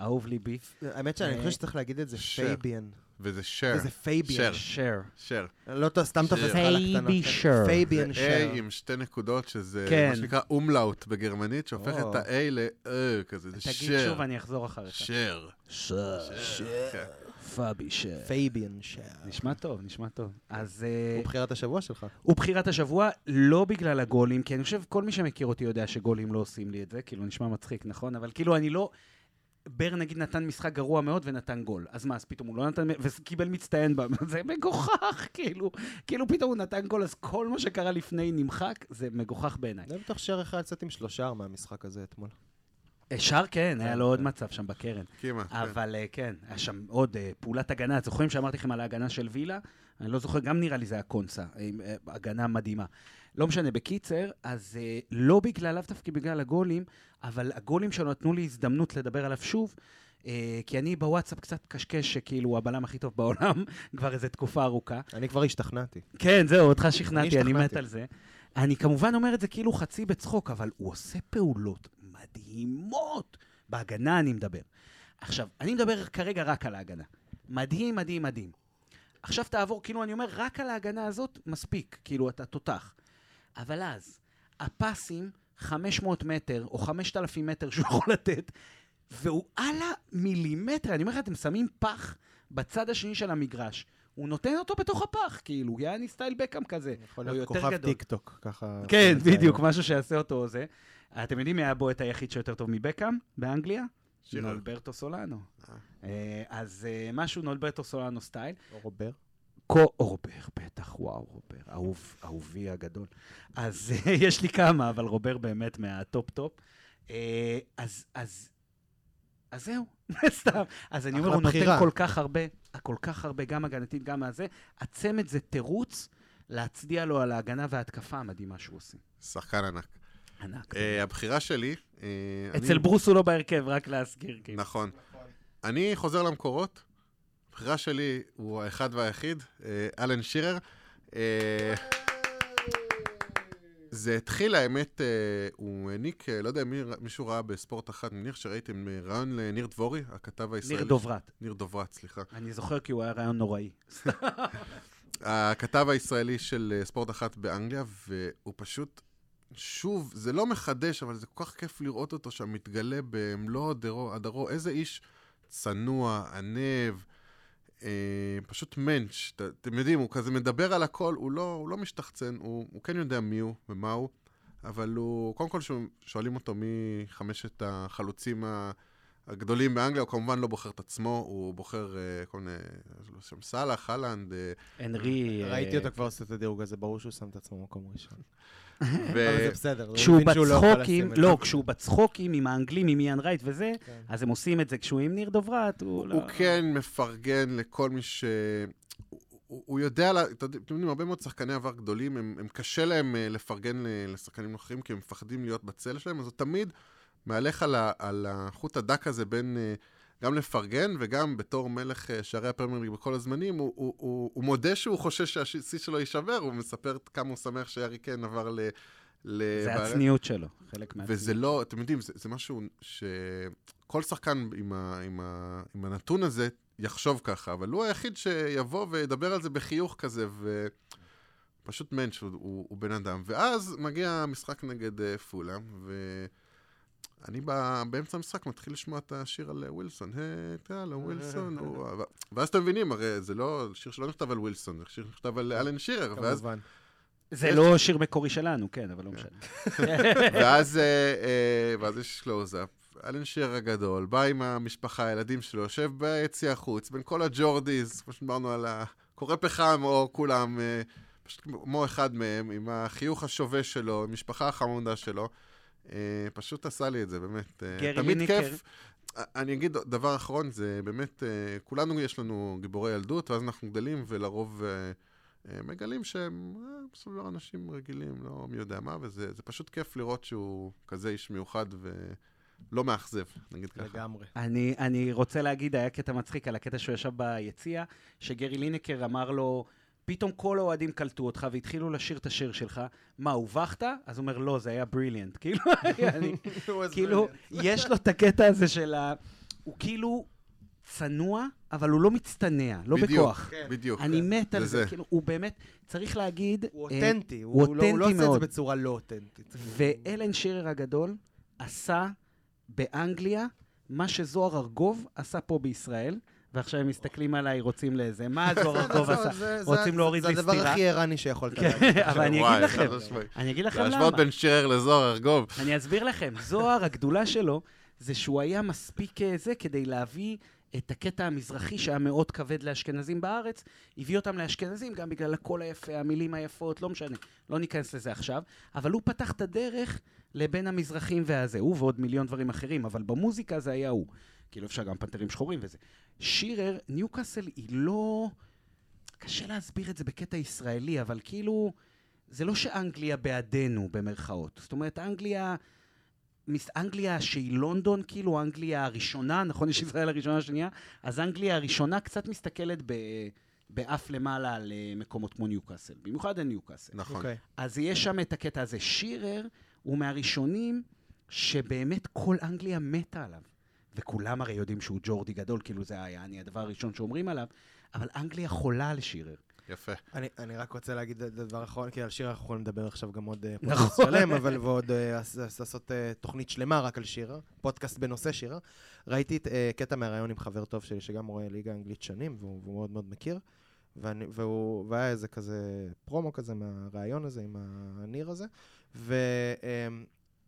אהוב ליבי. האמת שאני אה, חושב שצריך להגיד את זה. פייביאן. וזה שר, וזה פייביאן. שר. שר. שר. לא ת- סתם. תופס לך על הקטנות. פייבי כן. שר. פייביאן זה שר. A עם שתי נקודות, שזה כן. מה שנקרא אומלאוט בגרמנית, שהופך. את ה-A ל-אה כזה, זה תגיד שר. שוב, אני אחזור אחריך. שר. שר. שר. פאבי שר. פייביאן שר. נשמע טוב, נשמע טוב. אז... אה, הוא בחירת השבוע שלך. הוא בחירת השבוע, לא בגלל הגולים, כי אני חושב, כל מי שמכיר אותי יודע שגולים לא עושים לי את זה, כאילו, נשמע מצחיק, נכון? אבל כאילו, אני לא... בר נגיד נתן משחק גרוע מאוד ונתן גול. אז מה, אז פתאום הוא לא נתן... וקיבל מצטיין בה. זה מגוחך, כאילו. כאילו פתאום הוא נתן גול, אז כל מה שקרה לפני נמחק, זה מגוחך בעיניי. אני בטוח שר אחד לצאת עם שלושה מהמשחק הזה אתמול. שר, כן, היה לו עוד מצב שם בקרן. קימה. כן. אבל אה, כן, היה שם עוד אה, פעולת הגנה. זוכרים שאמרתי לכם על ההגנה של וילה? אני לא זוכר, גם נראה לי זה היה קונסה, אה, הגנה מדהימה. לא משנה, בקיצר, אז אה, לא בגלל, לאו דווקא בגלל הגולים, אבל הגולים שלו נתנו לי הזדמנות לדבר עליו שוב, אה, כי אני בוואטסאפ קצת קשקש שכאילו הוא הבלם הכי טוב בעולם, כבר איזו תקופה ארוכה. אני כבר השתכנעתי. כן, זהו, אותך שכנעתי, אני מת. על זה. אני כמובן אומר את זה כאילו חצי בצחוק, אבל הוא עושה פעולות מדהימות. בהגנה אני מדבר. עכשיו, אני מדבר כרגע רק על ההגנה. מדהים, מדהים, מדהים. עכשיו תעבור, כאילו, אני אומר, רק על ההגנה הזאת מספיק, כאילו, אתה תותח. אבל אז, הפסים, 500 מטר או 5,000 מטר שהוא יכול לתת, והוא על המילימטר, אני אומר לך, אתם שמים פח בצד השני של המגרש. הוא נותן אותו בתוך הפח, כאילו, יעני סטייל בקאם כזה. יכול להיות כוכב גדול. טיק טוק, ככה... כן, בדיוק. משהו שיעשה אותו זה. אתם יודעים מי היה בועט היחיד שיותר טוב מבקאם באנגליה? שירר. נולברטו סולנו. אה. אה, אז אה, משהו נולברטו סולנו סטייל. או רובר. קו רובר, בטח, וואו, רובר, אהוב, אהובי הגדול. אז יש לי כמה, אבל רובר באמת מהטופ-טופ. אז, אז, אז זהו, סתם. אז אני אומר, הוא נותן. כל כך הרבה, כל כך הרבה, גם הגנתית, גם מהזה. הצמד זה תירוץ להצדיע לו על ההגנה וההתקפה המדהימה שהוא עושה. שחקן ענק. ענק. אה, הבחירה שלי... אה, אצל אני- ברוס הוא לא בהרכב, רק להזכיר, כאילו. נכון. אני חוזר למקורות. הבחירה שלי הוא האחד והיחיד, אה, אלן שירר. אה, זה התחיל, האמת, אה, הוא העניק, לא יודע, מי- מישהו ראה בספורט אחת, מניח שראיתם רעיון לניר דבורי, הכתב הישראלי. ניר דוברת. ניר דוברת, סליחה. אני זוכר כי הוא היה רעיון נוראי. הכתב הישראלי של ספורט אחת באנגליה, והוא פשוט, שוב, זה לא מחדש, אבל זה כל כך כיף לראות אותו שם מתגלה במלוא הדרו, הדרו. איזה איש צנוע, ענב, אה, פשוט מענץ'. ת- אתם יודעים, הוא כזה מדבר על הכל, הוא לא, הוא לא משתחצן, הוא, הוא כן יודע מי הוא ומה הוא, אבל הוא, קודם כל שואלים אותו מי חמשת החלוצים ה... הגדולים באנגליה, הוא כמובן לא בוחר את עצמו, הוא בוחר אה, כל מיני, יש לו שם סאלח, אהלנד, אה, הנרי... ראיתי אה, אותו כבר עושה את הדירוג הזה, ברור שהוא שם את עצמו במקום ראשון. ו... אבל זה בסדר. הוא כשהוא לא בצחוקים, לא, זה. כשהוא בצחוקים עם האנגלים, עם איאן רייט וזה, כן. אז הם עושים את זה כשהוא עם ניר דוברת, הוא לא... הוא כן מפרגן לכל מי ש... הוא- יודע, אתם יודעים, הרבה מאוד שחקני עבר גדולים, הם, הם קשה להם אה, לפרגן ל- לשחקנים אחרים, כי הם מפחדים להיות בצל שלהם, אז הוא תמיד מהלך על, ה, על החוט הדק הזה בין אה, גם לפרגן וגם בתור מלך אה, שערי הפרמייר ליג בכל הזמנים, הוא, הוא, הוא, הוא מודה שהוא חושש שהשיא שלו יישבר, הוא מספר כמה הוא שמח שארי קיין עבר ל... ל- זה הצניעות שלו, חלק מהצניעות. וזה לא, אתם יודעים, זה, זה משהו שכל שחקן עם, ה, עם, ה, עם הנתון הזה יחשוב ככה, אבל הוא היחיד שיבוא וידבר על זה בחיוך כזה, ופשוט מענץ' הוא, הוא, הוא בן אדם. ואז מגיע המשחק נגד uh, פולאם, ואני בא, באמצע המשחק מתחיל לשמוע את השיר על אה, ווילסון. היי, תאללה, ווילסון. הוא... ואז אתם מבינים, הרי זה לא שיר שלא נכתב על ווילסון, זה שיר שנכתב על אלן שירר, ואז כמובן. זה לא שיר מקורי שלנו, כן, אבל לא משנה. ואז, אה, אה, ואז יש קלוזאפ. אלן שירר הגדול, בא עם המשפחה, הילדים שלו, יושב ביציע החוץ, בין כל ה Geordies, כמו שדיברנו על ה... כורה פחם או כולם, אה, פשוט כמו אחד מהם, עם החיוך השווה שלו, המשפחה החמודה שלו. אה, פשוט עשה לי את זה, באמת. אה, גרי תמיד ליניקר. כיף. אה, אני אגיד דבר אחרון, זה באמת, אה, כולנו יש לנו גיבורי ילדות, ואז אנחנו גדלים, ולרוב אה, אה, מגלים שהם אה, בסופו של דבר אנשים רגילים, לא מי יודע מה, וזה זה פשוט כיף לראות שהוא כזה איש מיוחד ולא מאכזב, נגיד ככה. לגמרי. אני, אני רוצה להגיד, היה קטע מצחיק על הקטע שהוא ישב ביציע, שגרי לינקר אמר לו, פתאום כל האוהדים קלטו אותך והתחילו לשיר את השיר שלך. מה, הובכת? אז הוא אומר, לא, זה היה בריליאנט. כאילו, אני, כאילו, יש לו את הקטע הזה של ה... הוא כאילו צנוע, אבל הוא לא מצטנע, לא בדיוק, בכוח. כן. בדיוק. אני מת על זה זה. כאילו, הוא באמת, צריך להגיד... הוא אה, אותנטי, הוא הוא לא- הוא לא אותנטי עושה את. זה בצורה לא אותנטית. ואלן שירר הגדול עשה באנגליה מה שזוהר ארגוב עשה פה בישראל, ועכשיו הם מסתכלים עליי, רוצים לאיזה, מה זה- עשה? רוצים להוריד לי זה הדבר סטירה. הכי ערני שיכולת כן, להגיד. אבל אני אגיד לכם. אני אגיד לכם למה. להשוות בין שירר לזוהר ארגוב. אני אסביר לכם, זוהר, הגדולה שלו, זה שהוא היה מספיק אה, זה כדי להביא את הקטע המזרחי שהיה מאוד כבד לאשכנזים בארץ, הביא אותם לאשכנזים גם בגלל הקול היפה, המילים היפות, לא משנה, לא ניכנס לזה עכשיו, אבל הוא פתח את הדרך לבין המזרחים והזה, הוא ועוד מיליון דברים אחרים, אבל במוזיקה זה היה הוא. כאילו אפשר גם פנתרים שחורים וזה. שירר, ניוקאסל היא לא... קשה להסביר את זה בקטע ישראלי, אבל כאילו, זה לא שאנגליה בעדנו, במרכאות. זאת אומרת, אנגליה... מס- אנגליה שהיא לונדון, כאילו אנגליה הראשונה, נכון? יש ישראל הראשונה השנייה? אז אנגליה הראשונה קצת מסתכלת ב... באף למעלה על אה, מקומות כמו ניוקאסל, במיוחד על ניוקאסל. נכון. אוקיי. אז יש שם את הקטע הזה. שירר הוא מהראשונים שבאמת כל אנגליה מתה עליו. וכולם הרי יודעים שהוא ג'ורדי גדול, כאילו זה היה אני הדבר הראשון שאומרים עליו, אבל אנגליה חולה על שירר. יפה. אני, אני רק רוצה להגיד את הדבר האחרון, כי על שיר אנחנו יכולים לדבר עכשיו גם עוד אה, נכון. פודקאסט שלם, אבל ועוד אה, לעשות אה, תוכנית שלמה רק על שיר, פודקאסט בנושא שיר. ראיתי את, אה, קטע מהראיון עם חבר טוב שלי, שגם רואה ליגה אנגלית שנים, והוא, והוא מאוד מאוד מכיר, ואני, והוא, והיה איזה כזה פרומו כזה מהראיון הזה עם הניר הזה, ו...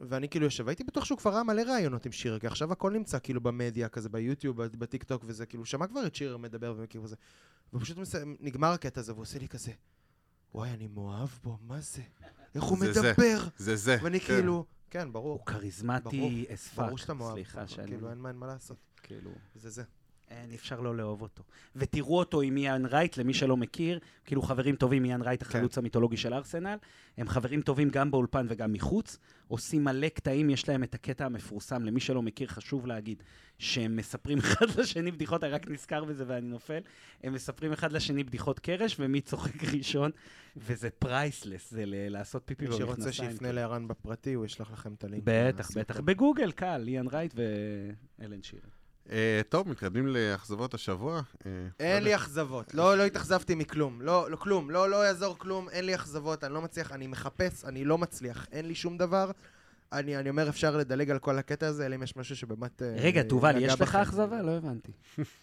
ואני כאילו יושב, הייתי בטוח שהוא כבר ראה מלא ראיונות עם שירר, כי עכשיו הכל נמצא כאילו במדיה, כזה ביוטיוב, בטיקטוק וזה, כאילו, שמע כבר את שירר מדבר וכאילו זה. ופשוט נגמר הקטע הזה, והוא עושה לי כזה, וואי, אני מאוהב בו, מה זה? איך הוא זה זה. מדבר? זה זה. ואני כן. כאילו, כן, ברור. הוא כריזמטי ברור, as fuck. ברור שאתה מאוהב. סליחה שאני... כאילו, אין מה- אין מה לעשות. כאילו... זה זה. אין, אי אפשר לא לאהוב אותו. ותראו אותו עם איאן רייט, למי שלא מכיר, כאילו חברים טובים, איאן רייט, החלוץ המיתולוגי של ארסנל. הם חברים טובים גם באולפן וגם מחוץ. עושים מלא קטעים, יש להם את הקטע המפורסם, למי שלא מכיר, חשוב להגיד, שהם מספרים אחד לשני בדיחות, אני רק נזכר בזה ואני נופל. הם מספרים אחד לשני בדיחות קרש, ומי צוחק ראשון, וזה priceless, זה ל- לעשות פיפי מי במכנסיים. שרוצה שיפנה לערן בפרטי, הוא ישלח לכם את הלינק. בטח. בטח. בגוגל, קל, איאן רייט ואלן שירר. אה, טוב, מתקדמים לאכזבות השבוע. אה, לא אין יודע. לי אכזבות, לא, לא התאכזבתי מכלום, לא, לא כלום, לא, לא יעזור כלום, אין לי אכזבות, אני לא מצליח, אני מחפש, אני לא מצליח, אין לי שום דבר. אני, אני אומר, אפשר לדלג על כל הקטע הזה, אלא אם יש משהו שבאמת... אה, רגע, תובל, יש לך. אכזבה? לא הבנתי.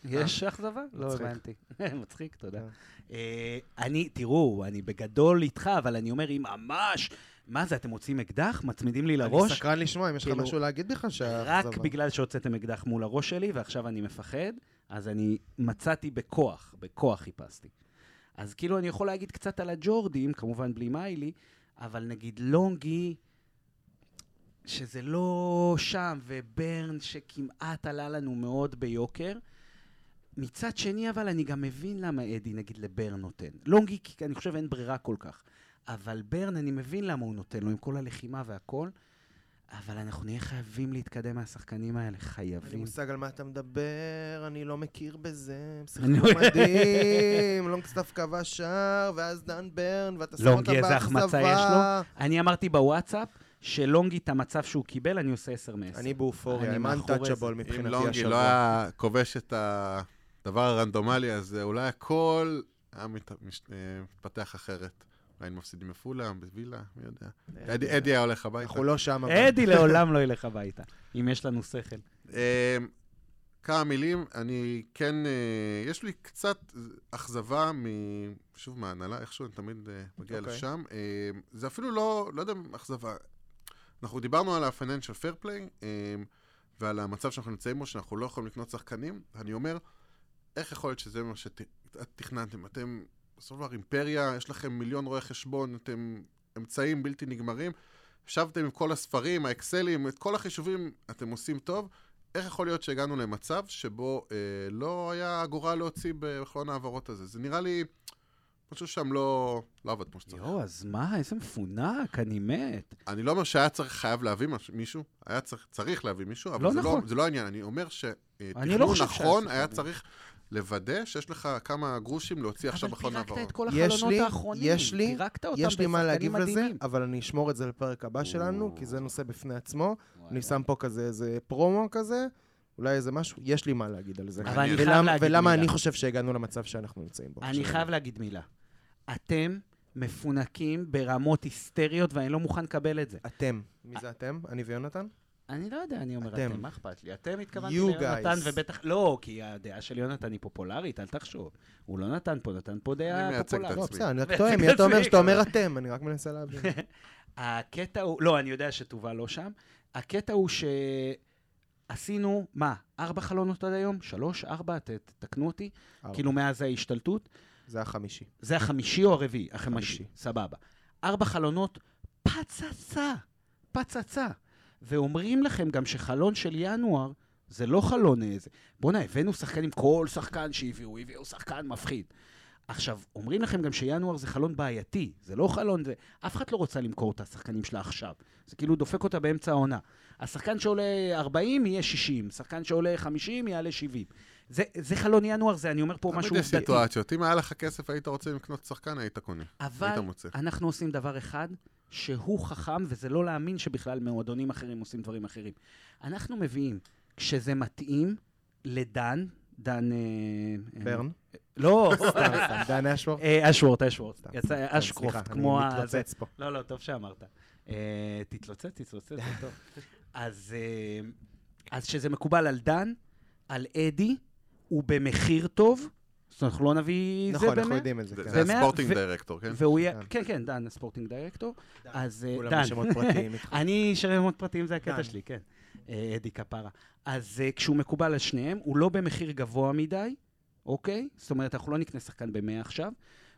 יש אכזבה? לא. הבנתי. מצחיק, תודה. אני, תראו, אני בגדול איתך, אבל אני אומר, אם ממש... מה זה, אתם מוצאים אקדח? מצמידים לי אני לראש? סקרן לשמוע אם יש לך כאילו, משהו להגיד בכלל רק שהאכזבה. בגלל שהוצאתם אקדח מול הראש שלי, ועכשיו אני מפחד, אז אני מצאתי בכוח, בכוח חיפשתי. אז כאילו אני יכול להגיד קצת על הג'ורדים, כמובן בלי מיילי, אבל נגיד לונגי, שזה לא שם, וברן שכמעט עלה לנו מאוד ביוקר. מצד שני, אבל אני גם מבין למה אדי, נגיד, לברן נותן. לונגי, כי אני חושב אין ברירה כל כך. אבל ברן, אני מבין למה הוא נותן לו, עם כל הלחימה והכל. אבל אנחנו נהיה חייבים להתקדם מהשחקנים האלה, אין לי חייבים. מושג על מה אתה מדבר, אני לא מכיר בזה, הם שיחקו מדהים, לונגסטאפ כבש שער, ואז דן ברן, ואתה שם אותם לונגי, איזה החמצה יש באכזבה. אני אמרתי בוואטסאפ, שלונגי את המצב שהוא קיבל, אני עושה 10 מ-10. אני באופוריה, אני מאחורי untouchable זה. אם מבחינתי לונגי לא השבוע. היה כובש את הדבר הרנדומלי הזה, אולי הכל היה אה, מתפתח אחרת. אולי היינו מפסידים בפולאם, בווילה, מי יודע. אדי אדי היה הולך הביתה. אנחנו לא שם. אבל. אדי לעולם לא ילך הביתה, אם יש לנו שכל. אה, כמה מילים, אני כן, אה, יש לי קצת אכזבה מ... שוב, מההנהלה, איכשהו אני תמיד אה, מגיע אוקיי. לשם. אה, זה אפילו לא, לא יודע אם אכזבה. אנחנו דיברנו על ה-financial fair play, אה, ועל המצב שאנחנו נמצאים בו, שאנחנו לא יכולים לקנות שחקנים. אני אומר, איך יכול להיות שזה מה שתכננתם? אתם בסופו של דבר אימפריה, יש לכם מיליון רואי חשבון, אתם אמצעים בלתי נגמרים. ישבתם עם כל הספרים, האקסלים, את כל החישובים אתם עושים טוב. איך יכול להיות שהגענו למצב שבו אה, לא היה אגורה להוציא בחלון ההעברות הזה? זה נראה לי משהו שם לא, לא עבד כמו שצריך. יואו, אז מה, איזה מפונק, אני מת. אני לא אומר שהיה צריך, חייב להביא מש- מישהו, היה צריך, צריך להביא מישהו, אבל לא זה, נכון. לא, זה לא העניין. אני אומר לא שתכנון חושב נכון שהיה היה צריך לוודא שיש לך כמה גרושים להוציא עכשיו בחלון אבל פירקת העברות. את כל יש החלונות לי- האחרונים. יש לי- יש לי מה להגיב לזה, מדהימים. אבל אני אשמור את זה לפרק הבא שלנו, כי זה נושא בפני עצמו. אני שם פה כזה איזה פרומו כזה, אולי איזה משהו, יש לי מה להגיד על זה. אבל אני ולמה- חייב להגיד ולמה מילה. אני חושב שהגענו למצב שאנחנו נמצאים בו. אני. חייב להגיד מילה. אתם מפונקים ברמות היסטריות, ואני לא מוכן לקבל את זה. אתם. מי זה אתם? אני ויונתן? אני לא יודע, אני אומר אתם. מה אכפת לי? אתם התכוונתי You ליונתן. ובטח... לא, כי הדעה של יונתן היא פופולרית, אל תחשוב. הוא לא נתן פה, נתן פה אני דעה מייצג את פופולרית. לא. בסדר, אני רק טועה, מי אתה אומר שאתה אומר. אתם? אני רק מנסה להבין. הקטע הוא, לא, אני יודע שתובל לא שם. הקטע הוא ש... עשינו, מה, ארבע חלונות עד היום? שלוש, ארבע, ת- תתקנו אותי. ארבע. כאילו מאז ההשתלטות. זה החמישי. זה החמישי או הרביעי? החמישי. חמישי. סבבה. ארבע חלונות, פצצה. פצצה. ואומרים לכם גם שחלון של ינואר זה לא חלון איזה. בואנה, הבאנו שחקנים, כל שחקן שהביאו, הביאו שחקן מפחיד. עכשיו, אומרים לכם גם שינואר זה חלון בעייתי, זה לא חלון, זה... אף אחד לא רוצה למכור את השחקנים שלה עכשיו. זה כאילו דופק אותה באמצע העונה. השחקן שעולה 40 יהיה 60, שחקן שעולה 50 יעלה 70. זה, זה חלון ינואר, זה אני אומר פה משהו תמיד יש. סיטואציות. אם היה לך כסף, היית רוצה לקנות שחקן, היית קונה. אבל היית מוצא. אנחנו עושים דבר אחד שהוא חכם, וזה לא להאמין שבכלל מועדונים אחרים עושים דברים אחרים. אנחנו מביאים, כשזה מתאים, לדן, דן... אה, אה, ברן. לא, סתם, סתם. דן אשוור. אה, אשוורט, אשוורט. יצא כן, אשקרופט, סליחה, כמו אני ה... זה. מתלוצץ פה. לא, לא, טוב שאמרת. תתלוצץ, תתלוצץ, זה טוב. אז אז שזה מקובל על דן, על אדי, הוא במחיר טוב, זאת אומרת, אנחנו לא נביא נכון, זה אנחנו באמת. יודעים את זה. זה- כן. זה הספורטינג ו- דירקטור, כן? והוא יהיה, כן. כן, כן, דן, הספורטינג דירקטור. אז אה, כולם דן, בשמות פרטיים איתך. אני שמות פרטיים זה הקטע. שלי, כן. אה, אדי כפרה. אז אה, כשהוא מקובל על שניהם, הוא לא במחיר גבוה מדי, אוקיי? זאת אומרת, אנחנו לא נקנה שחקן ב-100 עכשיו.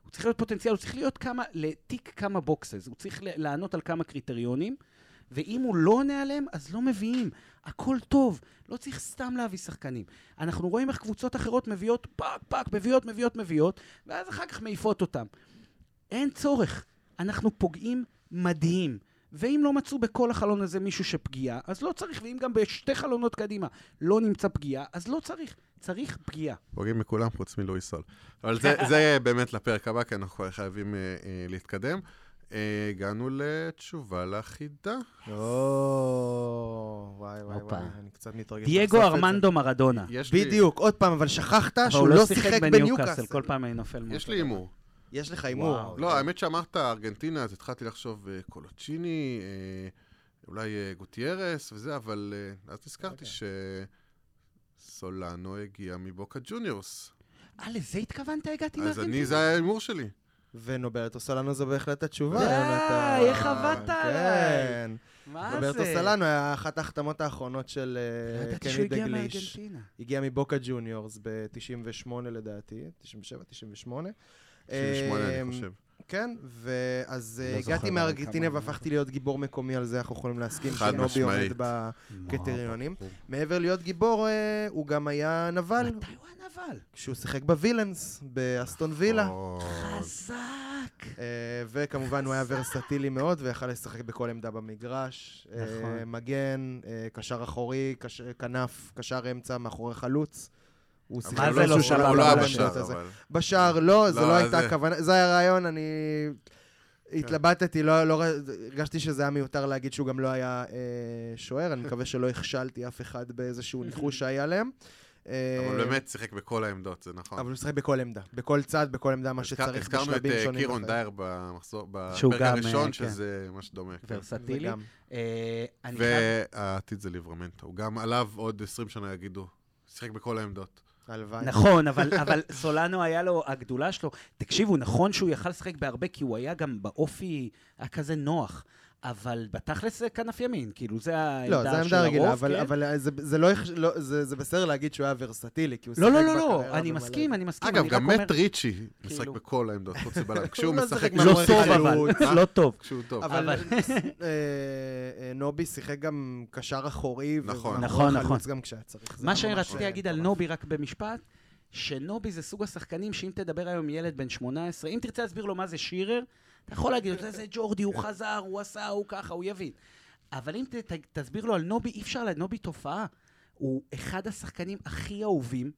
הוא צריך להיות פוטנציאל, הוא צריך להיות כמה, ל tick כמה boxes, הוא צריך לענות על כמה קריטריונים, ואם הוא לא עונה עליהם, אז לא מביאים. הכל טוב, לא צריך סתם להביא שחקנים. אנחנו רואים איך קבוצות אחרות מביאות פאק פאק, מביאות, מביאות, מביאות, ואז אחר כך מעיפות אותם. אין צורך. אנחנו פוגעים מדהים. ואם לא מצאו בכל החלון הזה מישהו שפגיעה, אז לא צריך, ואם גם בשתי חלונות קדימה לא נמצא פגיעה, אז לא צריך. צריך פגיעה. פוגעים מכולם חוץ מלואיס סול. אבל זה, זה באמת לפרק הבא, כי אנחנו חייבים אה, אה, להתקדם. אה, הגענו לתשובה לחידה. או, וואי וואי. וואי, אני קצת מתרגש. דייגו. ארמנדו מרדונה. בדיוק, עוד פעם, אבל שכחת שהוא לא שיחק בניוקאסל. כל פעם אני נופל יש לי. הימור. יש לך. הימור. לא, האמת שאמרת ארגנטינה, אז התחלתי לחשוב אה, קולוצ'יני, אה, אולי גוטיירס וזה, אבל אז נזכרתי אוקיי. שסולנו הגיע מבוקה ג'וניורס. אה, לזה התכוונת? הגעתי אז לארגנטינה? אני, זה היה ההימור שלי. ונוברטו סולנו זו בהחלט התשובה. די, יונתן. איך עבדת עליי? כן. מה זה? רוברטו סולנו היה אחת ההחתמות האחרונות של לא אה, ידעתי שהוא קני הגיע דגליש. מארגנטינה. הגיע מבוקה ג'וניורס ב-98 לדעתי, 97, 98. 98 אה, אני חושב. כן, ואז אה, לא הגעתי מארגנטינה והפכתי להיות גיבור מקומי על זה, אנחנו יכולים להסכים חד שנובי משמעית. עומד בקריטריונים. מה מעבר להיות גיבור, אה, הוא גם היה נבל, מתי הוא היה נבל? כשהוא שיחק בווילנס, באסטון וילה. חזק. אה, וכמובן הוא היה ורסטילי מאוד, ויכל לשחק בכל עמדה במגרש. נכון. מגן, קשר אחורי, כנף, קשר אמצע, מאחורי חלוץ. הוא שיחק מה אבל זה הוא לא לא היה בכל בשער. אבל... בשער לא, זה לא, לא הייתה זה- הכוונה, זה היה רעיון, אני התלבטתי, לא, לא, הרגשתי שזה היה מיותר להגיד שהוא גם לא היה אה, שוער, אני מקווה שלא הכשלתי אף אחד באיזשהו ניחוש שהיה להם. אה, אבל באמת שיחק בכל העמדות, זה נכון. אבל הוא משחק בכל עמדה, בכל צד, בכל עמדה, מה שצריך הזכרנו את בשלבים אה, שונים. קירון בחיים. דייר במחזור, בפרק הראשון, אה, כן. שזה ממש דומה. כן. ורסטילי. והעתיד זה ליברמנטו, גם עליו עוד 20 שנה יגידו, שיחק בכל העמדות. הלוואי. נכון, אבל, אבל סולנו היה לו, הגדולה שלו, תקשיבו, נכון שהוא יכל לשחק בהרבה, כי הוא היה גם באופי, היה כזה נוח, אבל בתכלס זה כנף ימין, כאילו, זה העמדה לא, של זו הרוב, עמדה רגילה, אבל, כן? אבל זה, זה, לא, לא, זה, זה בסדר להגיד שהוא היה ורסטילי, כי הוא לא, שיחק לא, לא, לא, בקריירה אני. מסכים, אני מסכים, אגב, גם אומר... מת ריצ'י משחק כאילו- בכל העמדות, חוץ מבלם. כשהוא הוא לא משחק... לא טוב, אבל, חלוץ. לא טוב. כשהוא טוב. אבל אה, אה, נובי שיחק גם קשר אחורי, נכון. נכון, חלוץ נכון. גם כשהיה צריך. זה מה שרציתי אה, להגיד על. נובי רק במשפט, שנובי זה סוג השחקנים שאם תדבר היום עם ילד בן 18, אם תרצה להסביר לו מה זה שירר, אתה יכול להגיד, לו, זה ג'ורדי, הוא חזר, הוא עשה, הוא ככה, הוא יבין. אבל אם ת, ת, תסביר לו על נובי, אי אפשר, נובי תופעה. הוא אחד השחקנים הכי אהובים,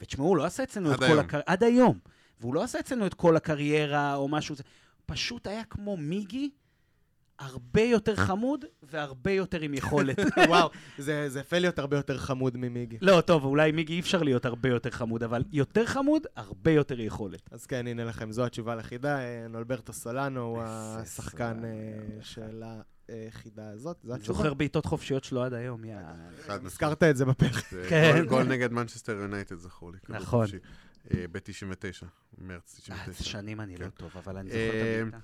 ותשמעו, הוא לא עשה אצלנו את כל. הקריירה, עד היום. והוא לא עשה אצלנו את כל הקריירה או משהו, זה פשוט היה כמו מיגי, הרבה יותר חמוד והרבה יותר עם יכולת. וואו, זה זה יפה להיות הרבה יותר חמוד ממיגי. לא, טוב, אולי מיגי אי אפשר להיות הרבה יותר חמוד, אבל יותר חמוד, הרבה יותר יכולת. אז כן, הנה לכם, זו התשובה לחידה. אה, נולברטו סולנו הוא השחקן אה, של החידה הזאת, זו אני התשובה. זוכר בעיטות חופשיות שלו עד היום, יא... הזכרת את זה בפרק. כן. גול- נגד מנצ'סטר יונייטד, זכור לי. נכון. אה, ב-99, מרץ אה, 99. שנים אני כן. לא טוב, אבל אני זוכר את הבעיטה.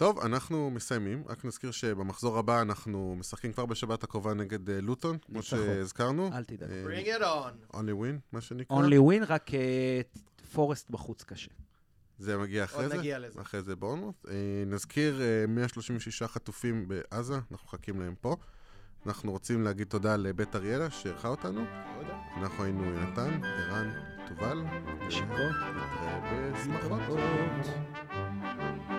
טוב, אנחנו מסיימים. רק נזכיר שבמחזור הבא אנחנו משחקים כבר בשבת הקרובה נגד אה, לוטון, כמו ניצחון. שהזכרנו. אל תדאג. אה, Bring it on. only win, מה שנקרא. Only win, רק אה, פורסט בחוץ קשה. זה מגיע אחרי עוד זה. נגיע לזה. אחרי זה. אה, נזכיר, אה, 136 חטופים בעזה, אנחנו מחכים להם פה. אנחנו רוצים להגיד תודה לבית אריאלה שאירחה אותנו. אנחנו היינו יונתן, ערן, תובל. שיקות. נתראה בשמחות. להתראות.